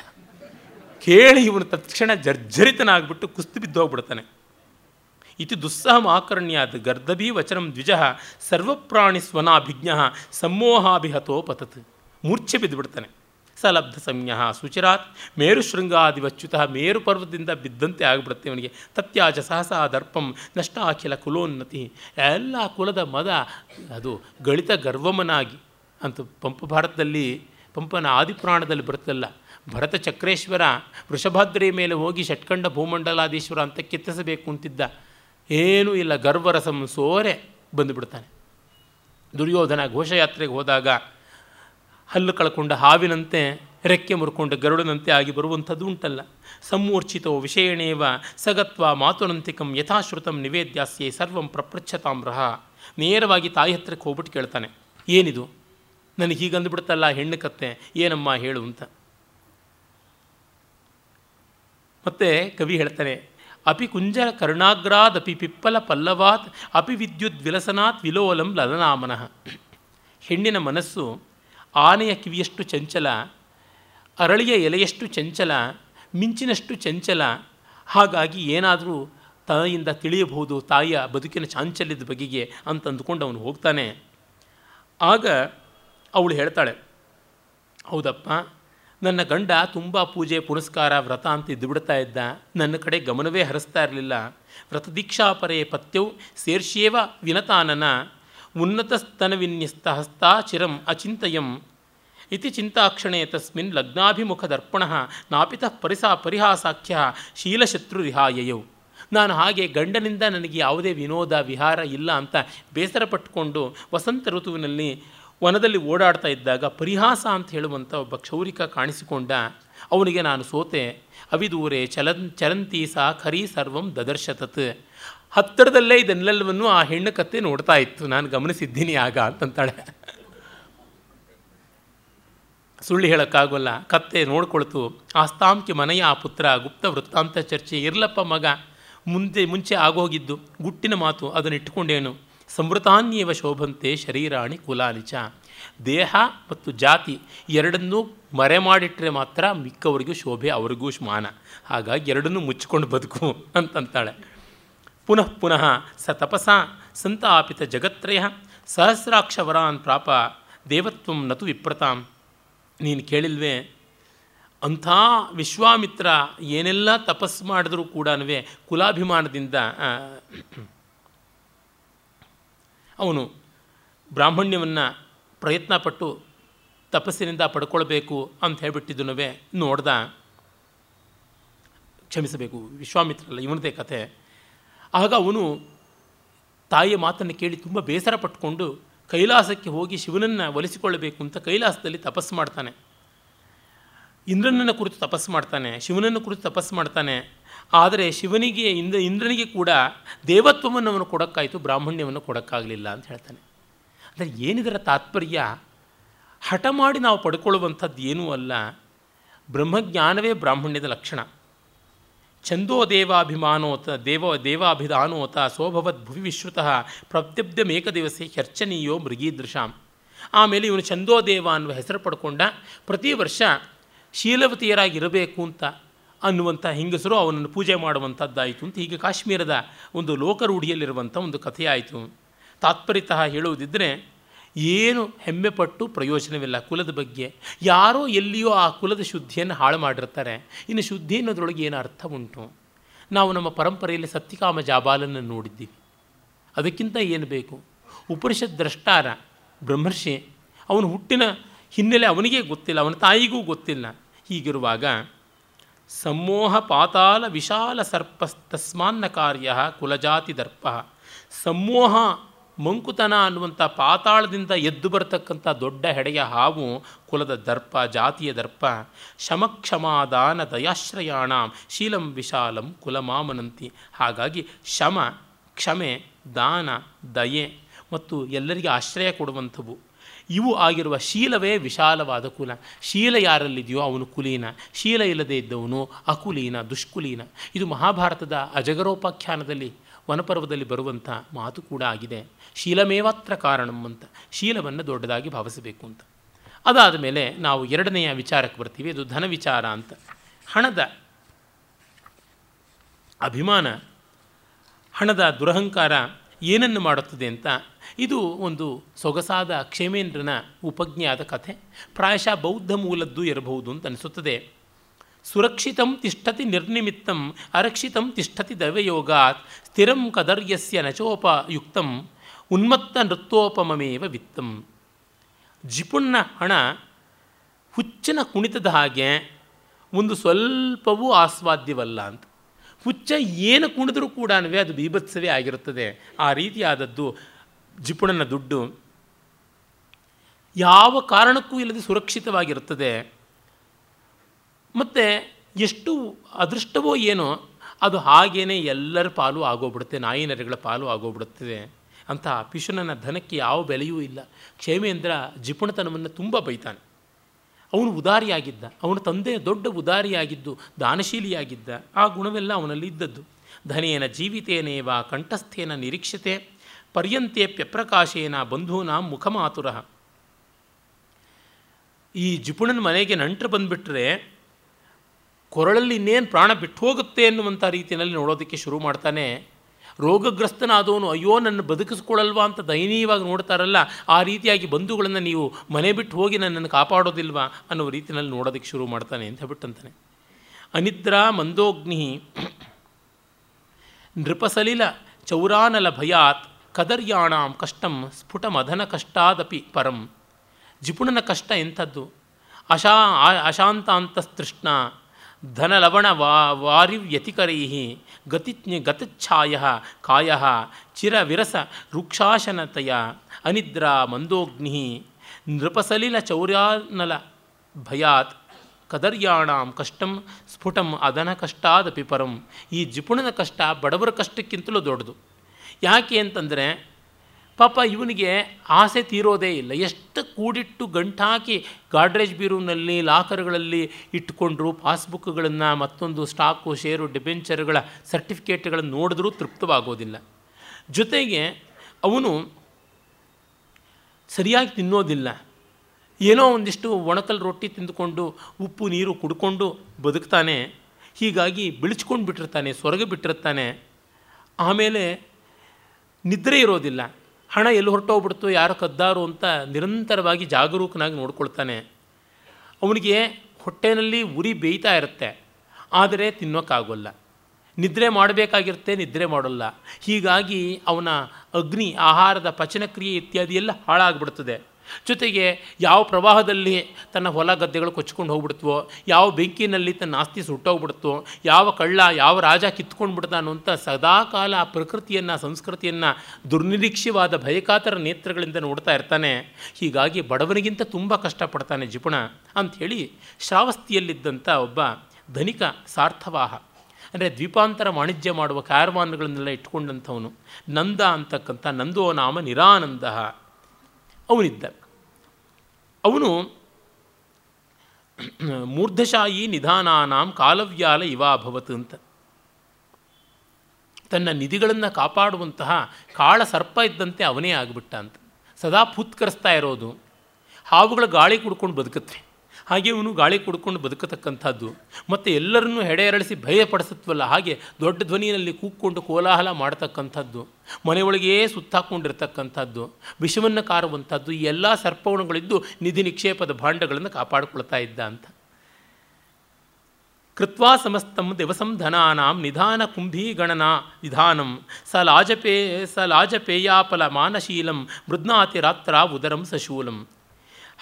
A: ಕೇಳಿ ಇವನು ತಕ್ಷಣ ಜರ್ಜರಿತನಾಗ್ಬಿಟ್ಟು ಕುಸ್ತು ಬಿದ್ದೋಗ್ಬಿಡ್ತಾನೆ. ಇತಿ ದುಸ್ಸಹಂ ಆಕರ್ಣ್ಯಾತ್ ಗರ್ದಭಿ ವಚನಂ ದ್ವಿಜ ಸರ್ವಪ್ರಾಣಿ ಸ್ವನಾಭಿಜ್ಞ ಸಮ್ಮೋಹಾಭಿಹತೋ ಪತತ್ ಮೂರ್ಛೆ ಬಿದ್ದುಬಿಡ್ತಾನೆ. ಸಲಬ್ಧ ಸಂಜ್ಞ ಸುಚಿರಾತ್ ಮೇರು ಬಿದ್ದಂತೆ ಆಗಿಬಿಡುತ್ತೆ ಅವನಿಗೆ ತತ್ಯಾಜ ಸಹಸ ದರ್ಪಂ ನಷ್ಟ ಅಖಿಲ ಕುಲೋನ್ನತಿ. ಎಲ್ಲ ಕುಲದ ಮದ ಅದು ಗಳಿತ ಗರ್ವಮನಾಗಿ ಅಂತ ಪಂಪ ಭಾರತದಲ್ಲಿ ಪಂಪನ ಆದಿಪುರಾಣದಲ್ಲಿ ಬರುತ್ತಲ್ಲ ಭರತ ಚಕ್ರೇಶ್ವರ ವೃಷಭಾದ್ರಿಯ ಮೇಲೆ ಹೋಗಿ ಷಟ್ಕಂಡ ಭೂಮಂಡಲಾದೀಶ್ವರ ಅಂತ ಕೆತ್ತಿಸಬೇಕು ಅಂತಿದ್ದ. ಏನೂ ಇಲ್ಲ, ಗರ್ವರಸಂ ಸೋರೆ ಬಂದುಬಿಡ್ತಾನೆ. ದುರ್ಯೋಧನ ಘೋಷಯಾತ್ರೆಗೆ ಹೋದಾಗ ಹಲ್ಲು ಕಳ್ಕೊಂಡ ಹಾವಿನಂತೆ ರೆಕ್ಕೆ ಮುರ್ಕೊಂಡು ಗರುಡನಂತೆ ಆಗಿ ಬರುವಂಥದ್ದು ಉಂಟಲ್ಲ. ಸಮೂರ್ಛಿತೋ ವಿಷಯಣೇವ ಸಗತ್ವ ಮಾತುನಂತಿಕಂ ಯಥಾಶ್ರುತಂ ನಿವೇದ್ಯಾಸ್ಯೆ ಸರ್ವಂ ಪ್ರಪೃಚ್ಛತಾಮ್ರಹ ನೇರವಾಗಿ ತಾಯಿ ಹತ್ರಕ್ಕೆ ಹೋಗ್ಬಿಟ್ಟು ಕೇಳ್ತಾನೆ, ಏನಿದು? ನನಗೆ ಹೀಗಂದುಬಿಡ್ತಲ್ಲ ಹೆಣ್ಣು ಕತ್ತೆ, ಏನಮ್ಮ ಹೇಳು ಅಂತ. ಮತ್ತೆ ಕವಿ ಹೇಳ್ತಾನೆ ಅಪಿ ಕುಂಜ ಕರ್ಣಾಗ್ರಾದ್, ಅಪಿ ಪಿಪ್ಪಲ ಪಲ್ಲವಾತ್, ಅಪಿ ವಿದ್ಯುತ್ ವಿಲಸನಾತ್, ವಿಲೋಲಂ ಲಲನಾಮನಃ. ಹೆಣ್ಣಿನ ಮನಸ್ಸು ಆನೆಯ ಕಿವಿಯಷ್ಟು ಚಂಚಲ, ಅರಳಿಯ ಎಲೆಯಷ್ಟು ಚಂಚಲ, ಮಿಂಚಿನಷ್ಟು ಚಂಚಲ, ಹಾಗಾಗಿ ಏನಾದರೂ ತಾಯಿಯಿಂದ ತಿಳಿಯಬಹುದು, ತಾಯಿಯ ಬದುಕಿನ ಚಾಂಚಲ್ಯದ ಬಗೆಗೆ ಅಂತ ಅಂದುಕೊಂಡು ಅವನು ಹೋಗ್ತಾನೆ. ಆಗ ಅವಳು ಹೇಳ್ತಾಳೆ, ಹೌದಪ್ಪ ನನ್ನ ಗಂಡ ತುಂಬ ಪೂಜೆ, ಪುನಸ್ಕಾರ, ವ್ರತ ಅಂತ ಇದ್ದುಬಿಡ್ತಾ ಇದ್ದ. ನನ್ನ ಕಡೆ ಗಮನವೇ ಹರಿಸ್ತಾ ಇರಲಿಲ್ಲ. ವ್ರತದೀಕ್ಷಾಪರೇ ಪತ್ಯವು ಸೇರ್ಷ್ಯೇವ ವಿನತಾನನ. ಉನ್ನತಸ್ತನವಿನ್ಯಸ್ತ ಹಸ್ತಾ ಚಿರಂ ಅಚಿಂತಯಂ. ಇತಿ ಚಿಂತಾಕ್ಷಣೆ ತಸ್ಮಿನ್ ಲಗ್ನಾಭಿಮುಖದರ್ಪಣ ನಾಪಿತ ಪರಿಸಾ ಪರಿಹಾಸಾಖ್ಯ ಶೀಲಶತ್ರುರಿಹಾಯಯವು ನಾನು ಹಾಗೆ ಗಂಡನಿಂದ ನನಗೆ ಯಾವುದೇ ವಿನೋದ, ವಿಹಾರ ಇಲ್ಲ ಅಂತ ಬೇಸರ ಪಟ್ಟುಕೊಂಡು ವಸಂತ ಋತುವಿನಲ್ಲಿ ವನದಲ್ಲಿ ಓಡಾಡ್ತಾ ಇದ್ದಾಗ ಪರಿಹಾಸ ಅಂತ ಹೇಳುವಂಥ ಒಬ್ಬ ಕ್ಷೌರಿಕ ಕಾಣಿಸಿಕೊಂಡ, ಅವನಿಗೆ ನಾನು ಸೋತೆ, ಅವಿದೂರೆ ಚಲನ್ ಚರಂತಿ ಸಾ ಖರಿ ಸರ್ವಂ ದದರ್ಶತತ್. ಹತ್ತಿರದಲ್ಲೇ ಇದನ್ನೆಲ್ಲವನ್ನು ಆ ಹೆಣ್ಣು ಕತ್ತೆ ನೋಡ್ತಾ ಇತ್ತು. ನಾನು ಗಮನಿಸಿದ್ದೀನಿ ಆಗ ಅಂತಂತಾಳೆ. ಸುಳ್ಳು ಹೇಳೋಕ್ಕಾಗೋಲ್ಲ. ಕತ್ತೆ ನೋಡ್ಕೊಳ್ತು. ಆಸ್ತಾಂಕಿ ಮನೆಯ ಆ ಪುತ್ರ ಗುಪ್ತ ವೃತ್ತಾಂತ ಚರ್ಚೆ ಇರ್ಲಪ್ಪ ಮಗ. ಮುಂದೆ, ಮುಂಚೆ ಆಗೋಗಿದ್ದು ಗುಟ್ಟಿನ ಮಾತು ಅದನ್ನು ಇಟ್ಕೊಂಡೇನು ಸಮೃತಾನ್ಯವ ಶೋಭಂತೆ ಶರೀರಾಣಿ ಕುಲಾನಿಚ ದೇಹ ಮತ್ತು ಜಾತಿ ಎರಡನ್ನೂ ಮರೆ ಮಾಡಿಟ್ರೆ ಮಾತ್ರ ಮಿಕ್ಕವರಿಗೂ ಶೋಭೆ, ಅವರಿಗೂ ಸ್ಮಾನ ಹಾಗಾಗಿ ಎರಡನ್ನೂ ಮುಚ್ಚಿಕೊಂಡು ಬದುಕು ಅಂತಂತಾಳೆ. ಪುನಃ ಪುನಃ ಸ ತಪಸ ಸಂತಾಪಿತ ಜಗತ್ರಯ ಸಹಸ್ರಾಕ್ಷವರಾನ್ ಪ್ರಾಪ ದೇವತ್ವಂ ನತು ವಿಪ್ರತಾಂ. ನೀನು ಕೇಳಿಲ್ವೇ? ಅಂಥ ವಿಶ್ವಾಮಿತ್ರ ಏನೆಲ್ಲ ತಪಸ್ಸು ಮಾಡಿದ್ರೂ ಕೂಡ ಕುಲಾಭಿಮಾನದಿಂದ ಅವನು ಬ್ರಾಹ್ಮಣ್ಯವನ್ನು ಪ್ರಯತ್ನಪಟ್ಟು ತಪಸ್ಸಿನಿಂದ ಪಡ್ಕೊಳ್ಬೇಕು ಅಂತ ಹೇಳಿಬಿಟ್ಟಿದ್ದನು ನೋಡ್ದ. ಕ್ಷಮಿಸಬೇಕು ವಿಶ್ವಾಮಿತ್ರಲ್ಲ ಇವನದೇ ಕಥೆ. ಆಗ ಅವನು ತಾಯಿಯ ಮಾತನ್ನು ಕೇಳಿ ತುಂಬ ಬೇಸರ ಪಟ್ಟುಕೊಂಡು ಕೈಲಾಸಕ್ಕೆ ಹೋಗಿ ಶಿವನನ್ನು ಒಲಿಸಿಕೊಳ್ಳಬೇಕು ಅಂತ ಕೈಲಾಸದಲ್ಲಿ ತಪಸ್ಸು ಮಾಡ್ತಾನೆ. ಇಂದ್ರನನ್ನು ಕುರಿತು ತಪಸ್ಸು ಮಾಡ್ತಾನೆ, ಶಿವನನ್ನು ಕುರಿತು ತಪಸ್ಸು ಮಾಡ್ತಾನೆ. ಆದರೆ ಶಿವನಿಗೆ, ಇಂದ್ರ, ಇಂದ್ರನಿಗೆ ಕೂಡ ದೇವತ್ವವನ್ನು ಅವನು ಕೊಡೋಕ್ಕಾಯಿತು, ಬ್ರಾಹ್ಮಣ್ಯವನ್ನು ಕೊಡೋಕ್ಕಾಗಲಿಲ್ಲ ಅಂತ ಹೇಳ್ತಾನೆ. ಅಂದರೆ ಏನಿದರ ತಾತ್ಪರ್ಯ? ಹಠ ಮಾಡಿ ನಾವು ಪಡ್ಕೊಳ್ಳುವಂಥದ್ದು ಏನೂ ಅಲ್ಲ. ಬ್ರಹ್ಮಜ್ಞಾನವೇ ಬ್ರಾಹ್ಮಣ್ಯದ ಲಕ್ಷಣ. ಛಂದೋ ದೇವಾಭಿಮಾನೋತ, ದೇವ, ದೇವಾಭಿಧಾನೋತ, ಸೋಭವದ್ ಭುವಿ ವಿಶ್ರುತಃ ಪ್ರತ್ಯಬ್ಧಮೇಕ ಹರ್ಚನೀಯೋ ಮೃಗೀದೃಶಾಂ. ಆಮೇಲೆ ಇವನು ಛಂದೋದೇವ ಅನ್ನುವ ಹೆಸರು ಪಡ್ಕೊಂಡ, ಪ್ರತಿ ವರ್ಷ ಶೀಲವತಿಯರಾಗಿರಬೇಕು ಅಂತ. ಅನ್ನುವಂಥ ಹೆಂಗಸರು ಅವನನ್ನು ಪೂಜೆ ಮಾಡುವಂಥದ್ದಾಯಿತು ಅಂತ ಹೀಗೆ ಕಾಶ್ಮೀರದ ಒಂದು ಲೋಕರೂಢಿಯಲ್ಲಿರುವಂಥ ಒಂದು ಕಥೆಯಾಯಿತು. ತಾತ್ಪರ್ಯತಃ ಹೇಳುವುದಿದ್ದರೆ ಏನು ಹೆಮ್ಮೆಪಟ್ಟು ಪ್ರಯೋಜನವಿಲ್ಲ ಕುಲದ ಬಗ್ಗೆ. ಯಾರೋ ಎಲ್ಲಿಯೋ ಆ ಕುಲದ ಶುದ್ಧಿಯನ್ನು ಹಾಳು ಮಾಡಿರ್ತಾರೆ. ಇನ್ನು ಶುದ್ಧಿ ಅನ್ನೋದ್ರೊಳಗೆ ಏನು ಅರ್ಥ ಉಂಟು? ನಾವು ನಮ್ಮ ಪರಂಪರೆಯಲ್ಲಿ ಸತ್ಯಕಾಮ ಜಾಬಾಲನ್ನು ನೋಡಿದ್ದೀವಿ. ಅದಕ್ಕಿಂತ ಏನು ಬೇಕು? ಉಪನಿಷತ್ ದ್ರಷ್ಟಾರ, ಬ್ರಹ್ಮರ್ಷಿ, ಅವನು ಹುಟ್ಟಿನ ಹಿನ್ನೆಲೆ ಅವನಿಗೆ ಗೊತ್ತಿಲ್ಲ, ಅವನ ತಾಯಿಗೂ ಗೊತ್ತಿಲ್ಲ. ಹೀಗಿರುವಾಗ ಸಮೋಹ ಪಾತಾಲ ವಿಶಾಲ ಸರ್ಪ ತಸ್ಮಾನ್ನ ಕಾರ್ಯ ಕುಲಜಾತಿ ದರ್ಪ. ಸಮೋಹ ಮಂಕುತನ ಅನ್ನುವಂಥ ಪಾತಾಳದಿಂದ ಎದ್ದು ಬರತಕ್ಕಂಥ ದೊಡ್ಡ ಹೆಡೆಯ ಹಾವು ಕುಲದ ದರ್ಪ, ಜಾತಿಯ ದರ್ಪ. ಶಮಕ್ಷಮಾದಾನ ದಯಾಶ್ರಯಾಣ, ಶೀಲಂ ವಿಶಾಲಂ ಕುಲಮಾಮನಂತಿ. ಹಾಗಾಗಿ ಶಮ, ಕ್ಷಮೆ, ದಾನ, ದಯೆ ಮತ್ತು ಎಲ್ಲರಿಗೆ ಆಶ್ರಯ ಕೊಡುವಂಥವು. ಇವು ಆಗಿರುವ ಶೀಲವೇ ವಿಶಾಲವಾದ ಕುಲ. ಶೀಲ ಯಾರಲ್ಲಿದೆಯೋ ಅವನು ಕುಲೀನ. ಶೀಲ ಇಲ್ಲದೆ ಇದ್ದವನು ಅಕುಲೀನ, ದುಷ್ಕುಲೀನ. ಇದು ಮಹಾಭಾರತದ ಅಜಗರೋಪಾಖ್ಯಾನದಲ್ಲಿ, ವನಪರ್ವದಲ್ಲಿ ಬರುವಂಥ ಮಾತು ಕೂಡ ಆಗಿದೆ. ಶೀಲಮೇವಾತ್ರ ಕಾರಣಂ ಅಂತ. ಶೀಲವನ್ನು ದೊಡ್ಡದಾಗಿ ಭಾವಿಸಬೇಕು ಅಂತ. ಅದಾದ ಮೇಲೆ ನಾವು ಎರಡನೆಯ ವಿಚಾರಕ್ಕೆ ಬರ್ತೀವಿ. ಅದು ಧನ ವಿಚಾರ ಅಂತ. ಹಣದ ಅಭಿಮಾನ, ಹಣದ ದುರಹಂಕಾರ ಏನನ್ನು ಮಾಡುತ್ತದೆ ಅಂತ ಇದು ಒಂದು ಸೊಗಸಾದ ಕ್ಷೇಮೇಂದ್ರನ ಉಪಜ್ಞಾದ ಕಥೆ. ಪ್ರಾಯಶಃ ಬೌದ್ಧ ಮೂಲದ್ದು ಇರಬಹುದು ಅಂತ ಅನಿಸುತ್ತದೆ. ಸುರಕ್ಷಿತಂ ತಿಷ್ಠತಿ ನಿರ್ನಿಮಿತ್ತಂ, ಅರಕ್ಷಿತಂ ತಿಷ್ಠತಿ ದವಯೋಗಾತ್ ಸ್ಥಿರಂ ಕದರ್ಯಸ್ಯ ನಚೋಪಯುಕ್ತಂ, ಉನ್ಮತ್ತ ನೃತ್ಯೋಪಮೇವ ವಿತ್ತಂ. ಜಿಪುಣ್ಣ ಹಣ ಹುಚ್ಚನ ಕುಣಿತದ ಹಾಗೆ ಒಂದು ಸ್ವಲ್ಪವೂ ಆಸ್ವಾದ್ಯವಲ್ಲ ಅಂತ. ಹುಚ್ಚ ಏನು ಕುಣಿದ್ರೂ ಕೂಡ ಅದು ಬೀಭತ್ಸವೇ ಆಗಿರುತ್ತದೆ. ಆ ರೀತಿಯಾದದ್ದು ಜಿಪುಣನ ದುಡ್ಡು ಯಾವ ಕಾರಣಕ್ಕೂ ಇಲ್ಲದೆ ಸುರಕ್ಷಿತವಾಗಿರುತ್ತದೆ. ಮತ್ತು ಎಷ್ಟು ಅದೃಷ್ಟವೋ ಏನೋ ಅದು ಹಾಗೇ ಎಲ್ಲರ ಪಾಲು ಆಗೋಗ್ಬಿಡುತ್ತೆ, ನಾಯಿ ನರಿಗಳ ಪಾಲು ಆಗೋಗ್ಬಿಡುತ್ತದೆ. ಅಂತ ಪಿಶುನನ ಧನಕ್ಕೆ ಯಾವ ಬೆಲೆಯೂ ಇಲ್ಲ. ಕ್ಷೇಮೇಂದ್ರ ಜಿಪುಣತನವನ್ನು ತುಂಬ ಬೈತಾನೆ. ಅವನು ಉದಾರಿಯಾಗಿದ್ದ, ಅವನ ತಂದೆ ದೊಡ್ಡ ಉದಾರಿಯಾಗಿದ್ದು, ದಾನಶೀಲಿಯಾಗಿದ್ದ, ಆ ಗುಣವೆಲ್ಲ ಅವನಲ್ಲಿ ಇದ್ದದ್ದು. ಧನೇನ ಜೀವಿತೇನೇವ ಕಂಠಸ್ಥೇನ ನಿರೀಕ್ಷತೆ, ಪರ್ಯಂತೆ ಪ್ಯಪ್ರಕಾಶೇನ ಬಂಧೂನ ಮುಖಮಾತುರ. ಈ ಜಿಪುಣನ ಮನೆಗೆ ನಂಟರು ಬಂದುಬಿಟ್ರೆ, ಕೊರಳಲ್ಲಿ ಇನ್ನೇನು ಪ್ರಾಣ ಬಿಟ್ಟು ಹೋಗುತ್ತೆ ಅನ್ನುವಂಥ ರೀತಿಯಲ್ಲಿ ನೋಡೋದಕ್ಕೆ ಶುರು ಮಾಡ್ತಾನೆ ರೋಗಗ್ರಸ್ತನಾದವನು, ಅಯ್ಯೋ ನನ್ನ ಬದುಕಿಸ್ಕೊಳ್ಳಲ್ವಾ ಅಂತ ದಯನೀಯವಾಗಿ ನೋಡ್ತಾರಲ್ಲ, ಆ ರೀತಿಯಾಗಿ ಬಂಧುಗಳನ್ನು ನೀವು ಮನೆ ಬಿಟ್ಟು ಹೋಗಿ ನನ್ನನ್ನು ಕಾಪಾಡೋದಿಲ್ವಾ ಅನ್ನೋ ರೀತಿಯಲ್ಲಿ ನೋಡೋದಕ್ಕೆ ಶುರು ಮಾಡ್ತಾನೆ ಅಂತ ಹೇಳ್ಬಿಟ್ಟಂತಾನೆ. ಅನಿದ್ರಾ ಮಂದೋಗ್ನಿ ನೃಪಸಲಿಲ ಚೌರಾನಲ ಭಯಾತ್ ಕದರ್ಯಾಣಾಂ ಕಷ್ಟಂ ಸ್ಫುಟಮಧನ ಕಷ್ಟಾದಪಿ ಪರಂ. ಜಿಪುಣನ ಕಷ್ಟ ಎಂಥದ್ದು? ಅಶಾ ಅಶಾಂತಾಂತಸ್ತೃಷ್ಣ ಧನಲವಣ ವಾ ವಾರಿವ್ಯತಿಕರೈ ಗತಿ ಗತಚ್ಛಾಯ ಕಾಯ ಚಿರವಿರಸ ವೃಕ್ಷಾಶನತೆಯ ಅನಿದ್ರಾ ಮಂದೋಗ್ನಿ ನೃಪಸಲಿಲ ಚೌರ್ಯಾನಲ ಭಯಾತ್ ಕದರ್ಯಾಣಾಂ ಕಷ್ಟಂ ಸ್ಫುಟಂ ಅದನ ಕಷ್ಟಾದಪಿ ಪರಂ ಈ ಜಿಪುಣನ ಕಷ್ಟ ಬಡವರ ಕಷ್ಟಕ್ಕಿಂತಲೂ ದೊಡ್ಡದು. ಯಾಕೆ ಅಂತಂದರೆ ಪಾಪ ಇವನಿಗೆ ಆಸೆ ತೀರೋದೇ ಇಲ್ಲ. ಎಷ್ಟು ಕೂಡಿಟ್ಟು ಗಂಟಾಕಿ ಗಾಡ್ರೇಜ್ ಬೀರೂನಲ್ಲಿ ಲಾಕರ್ಗಳಲ್ಲಿ ಇಟ್ಟುಕೊಂಡ್ರು, ಪಾಸ್ಬುಕ್ಗಳನ್ನು ಮತ್ತೊಂದು ಸ್ಟಾಕು ಷೇರು ಡಿಬೆಂಚರ್ಗಳ ಸರ್ಟಿಫಿಕೇಟ್ಗಳನ್ನು ನೋಡಿದ್ರೂ ತೃಪ್ತವಾಗೋದಿಲ್ಲ. ಜೊತೆಗೆ ಅವನು ಸರಿಯಾಗಿ ತಿನ್ನೋದಿಲ್ಲ. ಏನೋ ಒಂದಿಷ್ಟು ಒಣಕಲ್ ರೊಟ್ಟಿ ತಿಂದುಕೊಂಡು ಉಪ್ಪು, ನೀರು ಕುಡ್ಕೊಂಡು ಬದುಕ್ತಾನೆ, ಹೀಗಾಗಿ ಬಿಳಿಸ್ಕೊಂಡು ಬಿಟ್ಟಿರ್ತಾನೆ ಸೊರಗ ಬಿಟ್ಟಿರ್ತಾನೆ ಆಮೇಲೆ ನಿದ್ರೆ ಇರೋದಿಲ್ಲ. ಹಣ ಎಲ್ಲಿ ಹೊರಟೋಗ್ಬಿಡ್ತು, ಯಾರು ಕದ್ದಾರು ಅಂತ ನಿರಂತರವಾಗಿ ಜಾಗರೂಕನಾಗಿ ನೋಡ್ಕೊಳ್ತಾನೆ. ಅವನಿಗೆ ಹೊಟ್ಟೆನಲ್ಲಿ ಉರಿ ಬೇಯ್ತಾ ಇರುತ್ತೆ, ಆದರೆ ತಿನ್ನೋಕ್ಕಾಗೋಲ್ಲ. ನಿದ್ರೆ ಮಾಡಬೇಕಾಗಿರುತ್ತೆ, ನಿದ್ರೆ ಮಾಡೋಲ್ಲ. ಹೀಗಾಗಿ ಅವನ ಅಗ್ನಿ, ಆಹಾರದ ಪಚನಕ್ರಿಯೆ ಇತ್ಯಾದಿ ಎಲ್ಲ ಹಾಳಾಗ್ಬಿಡ್ತದೆ. ಜೊತೆಗೆ ಯಾವ ಪ್ರವಾಹದಲ್ಲಿ ತನ್ನ ಹೊಲ ಗದ್ದೆಗಳು ಕೊಚ್ಕೊಂಡು ಹೋಗ್ಬಿಡ್ತವೋ, ಯಾವ ಬೆಂಕಿನಲ್ಲಿ ತನ್ನ ಆಸ್ತಿ ಸುಟ್ಟೋಗ್ಬಿಡ್ತೋ ಯಾವ ಕಳ್ಳ, ಯಾವ ರಾಜ ಕಿತ್ಕೊಂಡು ಬಿಡ್ತಾನೋ ಅಂತ ಸದಾಕಾಲ ಆ ಪ್ರಕೃತಿಯನ್ನು, ಸಂಸ್ಕೃತಿಯನ್ನು ದುರ್ನಿರೀಕ್ಷಿವಾದ ಭಯಕಾತರ ನೇತ್ರಗಳಿಂದ ನೋಡ್ತಾ ಇರ್ತಾನೆ. ಹೀಗಾಗಿ ಬಡವನಿಗಿಂತ ತುಂಬ ಕಷ್ಟಪಡ್ತಾನೆ ಜಿಪುಣ. ಅಂಥೇಳಿ ಶ್ರಾವಸ್ತಿಯಲ್ಲಿದ್ದಂಥ ಒಬ್ಬ ಧನಿಕ ಸಾರ್ಥವಾಹ, ಅಂದರೆ ದ್ವೀಪಾಂತರ ವಾಣಿಜ್ಯ ಮಾಡುವ ಕ್ಯಾರವಾನ್ಗಳನ್ನೆಲ್ಲ ಇಟ್ಕೊಂಡಂಥವನು. ನಂದ ಅಂತಕ್ಕಂಥ ನಂದೋ ನಾಮ ನಿರಾನಂದ ಅವನಿದ್ದ. ಅವನು, ಮೂರ್ಧಶಾಯಿ ನಿಧಾನಾನಾಂ ಕಾಲವ್ಯಾಲ ಇವಾಭವತ್ ಅಂತ. ತನ್ನ ನಿಧಿಗಳನ್ನು ಕಾಪಾಡುವಂತಹ ಕಾಳ ಸರ್ಪ ಇದ್ದಂತೆ ಅವನೇ ಆಗಿಬಿಟ್ಟ ಅಂತ. ಸದಾ ಪುತ್ಕರಿಸ್ತಾ ಇರೋದು. ಹಾವುಗಳ ಗಾಳಿ ಕುಡ್ಕೊಂಡು ಬದುಕತ್ವೆ ಹಾಗೆ ಇವನು ಗಾಳಿ ಕುಡ್ಕೊಂಡು ಬದುಕತಕ್ಕಂಥದ್ದು. ಮತ್ತು ಎಲ್ಲರನ್ನೂ ಹೆಡೆ ಎರಳಿಸಿ ಭಯಪಡಿಸುತ್ತವಲ್ಲ, ಹಾಗೆ ದೊಡ್ಡ ಧ್ವನಿಯಲ್ಲಿ ಕೂಕ್ಕೊಂಡು ಕೋಲಾಹಲ ಮಾಡತಕ್ಕಂಥದ್ದು. ಮನೆಯೊಳಗೇ ಸುತ್ತಾಕೊಂಡಿರ್ತಕ್ಕಂಥದ್ದು. ವಿಷವನ್ನು ಕಾರುವಂಥದ್ದು, ಈ ಎಲ್ಲ ಸರ್ಪವಣಗಳಿದ್ದು ನಿಧಿ ನಿಕ್ಷೇಪದ ಭಾಂಡಗಳನ್ನು ಕಾಪಾಡಿಕೊಳ್ತಾ ಇದ್ದ ಅಂತ. ಕೃತ್ವಾ ಸಮಸ್ತಂ ದಿವಸಂ ನಿಧಾನ ಕುಂಭೀಗಣನ ವಿಧಾನಂ ಸ ಲಾಜಪೇ, ಸ ಲಾಜಪೇಯಾಪಲ ಮಾನಶೀಲಂ ಮೃದ್ನಾತಿ ರಾತ್ರ ಉದರಂ ಸಶೂಲಂ.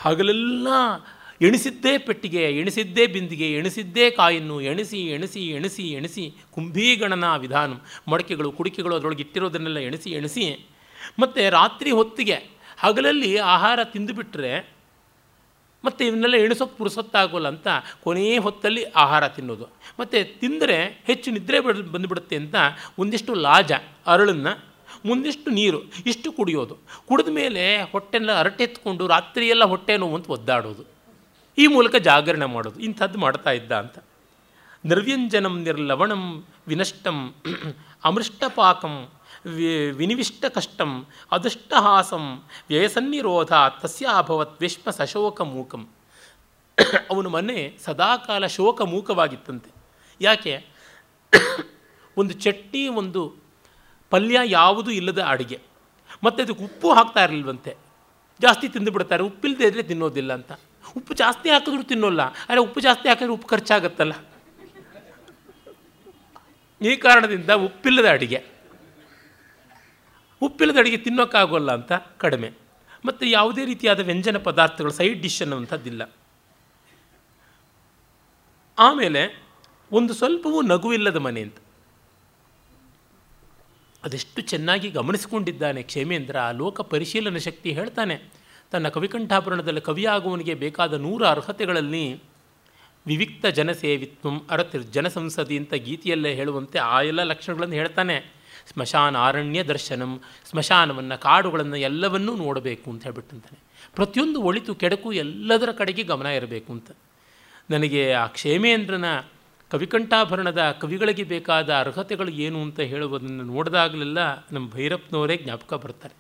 A: ಹಗಲೆಲ್ಲ ಎಣಿಸಿದ್ದೇ ಪೆಟ್ಟಿಗೆ ಎಣಿಸಿದ್ದೇ ಬಿಂದಿಗೆ, ಎಣಿಸಿದ್ದೇ ಕಾಯನ್ನು, ಎಣಿಸಿ ಎಣಿಸಿ ಎಣಿಸಿ ಎಣಿಸಿ ಕುಂಭೀಗಣನ ವಿಧಾನ ಮಡಕೆಗಳು, ಕುಡಿಕೆಗಳು ಅದರೊಳಗೆ ಇಟ್ಟಿರೋದನ್ನೆಲ್ಲ ಎಣಿಸಿ ಎಣಿಸಿ. ಮತ್ತು ರಾತ್ರಿ ಹೊತ್ತಿಗೆ ಹಗಲಲ್ಲಿ ಆಹಾರ ತಿಂದುಬಿಟ್ರೆ ಮತ್ತು ಇವನ್ನೆಲ್ಲ ಎಣಿಸೋಕ್ಕೆ ಪುರುಸೊತ್ತಾಗೋಲ್ಲ ಅಂತ ಕೊನೆಯ ಹೊತ್ತಲ್ಲಿ ಆಹಾರ ತಿನ್ನೋದು. ಮತ್ತು ತಿಂದರೆ ಹೆಚ್ಚು ನಿದ್ರೆ ಬಡ್, ಬಂದುಬಿಡುತ್ತೆ ಅಂತ ಒಂದಿಷ್ಟು ಲಾಜ, ಅರಳನ್ನು ಮುಂದಿಷ್ಟು ನೀರು, ಇಷ್ಟು ಕುಡಿಯೋದು. ಕುಡಿದ ಮೇಲೆ ಹೊಟ್ಟೆಲ್ಲ ಅರಟೆತ್ಕೊಂಡು ರಾತ್ರಿಯೆಲ್ಲ ಹೊಟ್ಟೆ ನೋವು ಅಂತ ಒದ್ದಾಡೋದು. ಈ ಮೂಲಕ ಜಾಗರಣೆ ಮಾಡೋದು. ಇಂಥದ್ದು ಮಾಡ್ತಾ ಇದ್ದ ಅಂತ. ನಿರ್ವ್ಯಂಜನಂ ನಿರ್ಲವಣಂ ವಿನಷ್ಟಂ ಅಮೃಷ್ಟಪಾಕಂ ವಿನಿವಿಷ್ಟ ಕಷ್ಟಂ ಅದೃಷ್ಟಹಾಸಂ ವ್ಯಯಸನ್ನಿರೋಧ ತಸ್ಯ ಅಭವತ್ ವಿಶ್ವ ಸಶೋಕ ಮೂಕಂ ಅವನ ಮನೆ ಸದಾಕಾಲ ಶೋಕ ಮೂಕವಾಗಿತ್ತಂತೆ ಯಾಕೆ? ಒಂದು ಚಟ್ನಿ, ಒಂದು ಪಲ್ಯ ಯಾವುದೂ ಇಲ್ಲದ ಅಡುಗೆ. ಮತ್ತು ಅದಕ್ಕೆ ಉಪ್ಪು ಹಾಕ್ತಾ ಇರಲಿಲ್ವಂತೆ. ಜಾಸ್ತಿ ತಿಂದು ಬಿಡ್ತಾರೆ ಉಪ್ಪಿಲ್ಲದೆ ಇದ್ದರೆ ತಿನ್ನೋದಿಲ್ಲ ಅಂತ. ಉಪ್ಪು ಜಾಸ್ತಿ ಹಾಕಿದ್ರು ತಿನ್ನೋಲ್ಲ. ಆದರೆ ಉಪ್ಪು ಜಾಸ್ತಿ ಹಾಕಿದ್ರೆ ಉಪ್ಪು ಖರ್ಚಾಗತ್ತಲ್ಲ. ಈ ಕಾರಣದಿಂದ ಉಪ್ಪಿಲ್ಲದ ಅಡುಗೆ. ಉಪ್ಪಿಲ್ಲದ ಅಡುಗೆ ತಿನ್ನೋಕ್ಕಾಗೋಲ್ಲ ಅಂತ ಕಡಿಮೆ. ಮತ್ತು ಯಾವುದೇ ರೀತಿಯಾದ ವ್ಯಂಜನ ಪದಾರ್ಥಗಳು ಸೈಡ್ ಡಿಶ್ ಅನ್ನುವಂಥದ್ದಿಲ್ಲ. ಆಮೇಲೆ ಒಂದು ಸ್ವಲ್ಪವೂ ನಗುವಿಲ್ಲದ ಮನೆ ಅಂತ. ಅದೆಷ್ಟು ಚೆನ್ನಾಗಿ ಗಮನಿಸಿಕೊಂಡಿದ್ದಾನೆ ಕ್ಷೇಮೇಂದ್ರ. ಆ ಲೋಕ ಪರಿಶೀಲನ ಶಕ್ತಿ ಹೇಳ್ತಾನೆ. ತನ್ನ ಕವಿಕಂಠಾಭರಣದಲ್ಲಿ ಕವಿಯಾಗುವನಿಗೆ ಬೇಕಾದ ನೂರು ಅರ್ಹತೆಗಳಲ್ಲಿ ವಿವಿಕ್ತ ಜನಸೇವಿತ್ವಂ ಅರತಿರ್ ಜನಸಂಸದಿ ಅಂತ ಗೀತೆಯಲ್ಲೇ ಹೇಳುವಂತೆ ಆ ಎಲ್ಲ ಲಕ್ಷಣಗಳನ್ನು ಹೇಳ್ತಾನೆ. ಸ್ಮಶಾನ ಅರಣ್ಯ ದರ್ಶನಂ, ಸ್ಮಶಾನವನ್ನು ಕಾಡುಗಳನ್ನು ಎಲ್ಲವನ್ನೂ ನೋಡಬೇಕು ಅಂತ ಹೇಳ್ಬಿಟ್ಟಂತಾನೆ. ಪ್ರತಿಯೊಂದು ಒಳಿತು ಕೆಡಕು ಎಲ್ಲದರ ಕಡೆಗೆ ಗಮನ ಇರಬೇಕು ಅಂತ. ನನಗೆ ಆ ಕ್ಷೇಮೇಂದ್ರನ ಕವಿಕಂಠಾಭರಣದ ಕವಿಗಳಿಗೆ ಬೇಕಾದ ಅರ್ಹತೆಗಳು ಏನು ಅಂತ ಹೇಳುವುದನ್ನು ನೋಡಿದಾಗಲೆಲ್ಲ ನಮ್ಮ ಭೈರಪ್ಪನವರೇ ಜ್ಞಾಪಕ ಬರ್ತಾರೆ.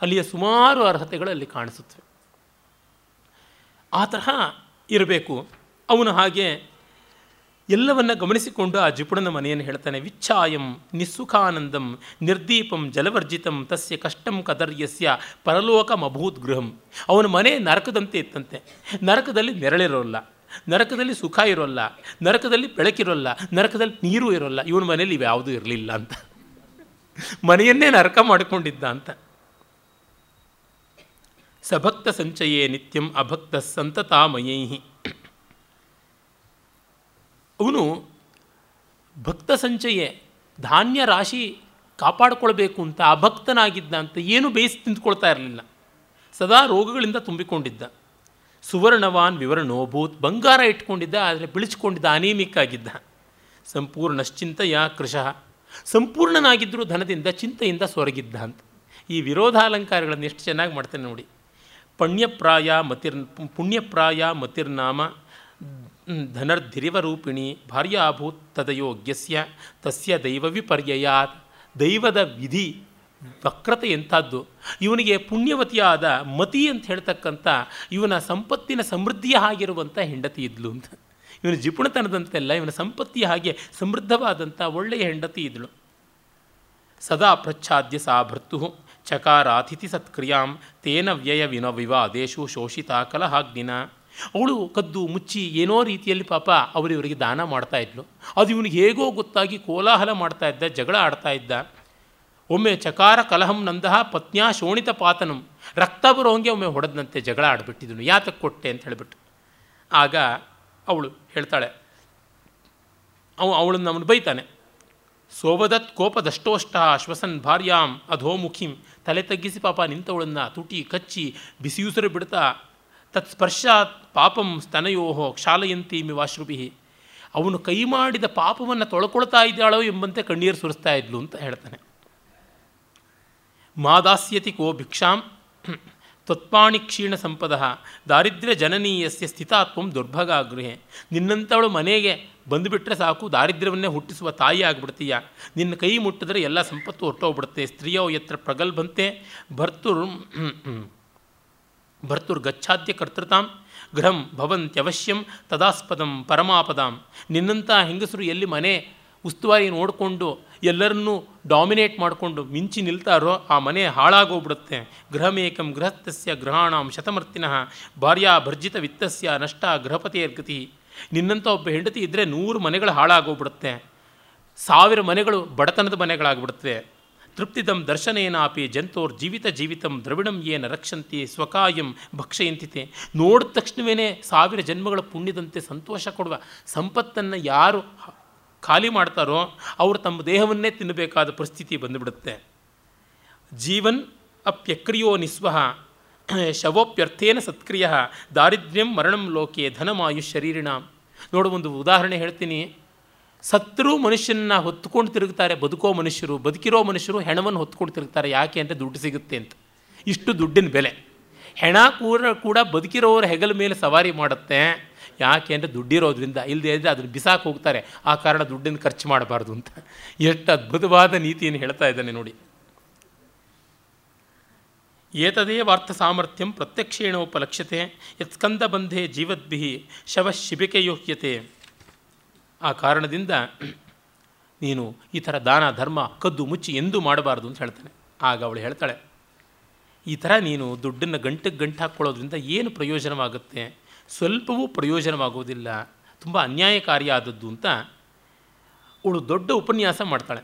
A: ಅಲ್ಲಿಯ ಸುಮಾರು ಅರ್ಹತೆಗಳು ಅಲ್ಲಿ ಕಾಣಿಸುತ್ತವೆ. ಆ ತರಹ ಇರಬೇಕು. ಅವನು ಹಾಗೆ ಎಲ್ಲವನ್ನ ಗಮನಿಸಿಕೊಂಡು ಆ ಜಿಪುಣನ ಮನೆಯನ್ನು ಹೇಳ್ತಾನೆ, ವಿಚ್ಛಾಯಂ ನಿಸ್ಸುಖಾನಂದಂ ನಿರ್ದೀಪಂ ಜಲವರ್ಜಿತಂ ತಸ್ಯ ಕಷ್ಟಂ ಕದರ್ಯಸ್ಯ ಪರಲೋಕಮಭೂತ್ ಗೃಹಂ. ಅವನ ಮನೆ ನರಕದಂತೆ ಇತ್ತಂತೆ. ನರಕದಲ್ಲಿ ನೆರಳಿರೋಲ್ಲ, ನರಕದಲ್ಲಿ ಸುಖ ಇರೋಲ್ಲ, ನರಕದಲ್ಲಿ ಬೆಳಕಿರೋಲ್ಲ, ನರಕದಲ್ಲಿ ನೀರು ಇರೋಲ್ಲ. ಇವನ ಮನೇಲಿ ಇವ್ಯಾವುದೂ ಇರಲಿಲ್ಲ ಅಂತ. ಮನೆಯನ್ನೇ ನರಕ ಮಾಡಿಕೊಂಡಿದ್ದ ಅಂತ. ಸಭಕ್ತ ಸಂಚಯೇ ನಿತ್ಯಂ ಅಭಕ್ತ ಸಂತತಾಮಯೈ ಅವನು ಭಕ್ತ ಸಂಚಯೇ ಧಾನ್ಯ ರಾಶಿ ಕಾಪಾಡಿಕೊಳ್ಬೇಕು ಅಂತ ಅಭಕ್ತನಾಗಿದ್ದ ಅಂತ ಏನು ಬೇಯಿಸಿ ತಿಂದ್ಕೊಳ್ತಾ ಇರಲಿಲ್ಲ. ಸದಾ ರೋಗಗಳಿಂದ ತುಂಬಿಕೊಂಡಿದ್ದ. ಸುವರ್ಣವಾನ್ ವಿವರಣೋಭೂತ್ ಬಂಗಾರ ಇಟ್ಕೊಂಡಿದ್ದ, ಆದರೆ ಬಿಳಿಸ್ಕೊಂಡಿದ್ದ ಅನೇಮಿಕ್ ಆಗಿದ್ದ ಸಂಪೂರ್ಣಶ್ಚಿಂತೆಯ ಕೃಶಃ ಸಂಪೂರ್ಣನಾಗಿದ್ದರೂ ಧನದಿಂದ ಚಿಂತೆಯಿಂದ ಸೊರಗಿದ್ದ ಅಂತ. ಈ ವಿರೋಧಾಲಂಕಾರಗಳನ್ನು ಎಷ್ಟು ಚೆನ್ನಾಗಿ ಮಾಡ್ತಾನೆ ನೋಡಿ. ಪುಣ್ಯಪ್ರಾಯ ಮತಿರ್, ಪುಣ್ಯಪ್ರಾಯ ಮತಿರ್ನಾಮ ಧನರ್ಧಿರಿವರೂಪಿಣಿ ಭಾರ್ಯಾಭೂತ್ ತದಯೋಗ್ಯಸ್ಯ ತಸ್ಯ ದೈವ ವಿಪರ್ಯಯಾತ್ ದೈವದ ವಿಧಿ, ವಕ್ರತೆ ಎಂಥದ್ದು. ಇವನಿಗೆ ಪುಣ್ಯವತಿಯಾದ ಮತಿ ಅಂತ ಹೇಳ್ತಕ್ಕಂಥ ಇವನ ಸಂಪತ್ತಿನ ಸಮೃದ್ಧಿಯ ಆಗಿರುವಂಥ ಹೆಂಡತಿ ಇದ್ಲು ಅಂತ. ಇವನ ಜಿಪುಣತನದಂತೆಲ್ಲ ಇವನ ಸಂಪತ್ತಿಯ ಹಾಗೆ ಸಮೃದ್ಧವಾದಂಥ ಒಳ್ಳೆಯ ಹೆಂಡತಿ ಇದ್ಳು. ಸದಾ ಪ್ರಚ್ಛಾದ್ಯ ಸಾ ಭರ್ತು ಚಕಾರಾತಿಥಿ ಸತ್ಕ್ರಿಯಾಂ, ತೇನ ವ್ಯಯ ವಿನ ವಿವಾದೇಶು ಶೋಷಿತ ಕಲಹಾಗ್ನಿನ. ಅವಳು ಕದ್ದು ಮುಚ್ಚಿ ಏನೋ ರೀತಿಯಲ್ಲಿ ಪಾಪ ಅವರಿವರಿಗೆ ದಾನ ಮಾಡ್ತಾ ಇದ್ಲು. ಅದು ಇವನಿಗೆ ಹೇಗೋ ಗೊತ್ತಾಗಿ ಕೋಲಾಹಲ ಮಾಡ್ತಾ ಇದ್ದ, ಜಗಳ ಆಡ್ತಾ ಇದ್ದ. ಒಮ್ಮೆ ಚಕಾರ ಕಲಹಂ ನಂದಹ ಪತ್ನ್ಯಾ ಶೋಣಿತ ಪಾತನಂ. ರಕ್ತ ಬರೋಂಗೆ ಒಮ್ಮೆ ಹೊಡೆದಂತೆ ಜಗಳ ಆಡ್ಬಿಟ್ಟಿದ್ನು ಯಾತಕ್ಕೆ ಕೊಟ್ಟೆ ಅಂತ ಹೇಳಿಬಿಟ್ಟು. ಆಗ ಅವಳು ಹೇಳ್ತಾಳೆ, ಅವ ಅವಳನ್ನು ಅವನು ಬೈತಾನೆ. ಸೋಬದತ್ ಕೋಪದಷ್ಟೋಷ್ಟ ಶ್ವಸನ್ ಭಾರ್ಯಾಂ ಅಧೋಮುಖಿಂ. ತಲೆ ತಗ್ಗಿಸಿ ಪಾಪ ನಿಂತವಳನ್ನು ತುಟಿ ಕಚ್ಚಿ ಬಿಸಿಯುಸಿರು ಬಿಡ್ತಾ, ತತ್ಸ್ಪರ್ಶಾತ್ ಪಾಪಂ ಸ್ತನಯೋಹೋ ಕ್ಷಾಲಯಂತಿ ಮಿವಾಶ್ರುಭಿ. ಅವನು ಕೈ ಮಾಡಿದ ಪಾಪವನ್ನು ತೊಳ್ಕೊಳ್ತಾ ಇದ್ದಾಳೋ ಎಂಬಂತೆ ಕಣ್ಣೀರು ಸುರಿಸ್ತಾ ಇದ್ಲು ಅಂತ ಹೇಳ್ತಾನೆ. ಮಾದಾಸ್ಯತಿ ಕೋ ಭಿಕ್ಷಾಂ. ತ್ವತ್ಪಾಣಿ ಕ್ಷೀಣ ಸಂಪದ ದಾರಿದ್ರ್ಯ ಜನನೀಯಸ್ಯ ಸ್ಥಿತಾತ್ವಂ ದುರ್ಭಗಾಗೃಹೆ. ನಿನ್ನಂಥವಳು ಮನೆಗೆ ಬಂದುಬಿಟ್ರೆ ಸಾಕು, ದಾರಿದ್ರ್ಯವನ್ನೇ ಹುಟ್ಟಿಸುವ ತಾಯಿ ಆಗಿಬಿಡ್ತೀಯ. ನಿನ್ನ ಕೈ ಮುಟ್ಟಿದ್ರೆ ಎಲ್ಲ ಸಂಪತ್ತು ಹೊರಟೋಗ್ಬಿಡುತ್ತೆ. ಸ್ತ್ರೀಯೋ ಯತ್ರ ಪ್ರಗಲ್ಭಂತೆ ಭರ್ತುರ್ [clears throat] ಭರ್ತುರ್ಗಚ್ಛಾದ್ಯ ಕರ್ತೃತಾಂ, ಗೃಹಂ ಭವಂತ್ಯವಶ್ಯಂ ತದಾಸ್ಪದಂ ಪರಮಾಪದಾಂ. ನಿನ್ನಂಥ ಹೆಂಗಸರು ಎಲ್ಲಿ ಮನೆ ಉಸ್ತುವಾರಿ ನೋಡಿಕೊಂಡು ಎಲ್ಲರನ್ನೂ ಡಾಮಿನೇಟ್ ಮಾಡಿಕೊಂಡು ಮಿಂಚಿ ನಿಲ್ತಾರೋ ಆ ಮನೆ ಹಾಳಾಗೋಗ್ಬಿಡುತ್ತೆ. ಗೃಹಮೇಕಂ ಗೃಹಸ್ಥಸ್ಯ ಗೃಹಾಣಾಂ ಶತಮರ್ತಿನಃ ಭಾರ್ಯಾ ಭರ್ಜಿತ ವಿತ್ತಸ್ಯ ನಷ್ಟ ಗೃಹಪತಿಯರ್ಗತಿ ನಿನ್ನಂಥ ಒಬ್ಬ ಹೆಂಡತಿ ಇದ್ದರೆ ನೂರು ಮನೆಗಳು ಹಾಳಾಗೋಗ್ಬಿಡುತ್ತೆ. ಸಾವಿರ ಮನೆಗಳು ಬಡತನದ ಮನೆಗಳಾಗ್ಬಿಡುತ್ತವೆ ತೃಪ್ತಿದಂ ದರ್ಶನೇನಾಪಿ ಜಂತೋರ್ ಜೀವಿತ ಜೀವಿತಂ ದ್ರವಿಡಂ ಏನ ರಕ್ಷಂತಿ ಸ್ವಕಾಯಂ ಭಕ್ಷಯಂತಿತೆ. ನೋಡಿದ ತಕ್ಷಣವೇ ಸಾವಿರ ಜನ್ಮಗಳ ಪುಣ್ಯದಂತೆ ಸಂತೋಷ ಕೊಡುವ ಸಂಪತ್ತನ್ನು ಯಾರು ಖಾಲಿ ಮಾಡ್ತಾರೋ ಅವರು ತಮ್ಮ ದೇಹವನ್ನೇ ತಿನ್ನಬೇಕಾದ ಪರಿಸ್ಥಿತಿ ಬಂದುಬಿಡುತ್ತೆ. ಜೀವನ್ ಅಪ್ಯಕ್ರಿಯೋ ನಿಸ್ವಹ, ಶವೋಪ್ಯರ್ಥೇನ ಸತ್ಕ್ರಿಯ, ದಾರಿದ್ರ್ಯಂ ಮರಣಂ ಲೋಕೆ ಧನಮಾಯು ಶರೀರಿಣ. ನೋಡು, ಒಂದು ಉದಾಹರಣೆ ಹೇಳ್ತೀನಿ. ಸತ್ರು ಮನುಷ್ಯನ ಹೊತ್ಕೊಂಡು ತಿರುಗ್ತಾರೆ, ಬದುಕೋ ಮನುಷ್ಯರು, ಬದುಕಿರೋ ಮನುಷ್ಯರು ಹೆಣವನ್ನು ಹೊತ್ಕೊಂಡು ತಿರುಗ್ತಾರೆ, ಯಾಕೆ ಅಂದರೆ ದುಡ್ಡು ಸಿಗುತ್ತೆ ಅಂತ. ಇಷ್ಟು ದುಡ್ಡಿನ ಬೆಲೆ. ಹೆಣ ಕೂಡ ಕೂಡ ಬದುಕಿರೋರ ಹೆಗಲ ಮೇಲೆ ಸವಾರಿ ಮಾಡುತ್ತೆ. ಯಾಕೆ ಅಂದರೆ ದುಡ್ಡಿರೋದ್ರಿಂದ ಇಲ್ಲದೆ ಇದ್ದರೆ ಅದನ್ನು ಬಿಸಾಕಿ ಹೋಗ್ತಾರೆ. ಆ ಕಾರಣ ದುಡ್ಡನ್ನು ಖರ್ಚು ಮಾಡಬಾರ್ದು ಅಂತ. ಎಷ್ಟು ಅದ್ಭುತವಾದ ನೀತಿಯನ್ನು ಹೇಳ್ತಾ ಇದ್ದಾನೆ ನೋಡಿ. ಏತದೇವಾರ್ಥ ಸಾಮರ್ಥ್ಯಂ ಪ್ರತ್ಯಕ್ಷೇಣೋಪಲಕ್ಷ್ಯತೆ ಯತ್ಸ್ಕಂದಬಂಧೆ ಜೀವದ್ಭಿ ಶವ ಶಿಬಿಕೆಯೋಹ್ಯತೆ ಆ ಕಾರಣದಿಂದ ನೀನು ಈ ಥರ ದಾನ, ಧರ್ಮ, ಕದ್ದು ಮುಚ್ಚಿ ಎಂದೂ ಮಾಡಬಾರ್ದು ಅಂತ ಹೇಳ್ತಾನೆ. ಆಗ ಅವಳು ಹೇಳ್ತಾಳೆ, ಈ ಥರ ನೀನು ದುಡ್ಡನ್ನು ಗಂಟೆಗೆ ಗಂಟು ಹಾಕ್ಕೊಳ್ಳೋದ್ರಿಂದ ಏನು ಪ್ರಯೋಜನವಾಗುತ್ತೆ? ಸ್ವಲ್ಪವೂ ಪ್ರಯೋಜನವಾಗುವುದಿಲ್ಲ. ತುಂಬ ಅನ್ಯಾಯಕಾರಿಯಾದದ್ದು ಅಂತ ಅವಳು ದೊಡ್ಡ ಉಪನ್ಯಾಸ ಮಾಡ್ತಾಳೆ.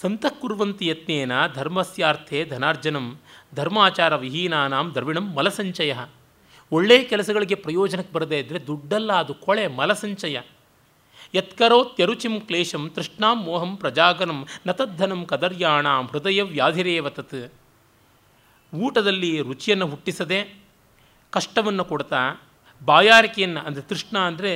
A: ಸಂತಃಕುರ್ವಂತಿ ಯತ್ನೇನ ಧರ್ಮಸ್ಯಾರ್ಥೆ ಧನಾರ್ಜನಂ ಧರ್ಮಾಚಾರ ವಿಹೀನಾನಾಂ ದ್ರವಿಣಂ ಮಲಸಂಚಯ. ಒಳ್ಳೆಯ ಕೆಲಸಗಳಿಗೆ ಪ್ರಯೋಜನಕ್ಕೆ ಬರದೇ ಇದ್ದರೆ ದುಡ್ಡಲ್ಲ, ಅದು ಕೊಳೆ, ಮಲಸಂಚಯ. ಯತ್ಕರೋತ್ಯರುಚಿಂ ಕ್ಲೇಶಂ ತೃಷ್ಣಾಂ ಮೋಹಂ ಪ್ರಜಾಗನಂ ನತದ್ಧನಂ ಕದರ್ಯಾಣಾಂ ಹೃದಯ ವ್ಯಾಧಿರೇವ ತತ್. ಊಟದಲ್ಲಿ ರುಚಿಯನ್ನು ಹುಟ್ಟಿಸದೆ ಕಷ್ಟವನ್ನು ಕೊಡ್ತಾ ಬಾಯಾರಿಕೆಯನ್ನು, ಅಂದರೆ ತೃಷ್ಣ ಅಂದರೆ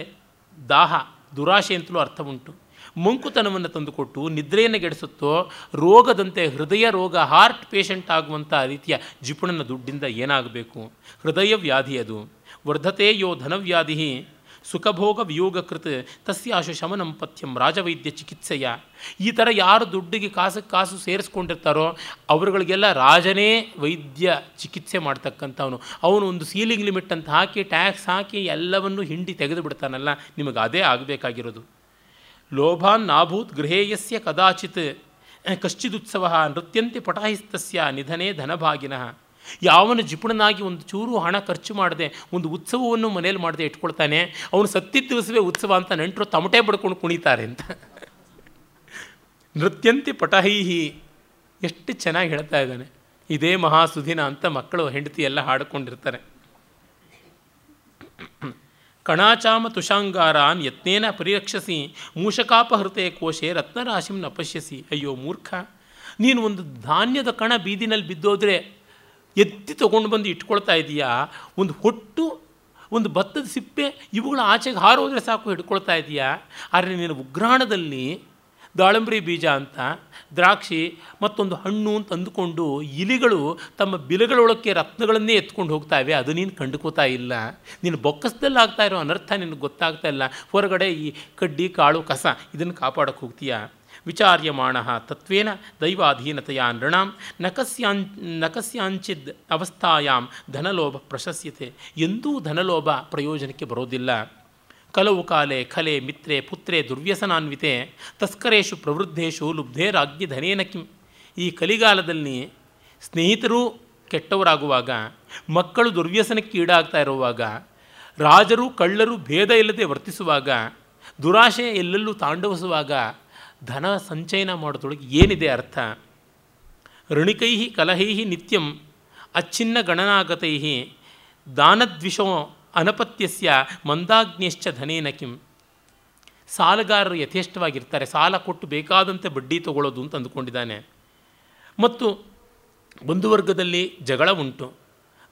A: ದಾಹ, ದುರಾಶೆ ಅಂತಲೂ ಅರ್ಥ ಉಂಟು. ಮಂಕುತನವನ್ನು ತಂದುಕೊಟ್ಟು ನಿದ್ರೆಯನ್ನು ಗೆಡಿಸುತ್ತೋ ರೋಗದಂತೆ ಹೃದಯ ರೋಗ ಹಾರ್ಟ್ ಪೇಷಂಟ್ ಆಗುವಂಥ ರೀತಿಯ ಜಿಪುಣನ ದುಡ್ಡಿಂದ ಏನಾಗಬೇಕು? ಹೃದಯ ವ್ಯಾಧಿ ಅದು. ವರ್ಧತೆ ಯೋ ಧನವ್ಯಾಧಿ ಸುಖಭೋಗ ವಿಯೋಗಕೃತ ತಸ್ಯಾಶು ಶಮನಂ ಪಥ್ಯಂ ರಾಜವೈದ್ಯ ಚಿಕಿತ್ಸೆಯ. ಈ ಥರ ಯಾರು ದುಡ್ಡಿಗೆ ಕಾಸು ಕಾಸು ಸೇರಿಸ್ಕೊಂಡಿರ್ತಾರೋ ಅವರುಗಳಿಗೆಲ್ಲ ರಾಜನೇ ವೈದ್ಯ ಚಿಕಿತ್ಸೆ ಮಾಡ್ತಕ್ಕಂಥವನು. ಅವನು ಒಂದು ಸೀಲಿಂಗ್ ಲಿಮಿಟ್ ಅಂತ ಹಾಕಿ, ಟ್ಯಾಕ್ಸ್ ಹಾಕಿ ಎಲ್ಲವನ್ನು ಹಿಂಡಿ ತೆಗೆದು ಬಿಡ್ತಾನಲ್ಲ ನಿಮಗೆ ಅದೇ ಆಗಬೇಕಾಗಿರೋದು. ಲೋಭಾನ್ ನಾಭೂತ್ ಗೃಹೇಯಸ್ಯ ಕದಾಚಿತ್, ಕಶ್ಚಿದುತ್ಸವ ನೃತ್ಯಂತೆ ಪಟಾಹಿಸ್ತಸ್ಯ ನಿಧನೆ ಧನಭಾಗಿನಃ. ಯಾವನ ಜಿಪುಣನಾಗಿ ಒಂದು ಚೂರು ಹಣ ಖರ್ಚು ಮಾಡದೆ ಒಂದು ಉತ್ಸವವನ್ನು ಮನೇಲಿ ಮಾಡದೆ ಇಟ್ಕೊಳ್ತಾನೆ, ಅವನು ಸತ್ತಿದ್ದ ದಿವಸವೇ ಉತ್ಸವ ಅಂತ ನೆಂಟರು ತಮಟೆ ಬಡ್ಕೊಂಡು ಕುಣಿತಾರೆ ಅಂತ. ನೃತ್ಯಂತಿ ಪಟಹೈಹಿ ಎಷ್ಟು ಚೆನ್ನಾಗಿ ಹೇಳ್ತಾ ಇದ್ದಾನೆ. ಇದೇ ಮಹಾಸುದಿನ ಅಂತ ಮಕ್ಕಳು ಹೆಂಡತಿ ಎಲ್ಲ ಹಾಡಿಕೊಂಡಿರ್ತಾರೆ. ಕಣಾಚಾಮ ತುಷಾಂಗಾರಾನ್ ಯತ್ನೇನ ಪರಿರಕ್ಷಸಿ ಮೂಷಕಾಪಹೃತೆ ಕೋಶೆ ರತ್ನರಾಶಿಂ ನಪಶ್ಯಸಿ. ಅಯ್ಯೋ ಮೂರ್ಖ, ನೀನು ಒಂದು ಧಾನ್ಯದ ಕಣ ಬೀದಿನಲ್ಲಿ ಬಿದ್ದೋದ್ರೆ ಎತ್ತಿ ತೊಗೊಂಡು ಬಂದು ಇಟ್ಕೊಳ್ತಾ ಇದೆಯಾ? ಒಂದು ಹೊಟ್ಟು, ಒಂದು ಭತ್ತದ ಸಿಪ್ಪೆ ಇವುಗಳ ಆಚೆಗೆ ಹಾರೋದ್ರೆ ಸಾಕು ಹಿಡ್ಕೊಳ್ತಾ ಇದೆಯಾ? ಆದರೆ ನೀನು ಉಗ್ರಾಣದಲ್ಲಿ ದಾಳಂಬರಿ ಬೀಜ ಅಂತ, ದ್ರಾಕ್ಷಿ, ಮತ್ತೊಂದು ಹಣ್ಣು ಅಂತ ಅಂದುಕೊಂಡು ಇಲಿಗಳು ತಮ್ಮ ಬಿಲಗಳೊಳಕ್ಕೆ ರತ್ನಗಳನ್ನೇ ಎತ್ಕೊಂಡು ಹೋಗ್ತಾವೆ ಅದು ನೀನು ಕಂಡುಕೋತಾ ಇಲ್ಲ. ನೀನು ಬೊಕ್ಕಸದಲ್ಲಿ ಆಗ್ತಾ ಇರೋ ಅನರ್ಥ ನಿನಗೆ ಗೊತ್ತಾಗ್ತಾ ಇಲ್ಲ. ಹೊರಗಡೆ ಈ ಕಡ್ಡಿ, ಕಾಳು, ಕಸ ಇದನ್ನು ಕಾಪಾಡೋಕ್ಕೆ ಹೋಗ್ತೀಯಾ? ವಿಚಾರ್ಯಮಾಣ ತತ್ವೇನ ದೈವಾಧೀನತೆಯ ನೃಣಾಂ ನಕಸ್ಯಾಂ ನಕಸ್ಯಾಂಚಿದ್ ಅವಸ್ಥಾಯಾಂ ಧನಲೋಭ ಪ್ರಶಸ್ಯತೆ. ಎಂದೂ ಧನಲೋಭ ಪ್ರಯೋಜನಕ್ಕೆ ಬರೋದಿಲ್ಲ. ಕಲವು ಕಾಲೆ ಖಲೆ ಮಿತ್ರೆ ಪುತ್ರೆ ದುರ್ವ್ಯಸನಾನ್ವಿತೆ ತಸ್ಕರೇಶು ಪ್ರವೃದ್ಧೇಶು ಲುಬ್ಧೇ ರಾಜ್ಞಿ ಧನೇನ ಕಿಂ. ಈ ಕಲಿಗಾಲದಲ್ಲಿ ಸ್ನೇಹಿತರು ಕೆಟ್ಟವರಾಗುವಾಗ, ಮಕ್ಕಳು ದುರ್ವ್ಯಸನಕ್ಕೆ ಈಡಾಗ್ತಾ ಇರುವಾಗ, ರಾಜರು ಕಳ್ಳರು ಭೇದ ಇಲ್ಲದೆ ವರ್ತಿಸುವಾಗ, ದುರಾಶೆ ಎಲ್ಲೆಲ್ಲೂ ತಾಂಡವಿಸುವಾಗ ಧನ ಸಂಚಯನ ಮಾಡೋದೊಳಗೆ ಏನಿದೆ ಅರ್ಥ? ಋಣಿಕೈ ಕಲಹೈ ನಿತ್ಯಂ ಅಚ್ಛಿನ್ನ ಗಣನಾಗತೈ ದಾನದ್ವಿಷೋ ಅನಪತ್ಯಸ್ಯ ಮಂದಾಗ್ನಿಶ್ಚ ಧನೇನ ಕಿಂ. ಸಾಲಗಾರರು ಯಥೇಷ್ಟವಾಗಿರ್ತಾರೆ. ಸಾಲ ಕೊಟ್ಟು ಬೇಕಾದಂತೆ ಬಡ್ಡಿ ತಗೊಳ್ಳೋದು ಅಂತ ಅಂದುಕೊಂಡಿದ್ದಾನೆ. ಮತ್ತು ಬಂಧುವರ್ಗದಲ್ಲಿ ಜಗಳ ಉಂಟು.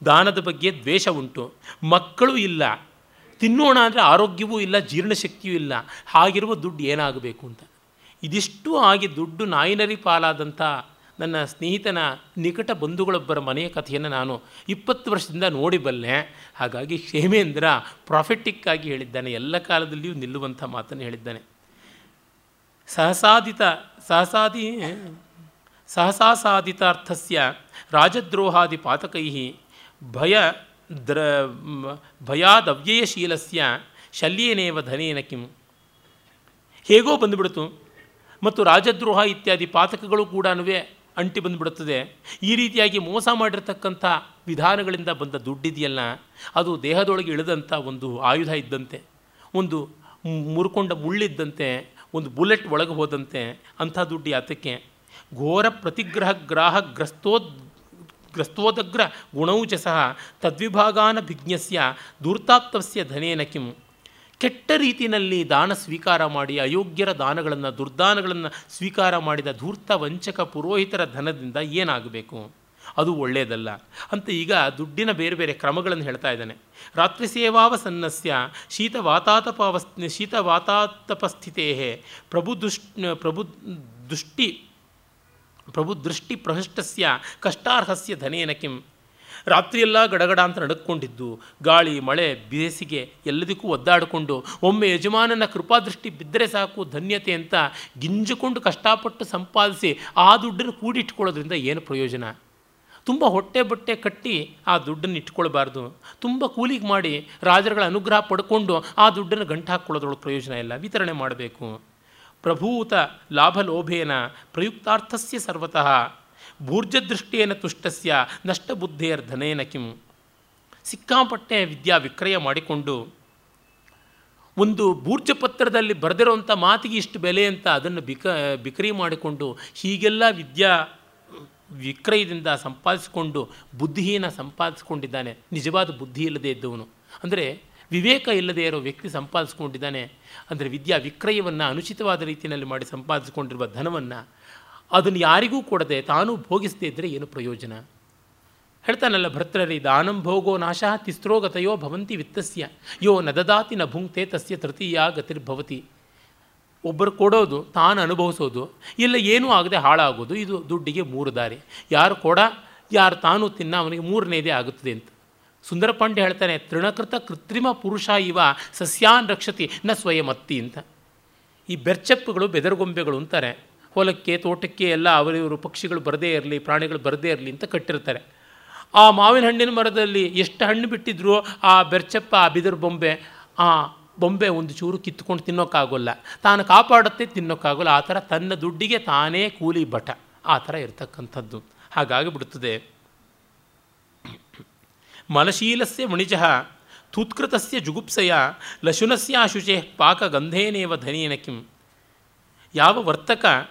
A: ದಾನದ ಬಗ್ಗೆ ದ್ವೇಷ ಉಂಟು. ಮಕ್ಕಳು ಇಲ್ಲ. ತಿನ್ನೋಣ ಅಂದರೆ ಆರೋಗ್ಯವೂ ಇಲ್ಲ, ಜೀರ್ಣಶಕ್ತಿಯೂ ಇಲ್ಲ. ಹಾಗಿರುವ ದುಡ್ಡು ಏನಾಗಬೇಕು ಅಂತ. ಇದಿಷ್ಟು ಆಗಿ ದುಡ್ಡು ನಾಯಿನರಿ ಪಾಲಾದಂಥ ನನ್ನ ಸ್ನೇಹಿತನ ನಿಕಟ ಬಂಧುಗಳೊಬ್ಬರ ಮನೆಯ ಕಥೆಯನ್ನು ನಾನು ಇಪ್ಪತ್ತು ವರ್ಷದಿಂದ ನೋಡಿಬಲ್ಲೆ ಹಾಗಾಗಿ ಕ್ಷೇಮೇಂದ್ರ ಪ್ರಾಫಿಟಿಕ್ಕಾಗಿ ಹೇಳಿದ್ದಾನೆ. ಎಲ್ಲ ಕಾಲದಲ್ಲಿಯೂ ನಿಲ್ಲುವಂಥ ಮಾತನ್ನು ಹೇಳಿದ್ದಾನೆ. ಸಹಸಾದಿತ ಸಹಸಾದಿ ಸಹಸಾಸಾಧಿತಾರ್ಥಸ ರಾಜದ್ರೋಹಾದಿ ಪಾತಕೈ ಭಯ ದ್ರ, ಭಯಾದವ್ಯಯಶೀಲಸ್ಯ ಶಲ್ಯೇನೇವ ಧನೇನ ಕಿಂ. ಹೇಗೋ ಬಂದುಬಿಡ್ತು. ಮತ್ತು ರಾಜದ್ರೋಹ ಇತ್ಯಾದಿ ಪಾತಕಗಳು ಕೂಡ ಅಂಟಿ ಬಂದುಬಿಡುತ್ತದೆ. ಈ ರೀತಿಯಾಗಿ ಮೋಸ ಮಾಡಿರ್ತಕ್ಕಂಥ ವಿಧಾನಗಳಿಂದ ಬಂದ ದುಡ್ಡಿದೆಯಲ್ಲ, ಅದು ದೇಹದೊಳಗೆ ಇಳಿದಂಥ ಒಂದು ಆಯುಧ ಇದ್ದಂತೆ, ಒಂದು ಮುರ್ಕೊಂಡ ಮುಳ್ಳಿದ್ದಂತೆ, ಒಂದು ಬುಲೆಟ್ ಒಳಗೆ ಹೋದಂತೆ, ಅಂಥ ದುಡ್ಡು ಯಾತಕ್ಕೆ? ಘೋರ ಪ್ರತಿಗ್ರಹ ಗ್ರಾಹ ಗ್ರಸ್ತೋದ್ ಗ್ರಸ್ತೋದಗ್ರ ಗುಣೌಚ ಸಹ ತದ್ವಿಭಾಗಾನ ಭಿಜ್ಞಸ್ಯ ಧನೇನ ಕಿಂ. ಕೆಟ್ಟ ರೀತಿಯಲ್ಲಿ ದಾನ ಸ್ವೀಕಾರ ಮಾಡಿ, ಅಯೋಗ್ಯರ ದಾನಗಳನ್ನು, ದುರ್ದಾನಗಳನ್ನು ಸ್ವೀಕಾರ ಮಾಡಿದ ಧೂರ್ತ ವಂಚಕ ಪುರೋಹಿತರ ಧನದಿಂದ ಏನಾಗಬೇಕು? ಅದು ಒಳ್ಳೆಯದಲ್ಲ ಅಂತ ಈಗ ದುಡ್ಡಿನ ಬೇರೆ ಬೇರೆ ಕ್ರಮಗಳನ್ನು ಹೇಳ್ತಾ ಇದ್ದಾನೆ. ರಾತ್ರಿ ಸೇವಾವಸನ್ನಸ್ಯ ಶೀತ ಶೀತವಾತಾತಪಸ್ಥಿತೇ ಶೀತ ವಾತಾತಪಸ್ಥಿತೇ ಪ್ರಭು ದುಷ್, ಪ್ರಭು ದುಷ್ಟಿ, ಪ್ರಭು ದೃಷ್ಟಿ ಪ್ರಹೃಷ್ಟಸ್ಯ ಕಷ್ಟಾರ್ಹಸ್ಯ ಧನೇನ ಕಿಂ. ರಾತ್ರಿಯೆಲ್ಲ ಗಡಗಡ ಅಂತ ನಡೆದುಕೊಂಡಿದ್ದು ಗಾಳಿ, ಮಳೆ, ಬೇಸಿಗೆ ಎಲ್ಲದಕ್ಕೂ ಒದ್ದಾಡಿಕೊಂಡು ಒಮ್ಮೆ ಯಜಮಾನನ ಕೃಪಾದೃಷ್ಟಿ ಬಿದ್ದರೆ ಸಾಕು ಧನ್ಯತೆ ಅಂತ ಗಿಂಜುಕೊಂಡು ಕಷ್ಟಪಟ್ಟು ಸಂಪಾದಿಸಿ ಆ ದುಡ್ಡನ್ನು ಕೂಡಿಟ್ಕೊಳ್ಳೋದ್ರಿಂದ ಏನು ಪ್ರಯೋಜನ? ತುಂಬ ಹೊಟ್ಟೆ ಬಟ್ಟೆ ಕಟ್ಟಿ ಆ ದುಡ್ಡನ್ನು ಇಟ್ಕೊಳ್ಬಾರ್ದು. ತುಂಬ ಕೂಲಿಗೆ ಮಾಡಿ ರಾಜರುಗಳ ಅನುಗ್ರಹ ಪಡ್ಕೊಂಡು ಆ ದುಡ್ಡನ್ನು ಗಂಟು ಹಾಕ್ಕೊಳ್ಳೋದ್ರೊಳಗೆ ಪ್ರಯೋಜನ ಇಲ್ಲ. ವಿತರಣೆ ಮಾಡಬೇಕು. ಪ್ರಭೂತ ಲಾಭಲೋಭೇನ ಪ್ರಯುಕ್ತಾರ್ಥಸ್ಯ ಸರ್ವತಃ. ಭೂರ್ಜದೃಷ್ಟೇನ ತುಷ್ಟಸ್ಯ ನಷ್ಟಬುದ್ಧೇರ್ಧನೇನ ಕಿಂ. ಸಿಕ್ಕಾಪಟ್ಟೆ ವಿದ್ಯಾ ವಿಕ್ರಯ ಮಾಡಿಕೊಂಡು ಒಂದು ಭೂರ್ಜಪತ್ರದಲ್ಲಿ ಬರೆದಿರುವಂಥ ಮಾತಿಗೆ ಇಷ್ಟು ಬೆಲೆ ಅಂತ ಅದನ್ನು ಬಿಕ, ಬಿಕ್ರಿ ಮಾಡಿಕೊಂಡು ಹೀಗೆಲ್ಲ ವಿದ್ಯಾ ವಿಕ್ರಯದಿಂದ ಸಂಪಾದಿಸಿಕೊಂಡು ಬುದ್ಧಿಯನ್ನು ಸಂಪಾದಿಸ್ಕೊಂಡಿದ್ದಾನೆ. ನಿಜವಾದ ಬುದ್ಧಿ ಇಲ್ಲದೇ ಇದ್ದವನು. ಅಂದರೆ ವಿವೇಕ ಇಲ್ಲದೆ ಇರೋ ವ್ಯಕ್ತಿ ಸಂಪಾದಿಸ್ಕೊಂಡಿದ್ದಾನೆ. ಅಂದರೆ ವಿದ್ಯಾ ವಿಕ್ರಯವನ್ನು ಅನುಚಿತವಾದ ರೀತಿಯಲ್ಲಿ ಮಾಡಿ ಸಂಪಾದಿಸಿಕೊಂಡಿರುವ ಧನವನ್ನು ಅದನ್ನು ಯಾರಿಗೂ ಕೊಡದೆ ತಾನು ಭೋಗಿಸದೇ ಇದ್ದರೆ ಏನು ಪ್ರಯೋಜನ? ಹೇಳ್ತಾನಲ್ಲ ಭರ್ತೃರಿ ದಾನಂ ಭೋಗೋ ನಾಶ ತಿಸ್ರೋಗತಯೋ ಭವಂತಿ ವಿತ್ತಸ್ಯ, ಯೋ ನದದಾತಿ ನ ಭುಂಕ್ತೆ ತಸ್ಯ ತೃತೀಯ ಗತಿರ್ಭವತಿ. ಒಬ್ಬರು ಕೊಡೋದು, ತಾನು ಅನುಭವಿಸೋದು, ಇಲ್ಲ ಏನೂ ಆಗದೆ ಹಾಳಾಗೋದು, ಇದು ದುಡ್ಡಿಗೆ ಮೂರು ದಾರಿ. ಯಾರು ಕೊಡ, ಯಾರು ತಾನು ತಿನ್ನ, ಅವನಿಗೆ ಮೂರನೇದೇ ಆಗುತ್ತದೆ ಅಂತ. ಸುಂದರ ಪಾಂಡೆ ಹೇಳ್ತಾನೆ, ತೃಣಕೃತ ಕೃತ್ರಿಮ ಪುರುಷ ಇವ, ಸಸ್ಯಾನ್ ರಕ್ಷತಿ ನ ಸ್ವಯಮತ್ತಿ ಅಂತ. ಈ ಬೆರ್ಚಪ್ಪುಗಳು ಬೆದರುಗೊಂಬೆಗಳು ಅಂತಾರೆ. ಹೊಲಕ್ಕೆ, ತೋಟಕ್ಕೆ ಎಲ್ಲ ಅವರಿವರು ಪಕ್ಷಿಗಳು ಬರದೇ ಇರಲಿ, ಪ್ರಾಣಿಗಳು ಬರದೇ ಇರಲಿ ಅಂತ ಕಟ್ಟಿರ್ತಾರೆ. ಆ ಮಾವಿನ ಹಣ್ಣಿನ ಮರದಲ್ಲಿ ಎಷ್ಟು ಹಣ್ಣು ಬಿಟ್ಟಿದ್ರು ಆ ಬೆರ್ಚಪ್ಪ, ಆ ಬಿದಿರು ಬೊಂಬೆ, ಆ ಬೊಂಬೆ ಒಂದು ಚೂರು ಕಿತ್ಕೊಂಡು ತಿನ್ನೋಕ್ಕಾಗೋಲ್ಲ. ತಾನು ಕಾಪಾಡುತ್ತೆ, ತಿನ್ನೋಕ್ಕಾಗೋಲ್ಲ. ಆ ಥರ ತನ್ನ ದುಡ್ಡಿಗೆ ತಾನೇ ಕೂಲಿ ಬಟ ಆ ಥರ ಇರತಕ್ಕಂಥದ್ದು. ಹಾಗಾಗಿ ಬಿಡುತ್ತದೆ. ಮಲಶೀಲಸ್ಯ ಮಣಿಜಃ ತೂತ್ಕೃತಸ್ಯ ಲಶುನಸ್ಯ ಅಶುಚೆ ಪಾಕಗಂಧೇನೇವ ಧನೇನ ಕಿಂ. ಯಾವ ವರ್ತಕ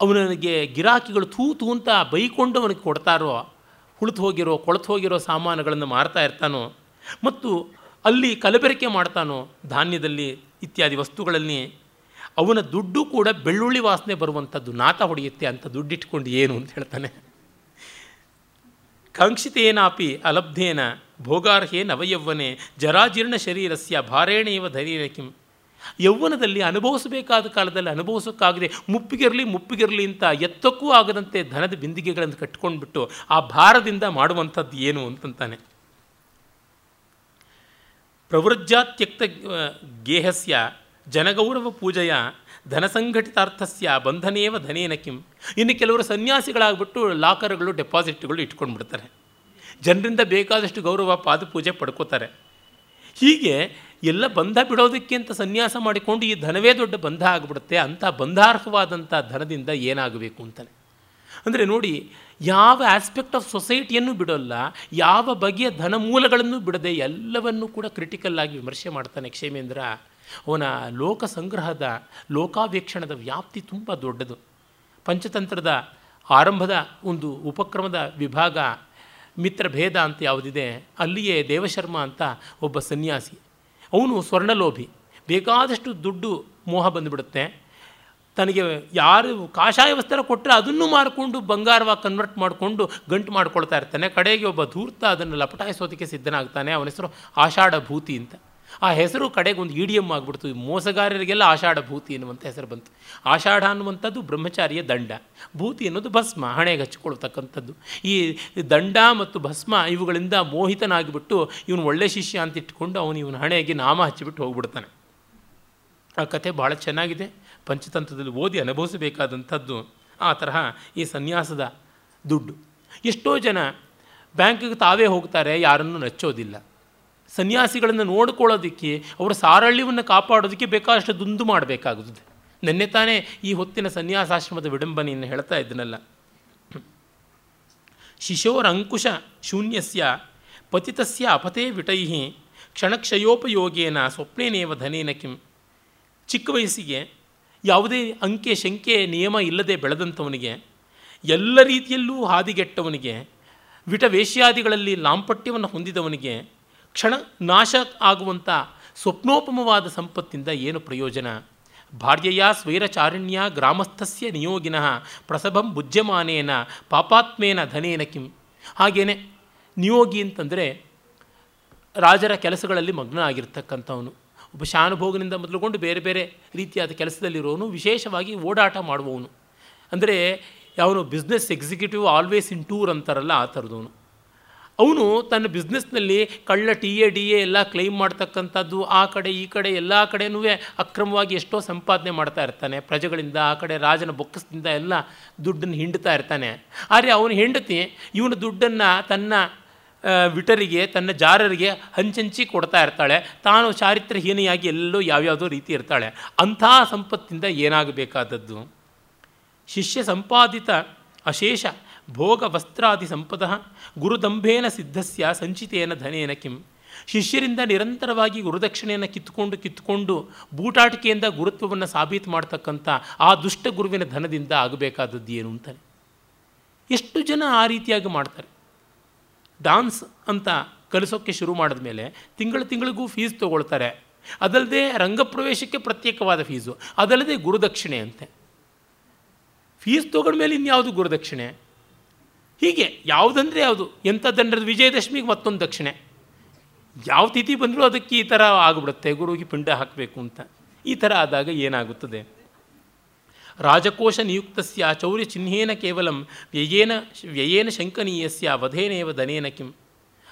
A: ಅವನಿಗೆ ಗಿರಾಕಿಗಳು ಥೂ ಅಂತ ಬೈಕೊಂಡು ಅವನಿಗೆ ಕೊಡ್ತಾರೋ, ಹುಳಿತು ಹೋಗಿರೋ, ಕೊಳತು ಹೋಗಿರೋ ಸಾಮಾನುಗಳನ್ನು ಮಾರ್ತಾ ಇರ್ತಾನೋ, ಮತ್ತು ಅಲ್ಲಿ ಕಲಬೆರಕೆ ಮಾಡ್ತಾನೋ, ಧಾನ್ಯದಲ್ಲಿ ಇತ್ಯಾದಿ ವಸ್ತುಗಳಲ್ಲಿ, ಅವನ ದುಡ್ಡು ಕೂಡ ಬೆಳ್ಳುಳ್ಳಿ ವಾಸನೆ ಬರುವಂಥದ್ದು, ನಾತ ಹೊಡೆಯುತ್ತೆ ಅಂತ ದುಡ್ಡಿಟ್ಕೊಂಡು ಏನು ಅಂತ ಹೇಳ್ತಾನೆ. ಕಾಂಕ್ಷಿತೇನಾಪಿ ಅಲಬ್ಧೇನ ಭೋಗಾರ್ಹೇ ನವಯೌವನೆ ಜರಾಜೀರ್ಣ ಶರೀರಸ್ಯ ಭಾರೇಣೇವ ಧೈರ್ಯ ಕಿಂ ಯೌವನದಲ್ಲಿ ಅನುಭವಿಸಬೇಕಾದ ಕಾಲದಲ್ಲಿ ಅನುಭವಿಸೋಕ್ಕಾಗದೆ ಮುಪ್ಪಿಗಿರಲಿ ಮುಪ್ಪಿಗಿರಲಿ ಅಂತ ಎತ್ತಕ್ಕೂ ಆಗದಂತೆ ಧನದ ಬಿಂದಿಗೆಗಳನ್ನು ಕಟ್ಕೊಂಡ್ಬಿಟ್ಟು ಆ ಭಾರದಿಂದ ಮಾಡುವಂಥದ್ದು ಏನು ಅಂತಂತಾನೆ. ಪ್ರವೃಜ್ಜಾತ್ಯಕ್ತ ಗೇಹಸ್ಯ ಜನಗೌರವ ಪೂಜೆಯ ಧನಸಂಘಟಿತಾರ್ಥಸ್ಯ ಬಂಧನೇವ ಧನೇನ ಕಿಂ. ಇನ್ನು ಕೆಲವರು ಸನ್ಯಾಸಿಗಳಾಗ್ಬಿಟ್ಟು ಲಾಕರ್ಗಳು, ಡೆಪಾಸಿಟ್ಗಳು ಇಟ್ಕೊಂಡ್ಬಿಡ್ತಾರೆ. ಜನರಿಂದ ಬೇಕಾದಷ್ಟು ಗೌರವ ಪಾದಪೂಜೆ ಪಡ್ಕೋತಾರೆ. ಹೀಗೆ ಎಲ್ಲ ಬಂಧ ಬಿಡೋದಕ್ಕೆ ಅಂತ ಸನ್ಯಾಸ ಮಾಡಿಕೊಂಡು ಈ ಧನವೇ ದೊಡ್ಡ ಬಂಧ ಆಗಿಬಿಡುತ್ತೆ, ಅಂಥ ಬಂಧಾರ್ಹವಾದಂಥ ಧನದಿಂದ ಏನಾಗಬೇಕು ಅಂತಾನೆ. ಅಂದರೆ ನೋಡಿ, ಯಾವ ಆಸ್ಪೆಕ್ಟ್ ಆಫ್ ಸೊಸೈಟಿಯನ್ನು ಬಿಡೋಲ್ಲ, ಯಾವ ಬಗೆಯ ಧನ ಮೂಲಗಳನ್ನು ಬಿಡದೆ ಎಲ್ಲವನ್ನೂ ಕೂಡ ಕ್ರಿಟಿಕಲ್ಲಾಗಿ ವಿಮರ್ಶೆ ಮಾಡ್ತಾನೆ ಕ್ಷೇಮೇಂದ್ರ. ಅವನ ಲೋಕ ಸಂಗ್ರಹದ ಲೋಕಾವೇಕ್ಷಣದ ವ್ಯಾಪ್ತಿ ತುಂಬ ದೊಡ್ಡದು. ಪಂಚತಂತ್ರದ ಆರಂಭದ ಒಂದು ಉಪಕ್ರಮದ ವಿಭಾಗ ಮಿತ್ರಭೇದ ಅಂತ ಯಾವುದಿದೆ, ಅಲ್ಲಿಯೇ ದೇವಶರ್ಮ ಅಂತ ಒಬ್ಬ ಸನ್ಯಾಸಿ. ಅವನು ಸ್ವರ್ಣಲೋಭಿ. ಬೇಕಾದಷ್ಟು ದುಡ್ಡು ಮೋಹ ಬಂದುಬಿಡುತ್ತೆ. ತನಗೆ ಯಾರು ಕಾಷಾಯ ವಸ್ತ್ರ ಕೊಟ್ಟರೆ ಅದನ್ನು ಮಾರಿಕೊಂಡು ಬಂಗಾರವಾಗಿ ಕನ್ವರ್ಟ್ ಮಾಡಿಕೊಂಡು ಗಂಟು ಮಾಡ್ಕೊಳ್ತಾ ಇರ್ತಾನೆ. ಕಡೆಗೆ ಒಬ್ಬ ಧೂರ್ತ ಅದನ್ನು ಲಪಟಾಯಿಸೋದಕ್ಕೆ ಸಿದ್ಧನಾಗ್ತಾನೆ. ಅವನ ಹೆಸರು ಆಷಾಢ ಭೂತಿ ಅಂತ. ಆ ಹೆಸರು ಕಡೆಗೆ ಒಂದು ಎಂ ಆಗಿಬಿಡ್ತು. ಮೋಸಗಾರರಿಗೆಲ್ಲ ಆಷಾಢ ಭೂತಿ ಎನ್ನುವಂಥ ಹೆಸರು ಬಂತು. ಆಷಾಢ ಅನ್ನುವಂಥದ್ದು ಬ್ರಹ್ಮಚಾರಿಯ ದಂಡ. ಭೂತಿ ಅನ್ನೋದು ಭಸ್ಮ, ಹಣೆಗೆ ಹಚ್ಕೊಳ್ತಕ್ಕಂಥದ್ದು ಈ ದಂಡ ಮತ್ತು ಭಸ್ಮ ಇವುಗಳಿಂದ ಮೋಹಿತನಾಗಿಬಿಟ್ಟು ಇವನು ಒಳ್ಳೆ ಶಿಷ್ಯ ಅಂತ ಇಟ್ಕೊಂಡು ಅವನು ಇವನ ಹಣೆಗೆ ನಾಮ ಹಚ್ಚಿಬಿಟ್ಟು ಹೋಗ್ಬಿಡ್ತಾನೆ. ಆ ಕಥೆ ಭಾಳ ಚೆನ್ನಾಗಿದೆ. ಪಂಚತಂತ್ರದಲ್ಲಿ ಓದಿ ಅನುಭವಿಸಬೇಕಾದಂಥದ್ದು ಆ ತರಹ ಈ ಸನ್ಯಾಸದ ದುಡ್ಡು. ಎಷ್ಟೋ ಜನ ಬ್ಯಾಂಕಿಗೆ ತಾವೇ ಹೋಗ್ತಾರೆ, ಯಾರನ್ನು ನಚ್ಚೋದಿಲ್ಲ. ಸನ್ಯಾಸಿಗಳನ್ನು ನೋಡ್ಕೊಳ್ಳೋದಕ್ಕೆ, ಅವರ ಸಾರಳ್ಯವನ್ನು ಕಾಪಾಡೋದಕ್ಕೆ ಬೇಕಾದಷ್ಟು ದುಂದು ಮಾಡಬೇಕಾಗುತ್ತದೆ. ನೆನ್ನೆ ತಾನೇ ಈ ಹೊತ್ತಿನ ಸನ್ಯಾಸಾಶ್ರಮದ ವಿಡಂಬನೆಯನ್ನು ಹೇಳ್ತಾ ಇದ್ದನಲ್ಲ. ಶಿಶೋರಂಕುಶ ಶೂನ್ಯಸ್ಯ ಪತಿತಸ್ಯ ಅಪತೆ ವಿಟೈ ಕ್ಷಣಕ್ಷಯೋಪಯೋಗೇನ ಸ್ವಪ್ನೇನೇವ ಧನೇನ ಕಿಂ. ಚಿಕ್ಕ ವಯಸ್ಸಿಗೆ ಯಾವುದೇ ಅಂಕೆ ಶಂಕೆ ನಿಯಮ ಇಲ್ಲದೆ ಬೆಳೆದಂಥವನಿಗೆ, ಎಲ್ಲ ರೀತಿಯಲ್ಲೂ ಹಾದಿಗೆಟ್ಟವನಿಗೆ ವಿಟ ವೇಶ್ಯಾದಿಗಳಲ್ಲಿ ಲಾಂಪಟ್ಯವನ್ನು ಹೊಂದಿದವನಿಗೆ ಕ್ಷಣ ನಾಶ ಆಗುವಂಥ ಸ್ವಪ್ನೋಪಮವಾದ ಸಂಪತ್ತಿಂದ ಏನು ಪ್ರಯೋಜನ? ಭಾರ್ಯೆಯ ಸ್ವೈರಚಾರಣ್ಯ ಗ್ರಾಮಸ್ಥಸ್ಯ ನಿಯೋಗಿನಃ ಪ್ರಸಭಂ ಬುಜ್ಯಮಾನೇನ ಪಾಪಾತ್ಮೇನ ಧನೇನ ಕಿಂ. ಹಾಗೇನೆ ನಿಯೋಗಿ ಅಂತಂದರೆ ರಾಜರ ಕೆಲಸಗಳಲ್ಲಿ ಮಗ್ನ ಆಗಿರ್ತಕ್ಕಂಥವನು ಒಬ್ಬ ಶಾನುಭೋಗನಿಂದ ಮೊದಲುಗೊಂಡು ಬೇರೆ ಬೇರೆ ರೀತಿಯಾದ ಕೆಲಸದಲ್ಲಿರೋನು, ವಿಶೇಷವಾಗಿ ಓಡಾಟ ಮಾಡುವವನು. ಅಂದರೆ ಯಾವನು business executive always in tour ಅಂತಾರಲ್ಲ, ಆ ಥರದವನು. ಅವನು ತನ್ನ ಬಿಸ್ನೆಸ್ನಲ್ಲಿ ಕಳ್ಳ ಟಿ ಎ ಡಿ ಎ ಎಲ್ಲ ಕ್ಲೈಮ್ ಮಾಡ್ತಕ್ಕಂಥದ್ದು, ಆ ಕಡೆ ಈ ಕಡೆ ಎಲ್ಲ ಕಡೆಯೂ ಅಕ್ರಮವಾಗಿ ಎಷ್ಟೋ ಸಂಪಾದನೆ ಮಾಡ್ತಾ ಇರ್ತಾನೆ. ಪ್ರಜೆಗಳಿಂದ ಆ ಕಡೆ ರಾಜನ ಬೊಕ್ಕಸದಿಂದ ಎಲ್ಲ ದುಡ್ಡನ್ನು ಹಿಂಡ್ತಾ ಇರ್ತಾನೆ. ಆದರೆ ಅವನು ಹೆಂಡತಿ ಇವನ ದುಡ್ಡನ್ನು ತನ್ನ ವಿಟರಿಗೆ, ತನ್ನ ಜಾರರಿಗೆ ಹಂಚಂಚಿ ಕೊಡ್ತಾ ಇರ್ತಾಳೆ. ತಾನು ಚಾರಿತ್ರ್ಯಹೀನೆಯಾಗಿ ಎಲ್ಲೋ ಯಾವ್ಯಾವುದೋ ರೀತಿ ಇರ್ತಾಳೆ. ಅಂಥ ಸಂಪತ್ತಿಂದ ಏನಾಗಬೇಕಾದದ್ದು? ಶಿಷ್ಯ ಸಂಪಾದಿತ ಅಶೇಷ ಭೋಗ ವಸ್ತ್ರಾದಿ ಸಂಪದ ಗುರುದಂಭೇನ ಸಿದ್ಧಸ್ಯ ಸಂಚಿತೇನ ಧನೇನ ಕಿಂ. ಶಿಷ್ಯರಿಂದ ನಿರಂತರವಾಗಿ ಗುರುದಕ್ಷಿಣೆಯನ್ನು ಕಿತ್ಕೊಂಡು ಕಿತ್ಕೊಂಡು ಬೂಟಾಟಿಕೆಯಿಂದ ಗುರುತ್ವವನ್ನು ಸಾಬೀತು ಮಾಡ್ತಕ್ಕಂಥ ಆ ದುಷ್ಟ ಗುರುವಿನ ಧನದಿಂದ ಆಗಬೇಕಾದದ್ದು ಏನು ಅಂತಾನೆ ಎಷ್ಟು ಜನ ಆ ರೀತಿಯಾಗಿ ಮಾಡ್ತಾರೆ. ಡಾನ್ಸ್ ಅಂತ ಕಲಿಸೋಕ್ಕೆ ಶುರು ಮಾಡಿದ ಮೇಲೆ ತಿಂಗಳು ತಿಂಗಳಿಗೂ ಫೀಸ್ ತೊಗೊಳ್ತಾರೆ. ಅದಲ್ಲದೆ ರಂಗಪ್ರವೇಶಕ್ಕೆ ಪ್ರತ್ಯೇಕವಾದ ಫೀಸು. ಅದಲ್ಲದೆ ಗುರುದಕ್ಷಿಣೆ ಅಂತೆ. ಫೀಸ್ ತೊಗೊಂಡ್ಮೇಲೆ ಇನ್ಯಾವುದು ಗುರುದಕ್ಷಿಣೆ? ಹೀಗೆ ಯಾವುದಂದರೆ ಯಾವುದು? ಎಂಥದ್ದಂದ್ರೆ ವಿಜಯದಶಮಿಗೆ ಮತ್ತೊಂದು ದಕ್ಷಿಣೆ. ಯಾವ ತಿಥಿ ಬಂದರೂ ಅದಕ್ಕೆ ಈ ಥರ ಆಗಿಬಿಡುತ್ತೆ. ಗುರುವಿಗೆ ಪಿಂಡ ಹಾಕಬೇಕು ಅಂತ. ಈ ಥರ ಆದಾಗ ಏನಾಗುತ್ತದೆ? ರಾಜಕೋಶ ನಿಯುಕ್ತಸ್ಯ ಚೌರ್ಯ ಚಿಹ್ನೇನ ಕೇವಲ ವ್ಯಯೇನ ವ್ಯಯೇನ ಶಂಕನೀಯಸ್ಯ ವಧೇನೇವ ದನೇನ ಕಿಂ.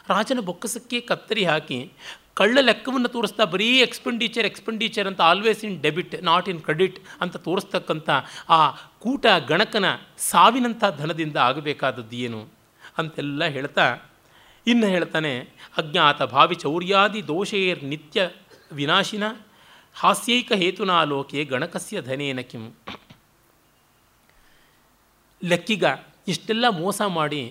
A: ರಾಜನ ಬೊಕ್ಕಸಕ್ಕೆ ಕತ್ತರಿ ಹಾಕಿ ಕಳ್ಳ ಲೆಕ್ಕವನ್ನು ತೋರಿಸ್ತಾ ಬರೀ ಎಕ್ಸ್ಪೆಂಡಿಚರ್ ಎಕ್ಸ್ಪೆಂಡಿಚರ್ ಅಂತ always in debit not in credit ಅಂತ ತೋರಿಸ್ತಕ್ಕಂಥ ಆ ಕೂಟ ಗಣಕನ ಸಾವಿನಂಥ ಧನದಿಂದ ಆಗಬೇಕಾದದ್ದು ಏನು ಅಂತೆಲ್ಲ ಹೇಳ್ತಾ, ಇನ್ನು ಹೇಳ್ತಾನೆ, ಅಜ್ಞಾತ ಭಾವಿ ಚೌರ್ಯಾದಿ ದೋಷೇರ್ ನಿತ್ಯ ವಿನಾಶಿನ, ಹಾಸ್ಯೈಕ ಹೇತುನಾ ಲೋಕೆ ಗಣಕಸ್ಯ ಧನೇನ ಕಿಂ. ಲೆಕ್ಕಿಗ ಇಷ್ಟೆಲ್ಲ ಮೋಸ ಮಾಡಿ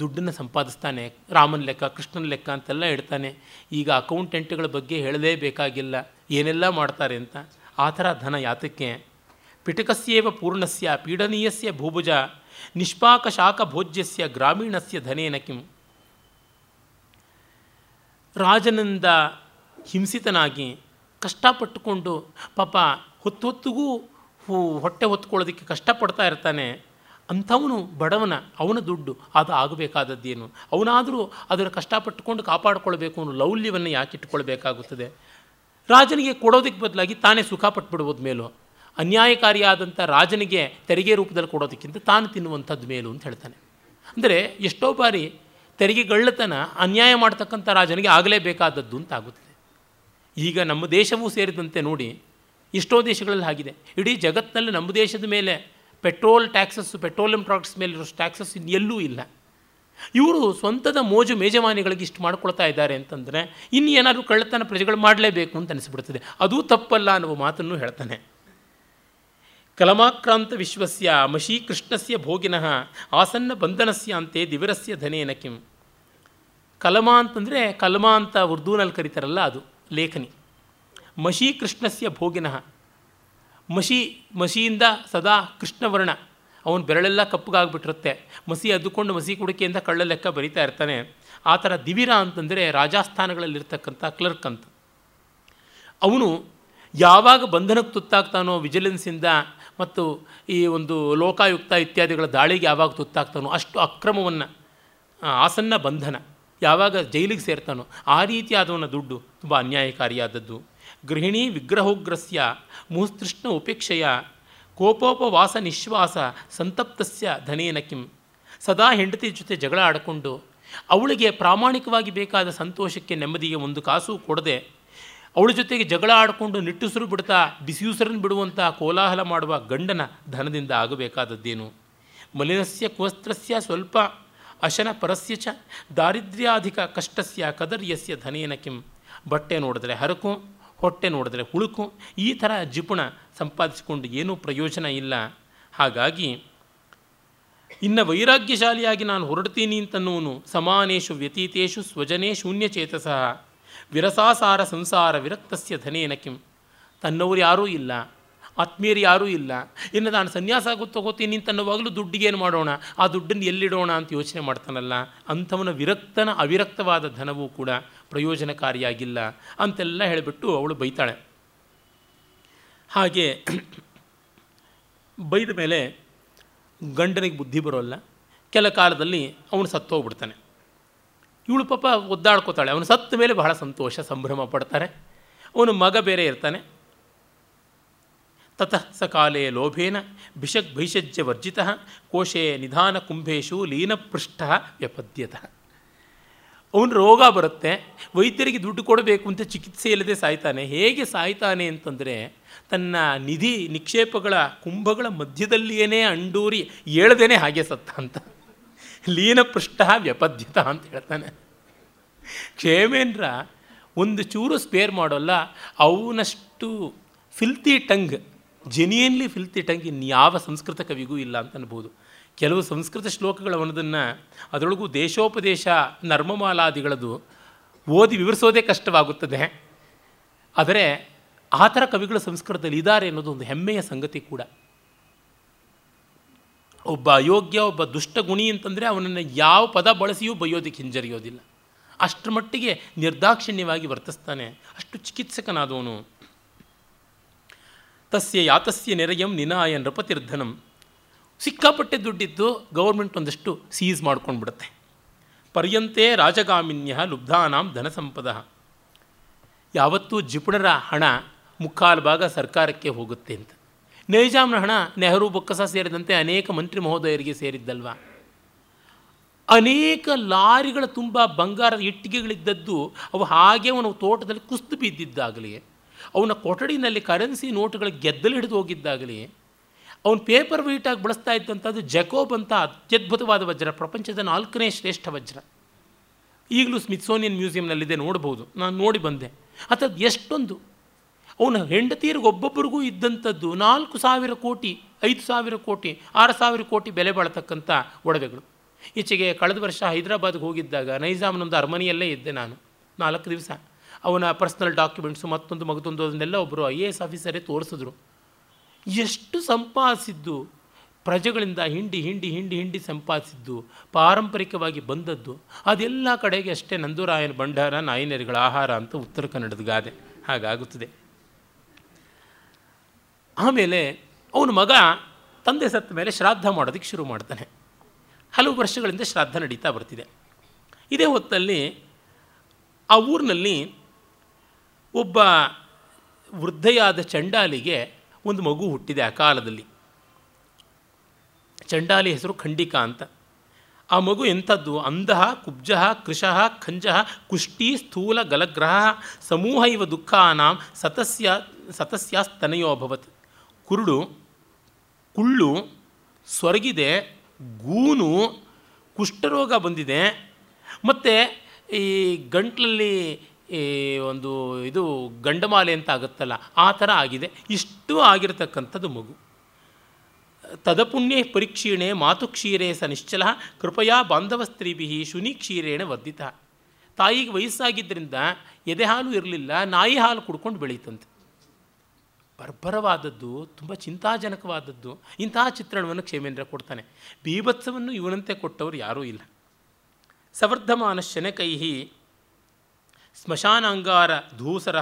A: ದುಡ್ಡನ್ನು ಸಂಪಾದಿಸ್ತಾನೆ, ರಾಮನ ಲೆಕ್ಕ, ಕೃಷ್ಣನ ಲೆಕ್ಕ ಅಂತೆಲ್ಲ ಇಡ್ತಾನೆ. ಈಗ ಅಕೌಂಟೆಂಟ್ಗಳ ಬಗ್ಗೆ ಹೇಳಲೇಬೇಕಾಗಿಲ್ಲ ಏನೆಲ್ಲ ಮಾಡ್ತಾರೆ ಅಂತ? ಆ ಥರ ಧನ ಯಾತಕ್ಕೆ ಪಿಟಕಸ್ಯೇವ ಪೂರ್ಣಸ್ಯ, ಪೀಡನೀಯಸ್ಯ ಭೂಭುಜ ನಿಷ್ಪಾಕ ಶಾಖ ಭೋಜ್ಯಸ್ಯ ಗ್ರಾಮೀಣಸ್ಯ ಧನೇನ ಕಿಂ. ರಾಜನಿಂದ ಹಿಂಸಿತನಾಗಿ ಕಷ್ಟಪಟ್ಟುಕೊಂಡು ಪಾಪ ಹೊತ್ತು ಹೊತ್ತಿಗೂ ಹೊಟ್ಟೆ ಹೊತ್ಕೊಳ್ಳೋದಕ್ಕೆ ಕಷ್ಟಪಡ್ತಾ ಇರ್ತಾನೆ. ಅಂಥವನು ಬಡವನ, ಅವನ ದುಡ್ಡು, ಅದು ಆಗಬೇಕಾದದ್ದೇನು? ಅವನಾದರೂ ಅದರ ಕಷ್ಟಪಟ್ಟುಕೊಂಡು ಕಾಪಾಡಿಕೊಳ್ಬೇಕು ಅನ್ನೋ ಲೌಲ್ಯವನ್ನು ಯಾಕೆ ಇಟ್ಟುಕೊಳ್ಬೇಕಾಗುತ್ತದೆ? ರಾಜನಿಗೆ ಕೊಡೋದಕ್ಕೆ ಬದಲಾಗಿ ತಾನೇ ಸುಖ ಪಟ್ಬಿಡ್ಬೋದು ಮೇಲೂ? ಅನ್ಯಾಯಕಾರಿಯಾದಂಥ ರಾಜನಿಗೆ ತೆರಿಗೆ ರೂಪದಲ್ಲಿ ಕೊಡೋದಕ್ಕಿಂತ ತಾನು ತಿನ್ನುವಂಥದ್ದು ಮೇಲು ಅಂತ ಹೇಳ್ತಾನೆ. ಅಂದರೆ ಎಷ್ಟೋ ಬಾರಿ ತೆರಿಗೆಗಳ್ಳತನ ಅನ್ಯಾಯ ಮಾಡ್ತಕ್ಕಂಥ ರಾಜನಿಗೆ ಆಗಲೇಬೇಕಾದದ್ದು ಅಂತ ಆಗುತ್ತದೆ. ಈಗ ನಮ್ಮ ದೇಶವೂ ಸೇರಿದಂತೆ ನೋಡಿ, ಎಷ್ಟೋ ದೇಶಗಳಲ್ಲಿ ಆಗಿದೆ. ಇಡೀ ಜಗತ್ತಿನಲ್ಲಿ ನಮ್ಮ ದೇಶದ ಮೇಲೆ ಪೆಟ್ರೋಲ್ ಟ್ಯಾಕ್ಸಸ್ಸು ಪೆಟ್ರೋಲಿಯಂ ಪ್ರಾಡಕ್ಟ್ಸ್ ಮೇಲೆ ಇರೋ ಟ್ಯಾಕ್ಸಸ್ ಎಲ್ಲೂ ಇಲ್ಲ. ಇವರು ಸ್ವಂತದ ಮೋಜು ಮೇಜಮಾನಿಗಳಿಗೆ ಇಷ್ಟು ಮಾಡ್ಕೊಳ್ತಾ ಇದ್ದಾರೆ ಅಂತಂದರೆ ಇನ್ನು ಏನಾದರೂ ಕಳ್ಳತನ ಪ್ರಜೆಗಳು ಮಾಡಲೇಬೇಕು ಅಂತ ಅನಿಸ್ಬಿಡ್ತದೆ. ಅದೂ ತಪ್ಪಲ್ಲ ಅನ್ನುವ ಮಾತನ್ನು ಹೇಳ್ತಾನೆ. ಕಲಮಾಕ್ರಾಂತ ವಿಶ್ವಸ್ಯ ಮಶೀ ಕೃಷ್ಣಸ್ಯ ಭೋಗಿನಃ ಆಸನ್ನ ಬಂಧನಸ್ಯ ಅಂತೆ ದಿವರಸ್ಯ ಧನೇನ ಕಿಂ. ಕಲಮ ಅಂತಂದರೆ ಕಲಮ ಅಂತ ಉರ್ದೂನಲ್ಲಿ ಕರೀತಾರಲ್ಲ ಅದು ಲೇಖನಿ. ಮಶಿ ಕೃಷ್ಣಸ್ಯ ಭೋಗಿನಃ ಮಶಿ ಮಸಿಯಿಂದ ಸದಾ ಕೃಷ್ಣವರ್ಣ. ಅವನು ಬೆರಳೆಲ್ಲ ಕಪ್ಪಗಾಗ್ಬಿಟ್ಟಿರುತ್ತೆ. ಮಸಿ ಅದ್ದುಕೊಂಡು ಮಸಿ ಕುಡಿಕೆಯಿಂದ ಕಳ್ಳ ಲೆಕ್ಕ ಬರಿತಾ ಇರ್ತಾನೆ. ಆ ಥರ ದಿವಿರ ಅಂತಂದರೆ ರಾಜಸ್ಥಾನಗಳಲ್ಲಿರ್ತಕ್ಕಂಥ ಕ್ಲರ್ಕ್ ಅಂತ. ಅವನು ಯಾವಾಗ ಬಂಧನಕ್ಕೆ ತುತ್ತಾಗ್ತಾನೋ, ವಿಜಿಲೆನ್ಸಿಂದ ಮತ್ತು ಈ ಒಂದು ಲೋಕಾಯುಕ್ತ ಇತ್ಯಾದಿಗಳ ದಾಳಿಗೆ ಯಾವಾಗ ತುತ್ತಾಗ್ತಾನೋ, ಅಷ್ಟು ಅಕ್ರಮವನ್ನು ಆಸನ್ನ ಬಂಧನ. ಯಾವಾಗ ಜೈಲಿಗೆ ಸೇರ್ತಾನೋ, ಆ ರೀತಿಯಾದವನ ದುಡ್ಡು ತುಂಬ ಅನ್ಯಾಯಕಾರಿಯಾದದ್ದು. ಗೃಹಿಣಿ ವಿಗ್ರಹೋಗ್ರಸ್ಯ ಮುಹುಸ್ತೃಷ್ಣ ಉಪೇಕ್ಷೆಯ ಕೋಪೋಪವಾಸ ನಿಶ್ವಾಸ ಸಂತಪ್ತಸ್ಯ ಧನೇನ ಕಿಂ. ಸದಾ ಹೆಂಡತಿ ಜೊತೆ ಜಗಳ ಆಡಿಕೊಂಡು ಅವಳಿಗೆ ಪ್ರಾಮಾಣಿಕವಾಗಿ ಬೇಕಾದ ಸಂತೋಷಕ್ಕೆ ನೆಮ್ಮದಿಗೆ ಒಂದು ಕಾಸು ಕೊಡದೆ ಅವಳ ಜೊತೆಗೆ ಜಗಳ ಆಡಿಕೊಂಡು ನಿಟ್ಟುಸಿರು ಬಿಡ್ತಾ ಬಿಸಿಯುಸರನ್ನು ಬಿಡುವಂಥ ಕೋಲಾಹಲ ಮಾಡುವ ಗಂಡನ ಧನದಿಂದ ಆಗಬೇಕಾದದ್ದೇನು? ಮಲಿನಸ್ಯ ಕುವಸ್ತ್ರಸ್ಯ ಸ್ವಲ್ಪ ಅಶನ ಪರಸ್ಯ ಚ ದಾರಿದ್ರ್ಯಾಧಿಕ ಕಷ್ಟಸ್ಯ ಕದರ್ಯಸ್ಯ ಧನೇನ ಕಿಂ. ಬಟ್ಟೆ ನೋಡಿದ್ರೆ ಹರಕು. ಹೊಟ್ಟೆ ನೋಡಿದ್ರೆ ಹುಳುಕು, ಈ ಥರ ಜಿಪುಣ ಸಂಪಾದಿಸಿಕೊಂಡು ಏನೂ ಪ್ರಯೋಜನ ಇಲ್ಲ. ಹಾಗಾಗಿ, ಇನ್ನು ವೈರಾಗ್ಯಶಾಲಿಯಾಗಿ ನಾನು ಹೊರಡ್ತೀನಿ ಅಂತನ್ನುವನು ಸಮಾನೇಶು ವ್ಯತೀತೇಶು ಸ್ವಜನೇ ಶೂನ್ಯಚೇತಸ ವಿರಸಾಸಾರ ಸಂಸಾರ ವಿರಕ್ತಸ್ಯ ಧನೇನ ಕಿಂ. ತನ್ನವರು ಯಾರೂ ಇಲ್ಲ. ಆತ್ಮೀಯರು ಯಾರೂ ಇಲ್ಲ. ಇನ್ನು ನಾನು ಸನ್ಯಾಸ ಆಗುತ್ತೋ ತಗೋತೀನಿ ದುಡ್ಡಿಗೆ ದುಡ್ಡಿಗೇನು ಮಾಡೋಣ? ಆ ದುಡ್ಡನ್ನು ಎಲ್ಲಿಡೋಣ ಅಂತ ಯೋಚನೆ ಮಾಡ್ತಾನಲ್ಲ, ಅಂಥವನ ವಿರಕ್ತನ ಅವಿರಕ್ತವಾದ ಧನವೂ ಕೂಡ ಪ್ರಯೋಜನಕಾರಿಯಾಗಿಲ್ಲ ಅಂತೆಲ್ಲ ಹೇಳಿಬಿಟ್ಟು ಅವಳು ಬೈತಾಳೆ. ಹಾಗೆ ಬೈದ ಮೇಲೆ ಗಂಡನಿಗೆ ಬುದ್ಧಿ ಬರೋಲ್ಲ. ಕೆಲ ಕಾಲದಲ್ಲಿ ಅವನು ಸತ್ತೋಗ್ಬಿಡ್ತಾನೆ. ಇವಳು ಪಾಪ ಒದ್ದಾಡ್ಕೋತಾಳೆ. ಅವನು ಸತ್ತ ಮೇಲೆ ಬಹಳ ಸಂತೋಷ, ಸಂಭ್ರಮ ಪಡ್ತಾರೆ. ಅವನು ಮಗ ಬೇರೆ ಇರ್ತಾನೆ. ತತಃ ಕಾಲೇ ಲೋಭೇನ ಭಿಷಕ್ ಭೈಷಜ್ಯ ವರ್ಜಿತ ಕೋಶೆ ನಿಧಾನ ಕುಂಭೇಶು ಲೀನಪೃಷ್ಠ ವ್ಯಪದ್ಯತಃ. ಅವನು ರೋಗ ಬರುತ್ತೆ, ವೈದ್ಯರಿಗೆ ದುಡ್ಡು ಕೊಡಬೇಕು ಅಂತ ಚಿಕಿತ್ಸೆ ಇಲ್ಲದೆ ಸಾಯ್ತಾನೆ. ಹೇಗೆ ಸಾಯ್ತಾನೆ ಅಂತಂದರೆ ತನ್ನ ನಿಧಿ ನಿಕ್ಷೇಪಗಳ ಕುಂಭಗಳ ಮಧ್ಯದಲ್ಲಿಯೇ ಅಂಡೂರಿ ಏಳದೇನೆ ಹಾಗೆ ಸತ್ತ ಅಂತ. ಲೀನಪೃಷ್ಠ ವ್ಯಪದ್ಯತ ಅಂತ ಹೇಳ್ತಾನೆ. ಕ್ಷೇಮೇಂದ್ರ ಒಂದು ಚೂರು ಸ್ಪೇರ್ ಮಾಡೋಲ್ಲ, ಅವನಷ್ಟು ಫಿಲ್ತಿ ಟಂಗ್ ಜೆನ್ಯನ್ಲಿ ಫಿಲ್ತಿ ಟಂಗ್ ಇನ್ಯಾವ ಸಂಸ್ಕೃತ ಕವಿಗೂ ಇಲ್ಲ ಅಂತ ಅನ್ಬೋದು. ಕೆಲವು ಸಂಸ್ಕೃತ ಶ್ಲೋಕಗಳು ಅವನದನ್ನು ಅದರೊಳಗೂ ದೇಶೋಪದೇಶ ನರ್ಮಮಾಲಾದಿಗಳದು ಓದಿ ವಿವರಿಸೋದೇ ಕಷ್ಟವಾಗುತ್ತದೆ. ಆದರೆ ಆ ಥರ ಕವಿಗಳು ಸಂಸ್ಕೃತದಲ್ಲಿ ಇದ್ದಾರೆ ಅನ್ನೋದು ಒಂದು ಹೆಮ್ಮೆಯ ಸಂಗತಿ ಕೂಡ. ಒಬ್ಬ ಅಯೋಗ್ಯ, ಒಬ್ಬ ದುಷ್ಟ ಗುಣಿ ಅಂತಂದರೆ ಅವನನ್ನು ಯಾವ ಪದ ಬಳಸಿಯೂ ಬೈಯೋದಕ್ಕೆ ಹಿಂಜರಿಯೋದಿಲ್ಲ. ಅಷ್ಟರ ಮಟ್ಟಿಗೆ ನಿರ್ದಾಕ್ಷಿಣ್ಯವಾಗಿ ವರ್ತಿಸ್ತಾನೆ. ಅಷ್ಟು ಚಿಕಿತ್ಸಕನಾದವನು. ತಸ್ಯ ಯಾತಸ್ಯ ನೆರೆಯಂ ನಿನಾಯ ನೃಪತಿರ್ಧನಂ ಸಿಕ್ಕಾಪಟ್ಟೆ ದುಡ್ಡಿದ್ದು ಗೌರ್ಮೆಂಟ್ ಒಂದಷ್ಟು ಸೀಸ್ ಮಾಡ್ಕೊಂಡ್ಬಿಡುತ್ತೆ. ಪರ್ಯಂತೆ ರಾಜಗಾಮಿನ್ಯ ಲುಬ್ಧಾನಾಂ ಧನ ಸಂಪದ ಯಾವತ್ತೂ ಜಿಪುಣರ ಹಣ ಮುಕ್ಕಾಲು ಭಾಗ ಸರ್ಕಾರಕ್ಕೆ ಹೋಗುತ್ತೆ ಅಂತ. ನೈಜಾಮ್ನ ಹಣ ನೆಹರು, ಬೊಕ್ಕಸ ಸೇರಿದಂತೆ ಅನೇಕ ಮಂತ್ರಿ ಮಹೋದಯರಿಗೆ ಸೇರಿದ್ದಲ್ವ? ಅನೇಕ ಲಾರಿಗಳ ತುಂಬ ಬಂಗಾರದ ಇಟ್ಟಿಗೆಗಳಿದ್ದದ್ದು ಅವು ಹಾಗೆ ಅವನು ತೋಟದಲ್ಲಿ ಕುಸ್ತು ಬಿದ್ದಿದ್ದಾಗಲಿ ಅವನ ಕೊಠಡಿನಲ್ಲಿ ಕರೆನ್ಸಿ ನೋಟುಗಳ ಗೆದ್ದಲು ಹಿಡಿದು ಹೋಗಿದ್ದಾಗಲಿ ಅವನು ಪೇಪರ್ ವೀಟಾಗಿ ಬಳಸ್ತಾ ಇದ್ದಂಥದ್ದು ಜಕೋಬ್ ಅಂತ ಅತ್ಯದ್ಭುತವಾದ ವಜ್ರ, ಪ್ರಪಂಚದ ನಾಲ್ಕನೇ ಶ್ರೇಷ್ಠ ವಜ್ರ. ಈಗಲೂ ಸ್ಮಿತ್ಸೋನಿಯನ್ ಮ್ಯೂಸಿಯಂನಲ್ಲಿದೆ, ನೋಡ್ಬೋದು. ನಾನು ನೋಡಿ ಬಂದೆ. ಅಥದ್ದು ಎಷ್ಟೊಂದು. ಅವನ ಹೆಂಡತಿಯರಿಗೆ ಒಬ್ಬೊಬ್ಬರಿಗೂ ಇದ್ದಂಥದ್ದು ನಾಲ್ಕು ಸಾವಿರ ಕೋಟಿ, ಐದು ಸಾವಿರ ಕೋಟಿ, ಆರು ಸಾವಿರ ಕೋಟಿ ಬೆಲೆ ಬಾಳ್ತಕ್ಕಂಥ ಒಡವೆಗಳು. ಈಚೆಗೆ ಕಳೆದ ವರ್ಷ ಹೈದರಾಬಾದ್ಗೆ ಹೋಗಿದ್ದಾಗ ನೈಜಾಮ್ನೊಂದು ಅರಮನೆಯಲ್ಲೇ ಇದ್ದೆ ನಾನು. ನಾಲ್ಕು ದಿವಸ. ಅವನ ಪರ್ಸ್ನಲ್ ಡಾಕ್ಯುಮೆಂಟ್ಸು ಮತ್ತೊಂದು ಮಗದೊಂದು ಅದನ್ನೆಲ್ಲ ಒಬ್ಬರು ಐ ಎ ಎಸ್ ಆಫೀಸರೇ ತೋರಿಸಿದ್ರು. ಎಷ್ಟು ಸಂಪಾದಿಸಿದ್ದು, ಪ್ರಜೆಗಳಿಂದ ಹಿಂಡಿ ಹಿಂಡಿ ಹಿಂಡಿ ಹಿಂಡಿ ಸಂಪಾದಿಸಿದ್ದು, ಪಾರಂಪರಿಕವಾಗಿ ಬಂದದ್ದು, ಅದೆಲ್ಲ ಕಡೆಗೆ ಅಷ್ಟೇ ನಂದೂರಾಯನ ಭಂಡಾರ, ನಾಯಿನರಿಗಳ ಆಹಾರ ಅಂತ ಉತ್ತರ ಕನ್ನಡದ ಗಾದೆ. ಹಾಗಾಗುತ್ತದೆ. ಆಮೇಲೆ ಅವನ ಮಗ ತಂದೆ ಸತ್ತ ಮೇಲೆ ಶ್ರಾದ್ದ ಮಾಡೋದಕ್ಕೆ ಶುರು ಮಾಡ್ತಾನೆ. ಹಲವು ವರ್ಷಗಳಿಂದ ಶ್ರಾದ್ದ ನಡೀತಾ ಬರ್ತಿದೆ. ಇದೇ ಹೊತ್ತಲ್ಲಿ ಆ ಊರಿನಲ್ಲಿ ಒಬ್ಬ ವೃದ್ಧೆಯಾದ ಚಂಡಾಲಿಗೆ ಒಂದು ಮಗು ಹುಟ್ಟಿದೆ ಆ ಕಾಲದಲ್ಲಿ. ಚಂಡಾಲಿ ಹೆಸರು ಖಂಡಿಕಾ ಅಂತ. ಆ ಮಗು ಎಂಥದ್ದು? ಅಂಧ, ಕುಬ್ಜ, ಕೃಷ, ಖಂಜ ಕುಷ್ಟಿ ಸ್ಥೂಲ, ಗಲಗ್ರಹ, ಸಮೂಹ ಇವ ದುಃಖಾನಾಂ, ಸತಸ್ಯ ಸತಸ್ಯಾಸ್ತನಯೋಭವತ್ ಕುರುಡು, ಕುಳ್ಳು, ಸ್ವರ್ಗಿದೆ, ಗೂನು, ಕುಷ್ಠರೋಗ ಬಂದಿದೆ. ಮತ್ತು ಈ ಗಂಟ್ಲಲ್ಲಿ ಈ ಒಂದು ಇದು ಗಂಡಮಾಲೆ ಅಂತ ಆಗುತ್ತಲ್ಲ, ಆ ಥರ ಆಗಿದೆ. ಇಷ್ಟು ಆಗಿರತಕ್ಕಂಥದ್ದು ಮಗು. ತದಪುಣ್ಯೇ ಮಾತು ಕ್ಷೀರೆ ಸ ನಿಶ್ಚಲ, ಕೃಪಯಾ ಬಾಂಧವ ಸ್ತ್ರೀಭಿ ಶುನಿ ಕ್ಷೀರೇಣ ವರ್ಧಿತ. ತಾಯಿಗೆ ವಯಸ್ಸಾಗಿದ್ದರಿಂದ ಎದೆ ಹಾಲು ಇರಲಿಲ್ಲ, ನಾಯಿ ಹಾಲು ಕುಡ್ಕೊಂಡು ಬೆಳೀತಂತೆ. ಬರ್ಬರವಾದದ್ದು, ತುಂಬ ಚಿಂತಾಜನಕವಾದದ್ದು ಇಂತಹ ಚಿತ್ರಣವನ್ನು ಕ್ಷೇಮೇಂದ್ರ ಕೊಡ್ತಾನೆ. ಬೀಭತ್ಸವನ್ನು ಇವನಂತೆ ಕೊಟ್ಟವರು ಯಾರೂ ಇಲ್ಲ. ಸವರ್ಧಮಾನ ಶನಕೈ ಸ್ಮಶಾನಾಂಗಾರ ಧೂಸರ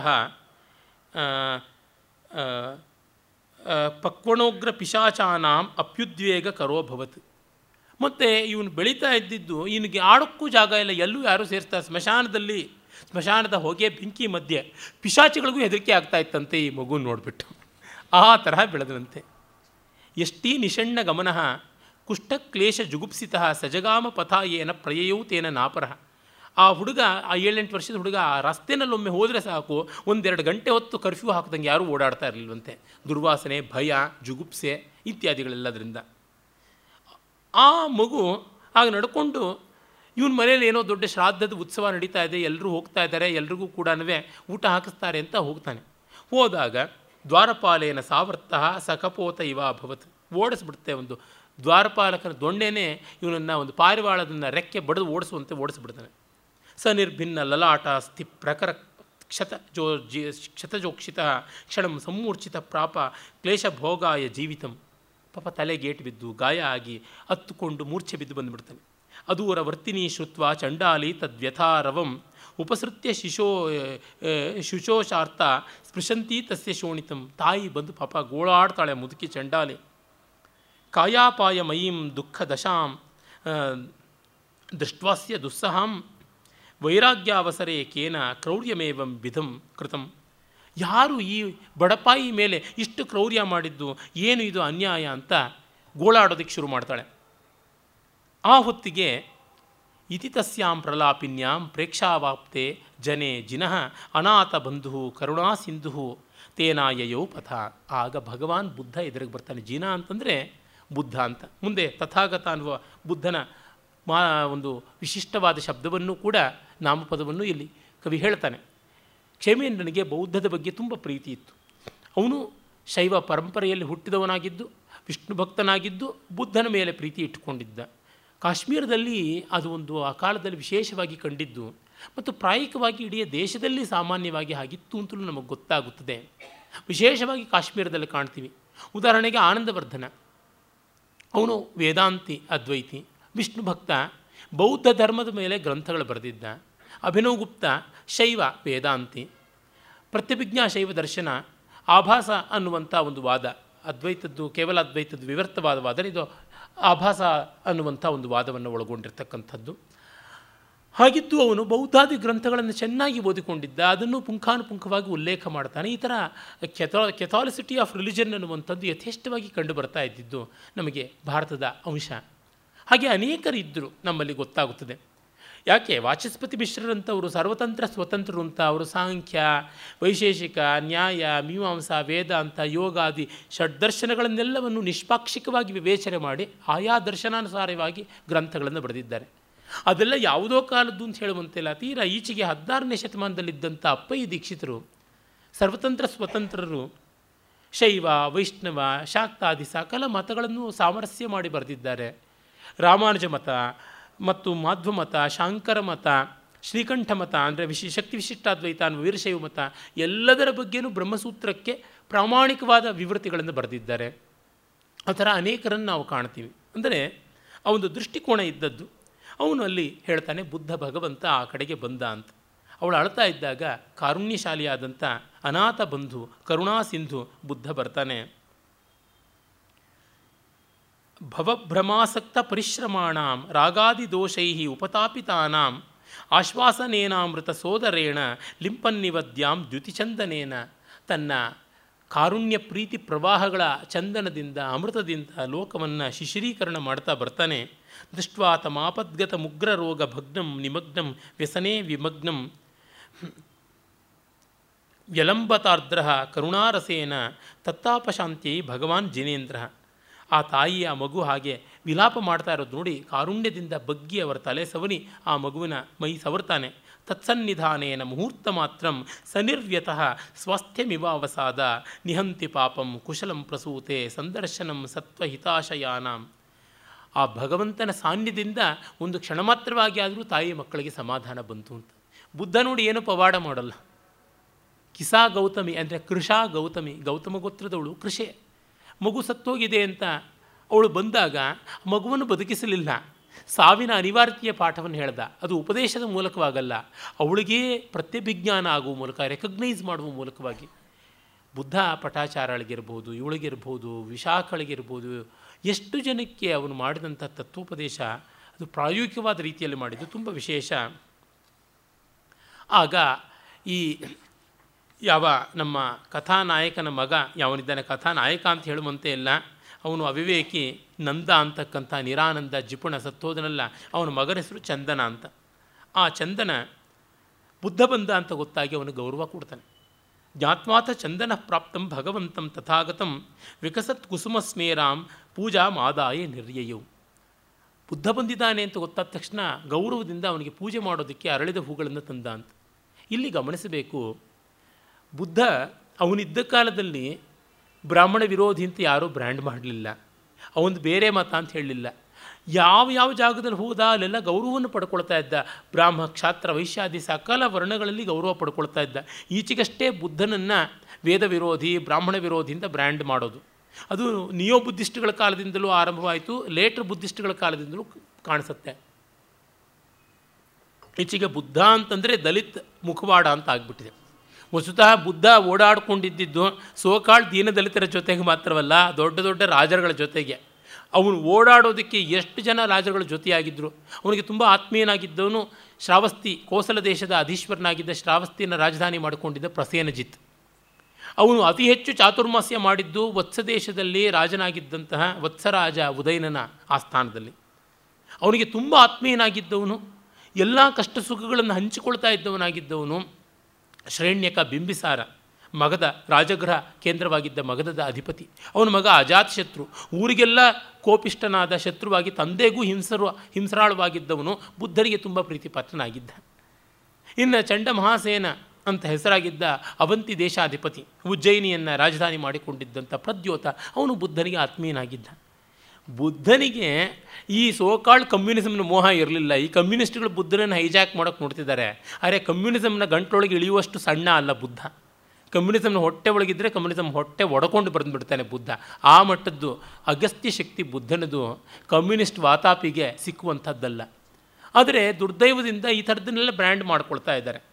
A: ಪಕ್ವಣೋಗ್ರ ಪಿಶಾಚಾನಾಂ ಅಪ್ಯುದ್ವೇಗ ಕರೋಭವತ್ ಮತ್ತು ಇವನು ಬೆಳೀತಾ ಇದ್ದಿದ್ದು ಇವನಿಗೆ ಆಡೋಕ್ಕೂ ಜಾಗ ಇಲ್ಲ, ಎಲ್ಲೂ ಯಾರೂ ಸೇರಿಸ್ತಾರೆ. ಸ್ಮಶಾನದಲ್ಲಿ, ಸ್ಮಶಾನದ ಹೊಗೆ ಬೆಂಕಿ ಮಧ್ಯೆ ಪಿಶಾಚಿಗಳಿಗೂ ಹೆದರಿಕೆ ಆಗ್ತಾ ಇತ್ತಂತೆ ಈ ಮಗು ನೋಡಿಬಿಟ್ಟು. ಆ ತರಹ ಬೆಳೆದಂತೆ ಎಷ್ಟೀ ನಿಷಣ್ಣ ಗಮನ, ಕುಷ್ಠಕ್ಲೇಶ ಜುಗುಪ್ಸಿತ ಸಜಗಾಮ ಪಥ ಏನ ಪ್ರಯಯೌ ನಾಪರಃ ಆ ಹುಡುಗ, ಆ ಏಳೆಂಟು ವರ್ಷದ ಹುಡುಗ ಆ ರಸ್ತೆನಲ್ಲೊಮ್ಮೆ ಹೋದರೆ ಸಾಕು, ಒಂದೆರಡು ಗಂಟೆ ಹೊತ್ತು ಕರ್ಫ್ಯೂ ಹಾಕಿದಂಗೆ ಯಾರೂ ಓಡಾಡ್ತಾ ಇರಲಿಲ್ವಂತೆ. ದುರ್ವಾಸನೆ, ಭಯ, ಜುಗುಪ್ಸೆ ಇತ್ಯಾದಿಗಳೆಲ್ಲದರಿಂದ. ಆ ಮಗು ಆಗ ನಡ್ಕೊಂಡು, ಇವನ ಮನೇಲಿ ಏನೋ ದೊಡ್ಡ ಶ್ರಾದ್ದದ ಉತ್ಸವ ನಡೀತಾ ಇದೆ ಎಲ್ಲರೂ ಹೋಗ್ತಾ ಇದ್ದಾರೆ ಎಲ್ರಿಗೂ ಕೂಡ ಊಟ ಹಾಕಿಸ್ತಾರೆ ಅಂತ ಹೋಗ್ತಾನೆ. ಹೋದಾಗ, ದ್ವಾರಪಾಲೇನ ಸಾವರ್ತಃ ಸಖಪೋತ ಇವ ಅಭವತ್ ಓಡಿಸ್ಬಿಡುತ್ತೆ ಒಂದು ದ್ವಾರಪಾಲಕನ ದೊಣ್ಣೆನೇ ಇವನನ್ನು ಒಂದು ಪಾರಿವಾಳದನ್ನು ರೆಕ್ಕೆ ಬಡಿದು ಓಡಿಸುವಂತೆ ಓಡಿಸ್ಬಿಡ್ತಾನೆ. ಸ ನಿರ್ಭಿನ್ನ ಲಲಾಟ ಸ್ಥಿ ಪ್ರಕರ ಕ್ಷತ ಜೋ ಕ್ಷತಜೋಕ್ಷಿತ ಕ್ಷಣಂ ಸಂಮೂರ್ಛಿತ ಪ್ರಾಪ ಕ್ಲೇಶ ಭೋಗಾಯ ಜೀವಿತಂ. ಪಾಪ ತಲೆಗೇಟು ಬಿದ್ದು ಗಾಯ ಆಗಿ ಹತ್ತುಕೊಂಡು ಮೂರ್ಛೆ ಬಿದ್ದು ಬಂದುಬಿಡ್ತಾನೆ ಅದೂರ ವರ್ತಿನಿ ಶ್ರುತ್ವ ಚಂಡಾಲಿ ತದ್ವ್ಯಥಾರವಂ. ಉಪಸೃತ್ಯ ಶಿಶೋ ಶುಶೋಷಾರ್ಥ ಸ್ಪೃಶಂತಿ ತಸ್ಯ ಶೋಣಿತಂ. ತಾಯಿ ಬಂದು ಪಾಪ ಗೋಳಾಡ್ತಾಳೆ ಮುದುಕಿ ಚಂಡಾಲಿ. ಕಾಯಾಪಾಯ ಮಯೀಂ ದುಃಖ ದಶಾಂ ದೃಷ್ಟ್ವಾಸ್ಯ ದುಸ್ಸಹಾಂ. ವೈರಾಗ್ಯಾವಸರೆ ಕೇನ ಕ್ರೌರ್ಯಮೇವಂ ವಿಧಂ ಕೃತಂ. ಯಾರು ಈ ಬಡಪಾಯಿ ಮೇಲೆ ಇಷ್ಟು ಕ್ರೌರ್ಯ ಮಾಡಿದ್ದು, ಏನು ಇದು ಅನ್ಯಾಯ ಅಂತ ಗೋಳಾಡೋದಕ್ಕೆ ಶುರು ಮಾಡ್ತಾಳೆ. ಆ ಹೊತ್ತಿಗೆ ಇತಿ ತಸ್ಯಾಂ ಪ್ರಲಾಪಿನ್ಯಾಂ ಪ್ರೇಕ್ಷಾವಾಪ್ತೆ ಜನೆ ಜಿನಃ ಅನಾಥ ಬಂಧು ಕರುಣಾ ಸಿಂಧು ತೇನಾಯಯೋ ಪಥ. ಆಗ ಭಗವಾನ್ ಬುದ್ಧ ಎದುರಿಗೆ ಬರ್ತಾನೆ. ಜಿನ ಅಂತಂದರೆ ಬುದ್ಧ ಅಂತ. ಮುಂದೆ ತಥಾಗತ ಅನ್ನುವ ಬುದ್ಧನ ಮಾ ಒಂದು ವಿಶಿಷ್ಟವಾದ ಶಬ್ದವನ್ನು ಕೂಡ ನಾಮಪದವನ್ನು ಇಲ್ಲಿ ಕವಿ ಹೇಳ್ತಾನೆ. ಕ್ಷೇಮೇಂದ್ರನಿಗೆ ಬೌದ್ಧದ ಬಗ್ಗೆ ತುಂಬ ಪ್ರೀತಿ ಇತ್ತು. ಅವನು ಶೈವ ಪರಂಪರೆಯಲ್ಲಿ ಹುಟ್ಟಿದವನಾಗಿದ್ದು, ವಿಷ್ಣು ಭಕ್ತನಾಗಿದ್ದು, ಬುದ್ಧನ ಮೇಲೆ ಪ್ರೀತಿ ಇಟ್ಟುಕೊಂಡಿದ್ದ. ಕಾಶ್ಮೀರದಲ್ಲಿ ಅದು ಒಂದು ಆ ಕಾಲದಲ್ಲಿ ವಿಶೇಷವಾಗಿ ಕಂಡಿದ್ದು ಮತ್ತು ಪ್ರಾಯಿಕವಾಗಿ ಇಡೀ ದೇಶದಲ್ಲಿ ಸಾಮಾನ್ಯವಾಗಿ ಆಗಿತ್ತು ಅಂತಲೂ ನಮಗೆ ಗೊತ್ತಾಗುತ್ತದೆ. ವಿಶೇಷವಾಗಿ ಕಾಶ್ಮೀರದಲ್ಲಿ ಕಾಣ್ತೀವಿ. ಉದಾಹರಣೆಗೆ ಆನಂದವರ್ಧನ. ಅವನು ವೇದಾಂತಿ, ಅದ್ವೈತಿ, ವಿಷ್ಣು ಭಕ್ತ, ಬೌದ್ಧ ಧರ್ಮದ ಮೇಲೆ ಗ್ರಂಥಗಳು ಬರೆದಿದ್ದ. ಅಭಿನವ್ ಗುಪ್ತ ಶೈವ ವೇದಾಂತಿ. ಪ್ರತಿಭಿಜ್ಞಾ ಶೈವ ದರ್ಶನ, ಆಭಾಸ ಅನ್ನುವಂಥ ಒಂದು ವಾದ. ಅದ್ವೈತದ್ದು, ಕೇವಲ ಅದ್ವೈತದ್ದು ವಿವರ್ತವಾದ ವಾದ ಇದು ಆಭಾಸ ಅನ್ನುವಂಥ ಒಂದು ವಾದವನ್ನು ಒಳಗೊಂಡಿರ್ತಕ್ಕಂಥದ್ದು. ಹಾಗಿದ್ದು ಅವನು ಬೌದ್ಧಾದಿ ಗ್ರಂಥಗಳನ್ನು ಚೆನ್ನಾಗಿ ಓದಿಕೊಂಡಿದ್ದ, ಅದನ್ನು ಪುಂಖಾನುಪುಂಖವಾಗಿ ಉಲ್ಲೇಖ ಮಾಡ್ತಾನೆ. ಈ ಥರ ಕೆಥಾ, ಕೆಥಾಲಿಸಿಟಿ ಆಫ್ ರಿಲಿಜನ್ ಅನ್ನುವಂಥದ್ದು ಯಥೇಷ್ಟವಾಗಿ ಕಂಡು ಬರ್ತಾ ಇದ್ದಿದ್ದು ನಮಗೆ ಭಾರತದ ಅಂಶ. ಹಾಗೆ ಅನೇಕರಿದ್ದರು ನಮ್ಮಲ್ಲಿ ಗೊತ್ತಾಗುತ್ತದೆ. ಯಾಕೆ? ವಾಚಸ್ಪತಿ ಮಿಶ್ರರಂಥವರು ಸರ್ವತಂತ್ರ ಸ್ವತಂತ್ರರು ಅಂತ ಅವರು ಸಾಂಖ್ಯ, ವೈಶೇಷಿಕ, ನ್ಯಾಯ, ಮೀಮಾಂಸ, ವೇದಾಂತ, ಯೋಗಾದಿ ಷಡ್ದರ್ಶನಗಳನ್ನೆಲ್ಲವನ್ನು ನಿಷ್ಪಾಕ್ಷಿಕವಾಗಿ ವಿವೇಚನೆ ಮಾಡಿ ಆಯಾ ದರ್ಶನಾನುಸಾರವಾಗಿ ಗ್ರಂಥಗಳನ್ನು ಬರೆದಿದ್ದಾರೆ. ಅದೆಲ್ಲ ಯಾವುದೋ ಕಾಲದ್ದು ಅಂತ ಹೇಳುವಂತಿಲ್ಲ ತೀರಾ ಈಚೆಗೆ ಹದಿನಾರನೇ ಶತಮಾನದಲ್ಲಿದ್ದಂಥ ಅಪ್ಪಯ್ಯ ದೀಕ್ಷಿತರು, ಸರ್ವತಂತ್ರ ಸ್ವತಂತ್ರರು, ಶೈವ, ವೈಷ್ಣವ ಶಾಕ್ತಾದಿ ಸಕಲ ಮತಗಳನ್ನು ಸಾಮರಸ್ಯ ಮಾಡಿ ಬರೆದಿದ್ದಾರೆ. ರಾಮಾನುಜ ಮತ ಮತ್ತು ಮಾಧ್ವ ಮತ ಶಾಂಕರ ಮತ ಶ್ರೀಕಂಠ ಮತ ಅಂದರೆ ವಿಶಿ, ಶಕ್ತಿ ವಿಶಿಷ್ಟಾದ್ವೈತ ಅನ್ನುವ ವೀರಶೈವ ಮತ, ಎಲ್ಲದರ ಬಗ್ಗೆಯೂ ಬ್ರಹ್ಮಸೂತ್ರಕ್ಕೆ ಪ್ರಾಮಾಣಿಕವಾದ ವಿವೃತಿಗಳನ್ನು ಬರೆದಿದ್ದಾರೆ. ಆ ಥರ ಅನೇಕರನ್ನು ನಾವು ಕಾಣ್ತೀವಿ. ಅಂದರೆ ಆ ಒಂದು ದೃಷ್ಟಿಕೋನ ಇದ್ದದ್ದು, ಅವನು ಅಲ್ಲಿ ಹೇಳ್ತಾನೆ, ಬುದ್ಧ ಭಗವಂತ ಆ ಕಡೆಗೆ ಬಂದ ಅಂತ. ಅವಳು ಅಳ್ತಾ ಇದ್ದಾಗ, ಕಾರುಣ್ಯಶಾಲಿಯಾದಂಥ ಅನಾಥ ಬಂಧು ಕರುಣಾ ಸಿಂಧು ಬುದ್ಧ ಬರ್ತಾನೆ ಭವಭ್ರಮಾಸಕ್ತ ಪರಿಶ್ರಮಾಣಾಂ, ರಾಗಾದಿ ದೋಷೈ ಉಪತಾಪಿತಾನಾಂ, ಆಶ್ವಾಸನೇನಾಮೃತ ಸೋದರೇಣ, ಲಿಂಪನ್ನಿವದ್ಯಾಂ ದ್ಯುತಿಚಂದನೇನ, ತನ್ನ ಕಾರುಣ್ಯ ಪ್ರೀತಿ ಪ್ರವಾಹಗಳ ಚಂದನದಿಂದ ಅಮೃತದಿಂದ ಲೋಕವನ್ನು ಶಿಶಿರೀಕರಣ ಮಾಡ್ತಾ ಬರ್ತಾನೆ. ದೃಷ್ಟ್ವಾ ತಮಾಪದ್ಗತ ಮುಗ್ರ ರೋಗ ಭಗ್ನಂ ನಿಮಗ್ನಂ ವ್ಯಸನೇ ವಿಮಗ್ನಂ ವ್ಯಲಂಬತಾರ್ದ್ರ ಕರುಣಾರಸೇನ ತತ್ತಾಪಶಾಂತಿ ಭಗವಾನ್ ಜಿನೇಂದ್ರ. ಆ ತಾಯಿ ಆ ಮಗು ಹಾಗೆ ವಿಲಾಪ ಮಾಡ್ತಾ ಇರೋದು ನೋಡಿ ಕಾರುಣ್ಯದಿಂದ ಬಗ್ಗಿ ಅವರ ತಲೆ ಸವನಿ ಆ ಮಗುವಿನ ಮೈ ಸವರ್ತಾನೆ. ತತ್ಸನ್ನಿಧಾನೇನ ಮುಹೂರ್ತ ಮಾತ್ರಂ ಸನಿರ್ವ್ಯತಃ ಸ್ವಾಸ್ಥ್ಯಮಿವಾವಸಾದ. ನಿಹಂತಿ ಪಾಪಂ ಕುಶಲಂ ಪ್ರಸೂತೆ ಸಂದರ್ಶನಂ ಸತ್ವಹಿತಾಶಯಾನಾಂ. ಆ ಭಗವಂತನ ಸಾನ್ನಿಧ್ಯದಿಂದ ಒಂದು ಕ್ಷಣ ಮಾತ್ರವಾಗಿ ಆದರೂ ತಾಯಿ ಮಕ್ಕಳಿಗೆ ಸಮಾಧಾನ ಬಂತು ಅಂತ. ಬುದ್ಧ ನೋಡಿ ಏನು ಪವಾಡ ಮಾಡಲ್ಲ. ಕಿಸಾ ಗೌತಮಿ ಅಂದರೆ ಕೃಷಾ ಗೌತಮಿ ಗೌತಮ ಗೋತ್ರದವಳು ಕೃಷೆ. ಮಗು ಸತ್ತೋಗಿದೆ ಅಂತ ಅವಳು ಬಂದಾಗ ಮಗುವನ್ನು ಬದುಕಿಸಲಿಲ್ಲ. ಸಾವಿನ ಅನಿವಾರ್ಯತೆಯ ಪಾಠವನ್ನು ಹೇಳ್ದ. ಅದು ಉಪದೇಶದ ಮೂಲಕವಾಗಲ್ಲ. ಅವಳಿಗೇ ಪ್ರತ್ಯಭಿಜ್ಞಾನ ಆಗುವ ಮೂಲಕ ರೆಕಗ್ನೈಸ್ ಮಾಡುವ ಮೂಲಕವಾಗಿ. ಬುದ್ಧ ಪಟಾಚಾರಳಿಗಿರ್ಬೋದು ಇವಳಿಗಿರ್ಬೋದು, ವಿಶಾಖಳಿಗಿರ್ಬೋದು, ಎಷ್ಟು ಜನಕ್ಕೆ ಅವನು ಮಾಡಿದಂಥ ತತ್ವೋಪದೇಶ ಅದು ಪ್ರಾಯೋಗಿಕವಾದ ರೀತಿಯಲ್ಲಿ ಮಾಡಿದ್ದು ತುಂಬ ವಿಶೇಷ. ಆಗ ಈ ಯಾವ ನಮ್ಮ ಕಥಾನಾಯಕನ ಮಗ, ಯಾವನಿದ್ದಾನೆ ಕಥಾನಾಯಕ ಅಂತ ಹೇಳುವಂತೆ ಇಲ್ಲ. ಅವನು ಅವಿವೇಕಿ ನಂದ ಅಂತಕ್ಕಂಥ ನಿರಾನಂದ ಜಿಪುಣ ಸತ್ತೋದನಲ್ಲ, ಅವನ ಮಗನ ಹೆಸರು ಚಂದನ ಅಂತ. ಆ ಚಂದನ ಬುದ್ಧ ಬಂದ ಅಂತ ಗೊತ್ತಾಗಿ ಅವನು ಗೌರವ ಕೊಡ್ತಾನೆ. ಜ್ಞಾತ್ಮಾಥ ಚಂದನ ಪ್ರಾಪ್ತಂ ಭಗವಂತಂ ತಥಾಗತಂ ವಿಕಸತ್ ಕುಸುಮ ಸ್ಮೇರಾಂ ಪೂಜಾ ಮಾದಾಯ ನಿರ್ಯಯು. ಬುದ್ಧ ಬಂದಿದ್ದಾನೆ ಅಂತ ಗೊತ್ತಾದ ತಕ್ಷಣ ಗೌರವದಿಂದ ಅವನಿಗೆ ಪೂಜೆ ಮಾಡೋದಕ್ಕೆ ಅರಳಿದ ಹೂಗಳನ್ನು ತಂದ ಅಂತ. ಇಲ್ಲಿ ಗಮನಿಸಬೇಕು ಬುದ್ಧ ಅವನಿದ್ದ ಕಾಲದಲ್ಲಿ ಬ್ರಾಹ್ಮಣ ವಿರೋಧಿ ಅಂತ ಯಾರೂ ಬ್ರ್ಯಾಂಡ್ ಮಾಡಲಿಲ್ಲ. ಅವನು ಬೇರೆ ಮತ ಅಂತ ಹೇಳಲಿಲ್ಲ. ಯಾವ ಯಾವ ಜಾಗದಲ್ಲಿ ಹೋದ ಅಲ್ಲೆಲ್ಲ ಗೌರವವನ್ನು ಪಡ್ಕೊಳ್ತಾ ಇದ್ದ. ಬ್ರಾಹ್ಮ, ಕ್ಷಾತ್ರ, ವೈಶ್ಯಾದಿ, ಸಕಲ ವರ್ಣಗಳಲ್ಲಿ ಗೌರವ ಪಡ್ಕೊಳ್ತಾ ಇದ್ದ. ಈಚೆಗಷ್ಟೇ ಬುದ್ಧನನ್ನು ವೇದ ವಿರೋಧಿ, ಬ್ರಾಹ್ಮಣ ವಿರೋಧಿ ಅಂತ ಬ್ರ್ಯಾಂಡ್ ಮಾಡೋದು. ಅದು ನಿಯೋ ಬುದ್ಧಿಸ್ಟ್ಗಳ ಕಾಲದಿಂದಲೂ ಆರಂಭವಾಯಿತು, ಲೇಟರ್ ಬುದ್ಧಿಸ್ಟ್ಗಳ ಕಾಲದಿಂದಲೂ ಕಾಣಿಸುತ್ತೆ. ಈಚೆಗೆ ಬುದ್ಧ ಅಂತಂದರೆ ದಲಿತ್ ಮುಖವಾಡ ಅಂತ ಆಗ್ಬಿಟ್ಟಿದೆ. ವಸ್ತುತಃ ಬುದ್ಧ ಓಡಾಡ್ಕೊಂಡಿದ್ದು ಸೋಕಾಳ್ ದೀನದಲಿತರ ಜೊತೆಗೆ ಮಾತ್ರವಲ್ಲ, ದೊಡ್ಡ ದೊಡ್ಡ ರಾಜರುಗಳ ಜೊತೆಗೆ. ಅವನು ಓಡಾಡೋದಕ್ಕೆ ಎಷ್ಟು ಜನ ರಾಜರುಗಳ ಜೊತೆಯಾಗಿದ್ದರು ಅವನಿಗೆ ತುಂಬ ಆತ್ಮೀಯನಾಗಿದ್ದವನು ಶ್ರಾವಸ್ತಿ, ಕೋಸಲ ದೇಶದ ಅಧೀಶ್ವರನಾಗಿದ್ದ ಶ್ರಾವಸ್ತಿಯನ್ನು ರಾಜಧಾನಿ ಮಾಡಿಕೊಂಡಿದ್ದ ಪ್ರಸೇನಜಿತ್. ಅವನು ಅತಿ ಹೆಚ್ಚು ಚಾತುರ್ಮಾಸ್ಯ ಮಾಡಿದ್ದು ವತ್ಸ ದೇಶದಲ್ಲಿ ರಾಜನಾಗಿದ್ದಂತಹ ವತ್ಸರಾಜ ಉದಯನನ ಸ್ಥಾನದಲ್ಲಿ ಅವನಿಗೆ ತುಂಬ ಆತ್ಮೀಯನಾಗಿದ್ದವನು, ಎಲ್ಲ ಕಷ್ಟ ಸುಖಗಳನ್ನು ಹಂಚಿಕೊಳ್ತಾ ಇದ್ದವನಾಗಿದ್ದವನು ಶ್ರೇಣ್ಯಕ ಬಿಂಬಿಸಾರ, ಮಗದ ರಾಜಗೃಹ ಕೇಂದ್ರವಾಗಿದ್ದ ಮಗಧದ ಅಧಿಪತಿ. ಅವನ ಮಗ ಅಜಾತಶತ್ರು ಊರಿಗೆಲ್ಲ ಕೋಪಿಷ್ಟನಾದ ಶತ್ರುವಾಗಿ ತಂದೆಗೂ ಹಿಂಸರು, ಹಿಂಸರಾಳವಾಗಿದ್ದವನು ಬುದ್ಧರಿಗೆ ತುಂಬ ಪ್ರೀತಿಪಾತ್ರನಾಗಿದ್ದ. ಇನ್ನು ಚಂಡ ಮಹಾಸೇನ ಅಂತ ಹೆಸರಾಗಿದ್ದ ಅವಂತಿ ದೇಶಾಧಿಪತಿ, ಉಜ್ಜಯಿನಿಯನ್ನು ರಾಜಧಾನಿ ಮಾಡಿಕೊಂಡಿದ್ದಂಥ ಪ್ರದ್ಯೋತ, ಅವನು ಬುದ್ಧನಿಗೆ ಆತ್ಮೀಯನಾಗಿದ್ದ. ಬುದ್ಧನಿಗೆ ಈ ಸೋಕಾಳ್ ಕಮ್ಯುನಿಸಮ್ನ ಮೋಹ ಇರಲಿಲ್ಲ. ಈ ಕಮ್ಯುನಿಸ್ಟ್ಗಳು ಬುದ್ಧನನ್ನು ಹೈಜಾಕ್ ಮಾಡೋಕ್ಕೆ ನೋಡ್ತಿದ್ದಾರೆ. ಆದರೆ ಕಮ್ಯುನಿಸಮ್ನ ಗಂಟೊಳಗೆ ಇಳಿಯುವಷ್ಟು ಸಣ್ಣ ಅಲ್ಲ ಬುದ್ಧ. ಕಮ್ಯುನಿಸಮ್ನ ಹೊಟ್ಟೆ ಒಳಗಿದ್ದರೆ ಕಮ್ಯುನಿಸಮ್ ಹೊಟ್ಟೆ ಒಡ್ಕೊಂಡು ಬಂದುಬಿಡ್ತಾನೆ ಬುದ್ಧ. ಆ ಮಟ್ಟದ್ದು ಅಗಸ್ತ್ಯ ಶಕ್ತಿ ಬುದ್ಧನದು ಕಮ್ಯುನಿಸ್ಟ್ ವಾತಾಪಿಗೆ ಸಿಕ್ಕುವಂಥದ್ದಲ್ಲ. ಆದರೆ ದುರ್ದೈವದಿಂದ ಈ ಥರದನ್ನೆಲ್ಲ ಬ್ರ್ಯಾಂಡ್ ಮಾಡ್ಕೊಳ್ತಾ ಇದ್ದಾರೆ.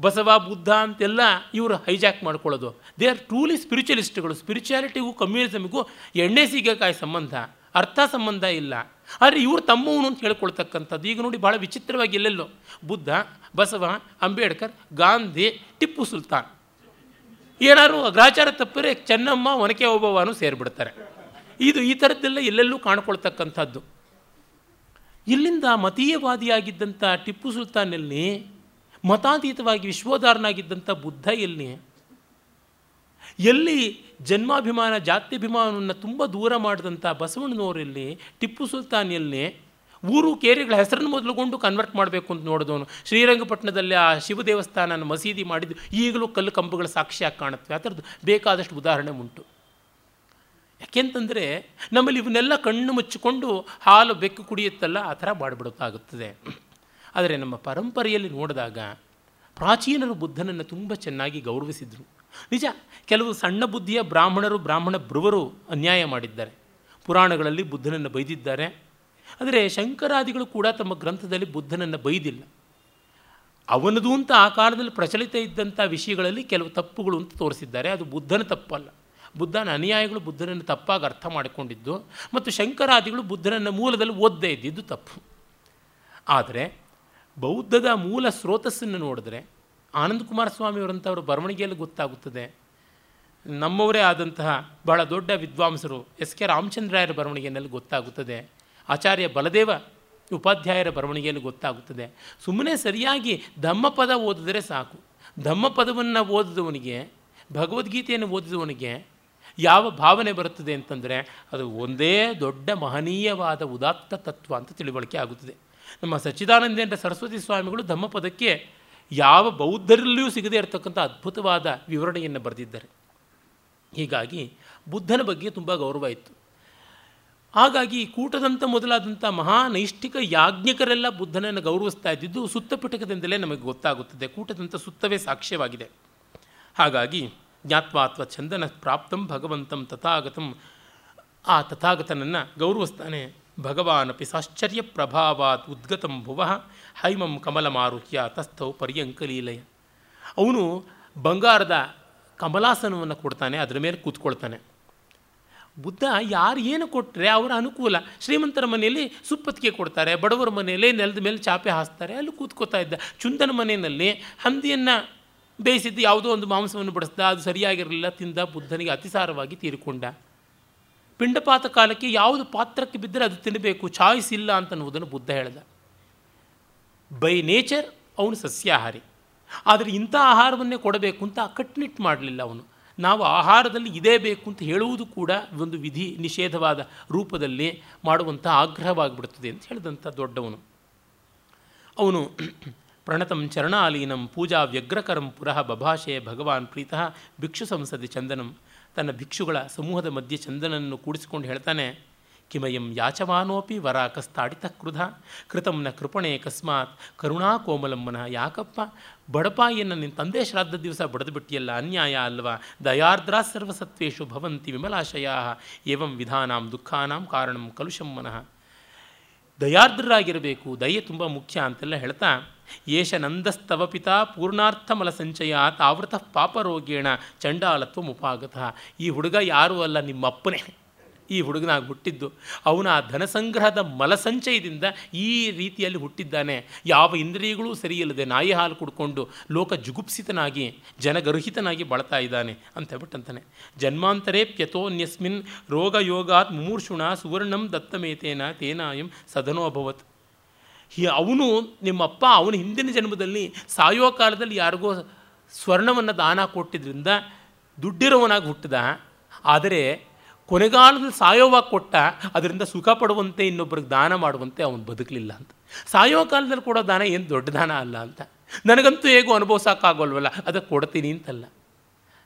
A: ಬಸವ, ಬುದ್ಧ ಅಂತೆಲ್ಲ ಇವರು ಹೈಜಾಕ್ ಮಾಡ್ಕೊಳ್ಳೋದು. ದೇ ಆರ್ ಟ್ರೂಲಿ ಸ್ಪಿರಿಚುವಲಿಸ್ಟ್ಗಳು ಸ್ಪಿರಿಚುಯಾಲಿಟಿಗೂ ಕಮ್ಯುನಿಸಮಿಗೂ ಎಣ್ಣೆ, ಸೀಗೆಕಾಯಿ ಸಂಬಂಧ. ಅರ್ಥ ಸಂಬಂಧ ಇಲ್ಲ. ಆದರೆ ಇವರು ತಮ್ಮವನು ಅಂತ ಹೇಳ್ಕೊಳ್ತಕ್ಕಂಥದ್ದು. ಈಗ ನೋಡಿ ಭಾಳ ವಿಚಿತ್ರವಾಗಿ ಎಲ್ಲೆಲ್ಲೋ. ಬುದ್ಧ, ಬಸವ, ಅಂಬೇಡ್ಕರ್, ಗಾಂಧಿ, ಟಿಪ್ಪು ಸುಲ್ತಾನ್. ಏನಾದ್ರು ಅಗ್ರಾಚಾರ ತಪ್ಪರೆ ಚೆನ್ನಮ್ಮ, ಒನಕೆ ಒಬ್ಬವನು ಸೇರಿಬಿಡ್ತಾರೆ. ಇದು ಈ ಥರದ್ದೆಲ್ಲ ಎಲ್ಲೆಲ್ಲೂ ಕಾಣ್ಕೊಳ್ತಕ್ಕಂಥದ್ದು. ಇಲ್ಲಿಂದ ಮತೀಯವಾದಿಯಾಗಿದ್ದಂಥ ಟಿಪ್ಪು ಸುಲ್ತಾನಲ್ಲಿ ಮತಾತೀತವಾಗಿ ವಿಶ್ವೋದಾರನಾಗಿದ್ದಂಥ ಬುದ್ಧ ಎಲ್ಲಿ? ಎಲ್ಲಿ ಜನ್ಮಾಭಿಮಾನ, ಜಾತ್ಯಭಿಮಾನವನ್ನು ತುಂಬ ದೂರ ಮಾಡಿದಂಥ ಬಸವಣ್ಣನವರಲ್ಲಿ ಟಿಪ್ಪು ಸುಲ್ತಾನ್ ಎಲ್ಲಿ? ಊರು ಕೇರಿಗಳ ಹೆಸರನ್ನು ಮೊದಲುಗೊಂಡು ಕನ್ವರ್ಟ್ ಮಾಡಬೇಕು ಅಂತ ನೋಡಿದವನು. ಶ್ರೀರಂಗಪಟ್ಟಣದಲ್ಲಿ ಆ ಶಿವ ದೇವಸ್ಥಾನ ಮಸೀದಿ ಮಾಡಿದ್ದು ಈಗಲೂ ಕಲ್ಲು ಕಂಬಗಳ ಸಾಕ್ಷಿಯಾಗಿ ಕಾಣುತ್ತವೆ ಆ ಥರದ್ದು ಬೇಕಾದಷ್ಟು ಉದಾಹರಣೆ ಉಂಟು. ಯಾಕೆಂತಂದರೆ ನಮ್ಮಲ್ಲಿ ಇವನ್ನೆಲ್ಲ ಕಣ್ಣು ಮುಚ್ಚಿಕೊಂಡು ಹಾಲು ಬೆಕ್ಕು ಕುಡಿಯುತ್ತಲ್ಲ, ಆ ಥರ ಮಾಡಿಬಿಡೋಕ್ಕಾಗುತ್ತದೆ ಆದರೆ ನಮ್ಮ ಪರಂಪರೆಯಲ್ಲಿ ನೋಡಿದಾಗ ಪ್ರಾಚೀನರು ಬುದ್ಧನನ್ನು ತುಂಬ ಚೆನ್ನಾಗಿ ಗೌರವಿಸಿದರು. ನಿಜ, ಕೆಲವು ಸಣ್ಣ ಬುದ್ಧಿಯ ಬ್ರಾಹ್ಮಣರು ಬ್ರಾಹ್ಮಣ ಬ್ರುವರು ಅನ್ಯಾಯ ಮಾಡಿದ್ದಾರೆ. ಪುರಾಣಗಳಲ್ಲಿ ಬುದ್ಧನನ್ನು ಬೈದಿದ್ದಾರೆ. ಆದರೆ ಶಂಕರಾದಿಗಳು ಕೂಡ ತಮ್ಮ ಗ್ರಂಥದಲ್ಲಿ ಬುದ್ಧನನ್ನು ಬೈದಿಲ್ಲ. ಅವನದು ಅಂತ ಆ ಕಾಲದಲ್ಲಿ ಪ್ರಚಲಿತ ಇದ್ದಂಥ ವಿಷಯಗಳಲ್ಲಿ ಕೆಲವು ತಪ್ಪುಗಳು ಅಂತ ತೋರಿಸಿದ್ದಾರೆ. ಅದು ಬುದ್ಧನ ತಪ್ಪಲ್ಲ. ಬುದ್ಧನ ಅನುಯಾಯಿಗಳು ಬುದ್ಧನನ್ನು ತಪ್ಪಾಗಿ ಅರ್ಥ ಮಾಡಿಕೊಂಡಿದ್ದು ಮತ್ತು ಶಂಕರಾದಿಗಳು ಬುದ್ಧನನ್ನು ಮೂಲದಲ್ಲಿ ಓದ್ದೇ ಇದ್ದಿದ್ದು ತಪ್ಪು. ಆದರೆ ಬೌದ್ಧದ ಮೂಲ ಸ್ರೋತಸ್ಸನ್ನು ನೋಡಿದ್ರೆ ಆನಂದ ಕುಮಾರಸ್ವಾಮಿಯವರಂಥವ್ರ ಬರವಣಿಗೆಯಲ್ಲಿ ಗೊತ್ತಾಗುತ್ತದೆ. ನಮ್ಮವರೇ ಆದಂತಹ ಬಹಳ ದೊಡ್ಡ ವಿದ್ವಾಂಸರು ಎಸ್ ಕೆ ರಾಮಚಂದ್ರಾಯರ ಬರವಣಿಗೆಯಲ್ಲಿ ಗೊತ್ತಾಗುತ್ತದೆ. ಆಚಾರ್ಯ ಬಲದೇವ ಉಪಾಧ್ಯಾಯರ ಬರವಣಿಗೆಯಲ್ಲಿ ಗೊತ್ತಾಗುತ್ತದೆ. ಸುಮ್ಮನೆ ಸರಿಯಾಗಿ ಧಮ್ಮಪದ ಓದಿದ್ರೆ ಸಾಕು. ಧಮ್ಮಪದವನ್ನು ಓದಿದವನಿಗೆ, ಭಗವದ್ಗೀತೆಯನ್ನು ಓದಿದವನಿಗೆ ಯಾವ ಭಾವನೆ ಬರುತ್ತದೆ ಅಂತಂದರೆ ಅದು ಒಂದೇ ದೊಡ್ಡ ಮಹನೀಯವಾದ ಉದಾತ್ತ ತತ್ವ ಅಂತ ತಿಳುವಳಿಕೆ ಆಗುತ್ತದೆ. ನಮ್ಮ ಸಚ್ಚಿದಾನಂದೇಂದ್ರ ಸರಸ್ವತಿ ಸ್ವಾಮಿಗಳು ಧಮ್ಮಪದಕ್ಕೆ ಯಾವ ಬೌದ್ಧರಲ್ಲಿಯೂ ಸಿಗದೇ ಇರತಕ್ಕಂಥ ಅದ್ಭುತವಾದ ವಿವರಣೆಯನ್ನು ಬರೆದಿದ್ದಾರೆ. ಹೀಗಾಗಿ ಬುದ್ಧನ ಬಗ್ಗೆ ತುಂಬ ಗೌರವ ಇತ್ತು. ಹಾಗಾಗಿ ಕೂಟದಂಥ ಮೊದಲಾದಂಥ ಮಹಾ ನೈಷ್ಠಿಕ ಯಾಜ್ಞಿಕರೆಲ್ಲ ಬುದ್ಧನನ್ನು ಗೌರವಿಸ್ತಾ ಇದ್ದಿದ್ದು ಸುತ್ತ ಪಿಟಕದಿಂದಲೇ ನಮಗೆ ಗೊತ್ತಾಗುತ್ತದೆ. ಕೂಟದಂಥ ಸುತ್ತವೇ ಸಾಕ್ಷ್ಯವಾಗಿದೆ. ಹಾಗಾಗಿ ಜ್ಞಾತ್ವಾತ್ವ ಚಂದನ ಪ್ರಾಪ್ತಂ ಭಗವಂತಂ ತಥಾಗತಂ ಆ ತಥಾಗತನನ್ನು ಗೌರವಿಸ್ತಾನೆ ಭಗವಾನಪಿ ಸಾಶ್ಚರ್ಯ ಪ್ರಭಾವಾತ್ ಉದ್ಗತಂ ಭುವ ಹೈಮಂ ಕಮಲಮಾರುಹ್ಯ ತಸ್ಥೌ ಪರ್ಯಂಕಲೀಲಯ. ಅವನು ಬಂಗಾರದ ಕಮಲಾಸನವನ್ನು ಕೊಡ್ತಾನೆ, ಅದರ ಮೇಲೆ ಕೂತ್ಕೊಳ್ತಾನೆ. ಬುದ್ಧ ಯಾರು ಏನು ಕೊಟ್ಟರೆ ಅವರ ಅನುಕೂಲ. ಶ್ರೀಮಂತರ ಮನೆಯಲ್ಲಿ ಸುಪ್ಪತ್ತಿಗೆ ಕೊಡ್ತಾರೆ, ಬಡವರ ಮನೆಯಲ್ಲಿ ನೆಲದ ಮೇಲೆ ಚಾಪೆ ಹಾಸ್ತಾರೆ, ಅಲ್ಲಿ ಕೂತ್ಕೋತಾ ಇದ್ದ. ಚುಂದನ ಮನೆಯಲ್ಲಿ ಹಂದಿಯನ್ನು ಬೇಯಿಸಿದ್ದು ಯಾವುದೋ ಒಂದು ಮಾಂಸವನ್ನು ಬಡಿಸ್ದ, ಅದು ಸರಿಯಾಗಿರಲಿಲ್ಲ, ತಿಂದ ಬುದ್ಧನಿಗೆ ಅತಿಸಾರವಾಗಿ ತೀರಿಕೊಂಡ. ಪಿಂಡಪಾತ ಕಾಲಕ್ಕೆ ಯಾವುದು ಪಾತ್ರಕ್ಕೆ ಬಿದ್ದರೆ ಅದು ತಿನ್ನಬೇಕು, ಚಾಯ್ಸ್ ಇಲ್ಲ ಅಂತನ್ನುವುದನ್ನು ಬುದ್ಧ ಹೇಳಿದ. ಬೈ ನೇಚರ್ ಅವನು ಸಸ್ಯಾಹಾರಿ. ಆದರೆ ಇಂಥ ಆಹಾರವನ್ನೇ ಕೊಡಬೇಕು ಅಂತ ಕಟ್ನಿಟ್ಟು ಮಾಡಲಿಲ್ಲ ಅವನು. ನಾವು ಆಹಾರದಲ್ಲಿ ಇದೇ ಬೇಕು ಅಂತ ಹೇಳುವುದು ಕೂಡ ಒಂದು ವಿಧಿ ನಿಷೇಧವಾದ ರೂಪದಲ್ಲಿ ಮಾಡುವಂಥ ಆಗ್ರಹವಾಗಿಬಿಡುತ್ತದೆ ಅಂತ ಹೇಳಿದಂಥ ದೊಡ್ಡವನು. ಅವನು ಪ್ರಣತಂ ಚರಣಾಲೀನಂ ಪೂಜಾ ವ್ಯಗ್ರಕರಂ ಪುರಃ ಬಭಾಷೆ ಭಗವಾನ್ ಪ್ರೀತಃ ಭಿಕ್ಷು ಸಂಸದಿ ಚಂದನಂ ತನ್ನ ಭಿಕ್ಷುಗಳ ಸಮೂಹದ ಮಧ್ಯೆ ಚಂದನನ್ನು ಕೂಡಿಸಿಕೊಂಡು ಹೇಳ್ತಾನೆ, ಕಿಮಯಂ ಯಾಚವಾನೋಪಿ ವರಾಕಸ್ತಾಡಿತ ಕ್ರುಧ ಕೃಧ ನ ಕೃಪಣೆ ಕಸ್ಮಾತ್, ಕರುಣಾ ಕೋಮಲಮ್ಮನ ಯಾಕಪ್ಪ ಬಡಪಾಯಿಯನ್ನು ನಿನ್ನ ತಂದೆ ಶ್ರಾದ್ದ ದಿವಸ ಬಡದು ಬಿಟ್ಟಿಯಲ್ಲ, ಅನ್ಯಾಯ ಅಲ್ವಾ, ದಯಾರ್ದ್ರಾ ಸರ್ವಸತ್ವೇಶು ಭವಂತಿ ವಿಮಲಾಶಯ ಏವಂ ವಿಧಾನಾಂ ದುಃಖಾನಾಂ ಕಾರಣಂ ಕಲುಷಂ ಮನಃ. ದಯಾರ್ದ್ರರಾಗಿರಬೇಕು, ದಯೆ ತುಂಬ ಮುಖ್ಯ ಅಂತೆಲ್ಲ ಹೇಳ್ತಾ ಏಷ ನಂದಸ್ತವ ಪಿತಾ ಪೂರ್ಣಾರ್ಥಮಲ ಸಂಚಯಾತ್ ಆವೃತ ಪಾಪರೋಗೇಣ ಚಂಡಾಲತ್ವ ಮುಪಾಗತಃ ಈ ಹುಡುಗ ಯಾರೂ ಅಲ್ಲ, ನಿಮ್ಮಪ್ಪನೇ. ಈ ಹುಡುಗನಾಗಿ ಹುಟ್ಟಿದ್ದು. ಅವನ ಆ ಧನಸಂಗ್ರಹದ ಮಲಸಂಚಯದಿಂದ ಈ ರೀತಿಯಲ್ಲಿ ಹುಟ್ಟಿದ್ದಾನೆ. ಯಾವ ಇಂದ್ರಿಯಗಳೂ ಸರಿಯಿಲ್ಲದೆ ನಾಯಿ ಹಾಲು ಕುಡ್ಕೊಂಡು ಲೋಕ ಜುಗುಪ್ಸಿತನಾಗಿ, ಜನಗರ್ಹಿತನಾಗಿ ಬಾಳ್ತಾ ಇದ್ದಾನೆ ಅಂತ ಹೇಳ್ಬಿಟ್ಟಂತಾನೆ. ಜನ್ಮಾಂತರೇ ಪ್ಯತೋನ್ಯಸ್ಮಿನ್ ರೋಗಯೋಗಾತ್ ಮುಮೂರ್ಷುಣ ಸುವರ್ಣಂ ದತ್ತಮೇತೇನ ತೇನಾಯಂ ಸದನೋಭವತ್ ಹಿ ಅವನು ನಿಮ್ಮಪ್ಪ ಅವನ ಹಿಂದಿನ ಜನ್ಮದಲ್ಲಿ ಸಾಯೋ ಕಾಲದಲ್ಲಿ ಯಾರಿಗೋ ಸ್ವರ್ಣವನ್ನು ದಾನ ಕೊಟ್ಟಿದ್ದರಿಂದ ದುಡ್ಡಿರೋವನಾಗಿ ಹುಟ್ಟಿದ. ಆದರೆ ಕೊನೆಗಾಲದಲ್ಲಿ ಸಾಯೋವಾಗ ಕೊಟ್ಟ, ಅದರಿಂದ ಸುಖ ಪಡುವಂತೆ ಇನ್ನೊಬ್ಬರಿಗೆ ದಾನ ಮಾಡುವಂತೆ ಅವನು ಬದುಕಲಿಲ್ಲ ಅಂತ. ಸಾಯೋ ಕಾಲದಲ್ಲಿ ಕೊಡೋ ದಾನ ಏನು ದೊಡ್ಡ ದಾನ ಅಲ್ಲ ಅಂತ. ನನಗಂತೂ ಹೇಗೂ ಅನುಭವಿಸೋಕ್ಕಾಗೋಲ್ವಲ್ಲ ಅದಕ್ಕೆ ಕೊಡ್ತೀನಿ ಅಂತಲ್ಲ.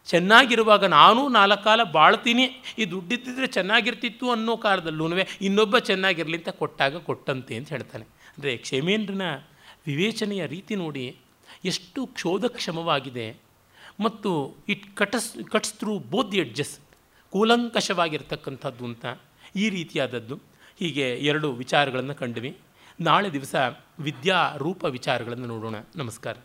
A: ಚೆನ್ನಾಗಿರುವಾಗ ನಾನು ನಾಲ್ಕು ಕಾಲ ಬಾಳ್ತೀನಿ, ಈ ದುಡ್ಡಿದ್ದಿದ್ರೆ ಚೆನ್ನಾಗಿರ್ತಿತ್ತು ಅನ್ನೋ ಕಾಲದಲ್ಲೂ ಇನ್ನೊಬ್ಬ ಚೆನ್ನಾಗಿರಲಿ ಅಂತ ಕೊಟ್ಟಾಗ ಕೊಟ್ಟಂತೆ ಅಂತ ಹೇಳ್ತಾನೆ. ಅಂದರೆ ಕ್ಷೇಮೇಂದ್ರನ ವಿವೇಚನೆಯ ರೀತಿ ನೋಡಿ ಎಷ್ಟು ಕ್ಷೋಧಕ್ಷಮವಾಗಿದೆ. ಮತ್ತು it cuts, cuts through both edges, ಕೂಲಂಕಷವಾಗಿರ್ತಕ್ಕಂಥದ್ದು ಅಂತ ಈ ರೀತಿಯಾದದ್ದು. ಹೀಗೆ ಎರಡು ವಿಚಾರಗಳನ್ನು ಕಂಡ್ವಿ. ನಾಳೆ ದಿವಸ ವಿದ್ಯಾ ರೂಪ ವಿಚಾರಗಳನ್ನು ನೋಡೋಣ. ನಮಸ್ಕಾರ.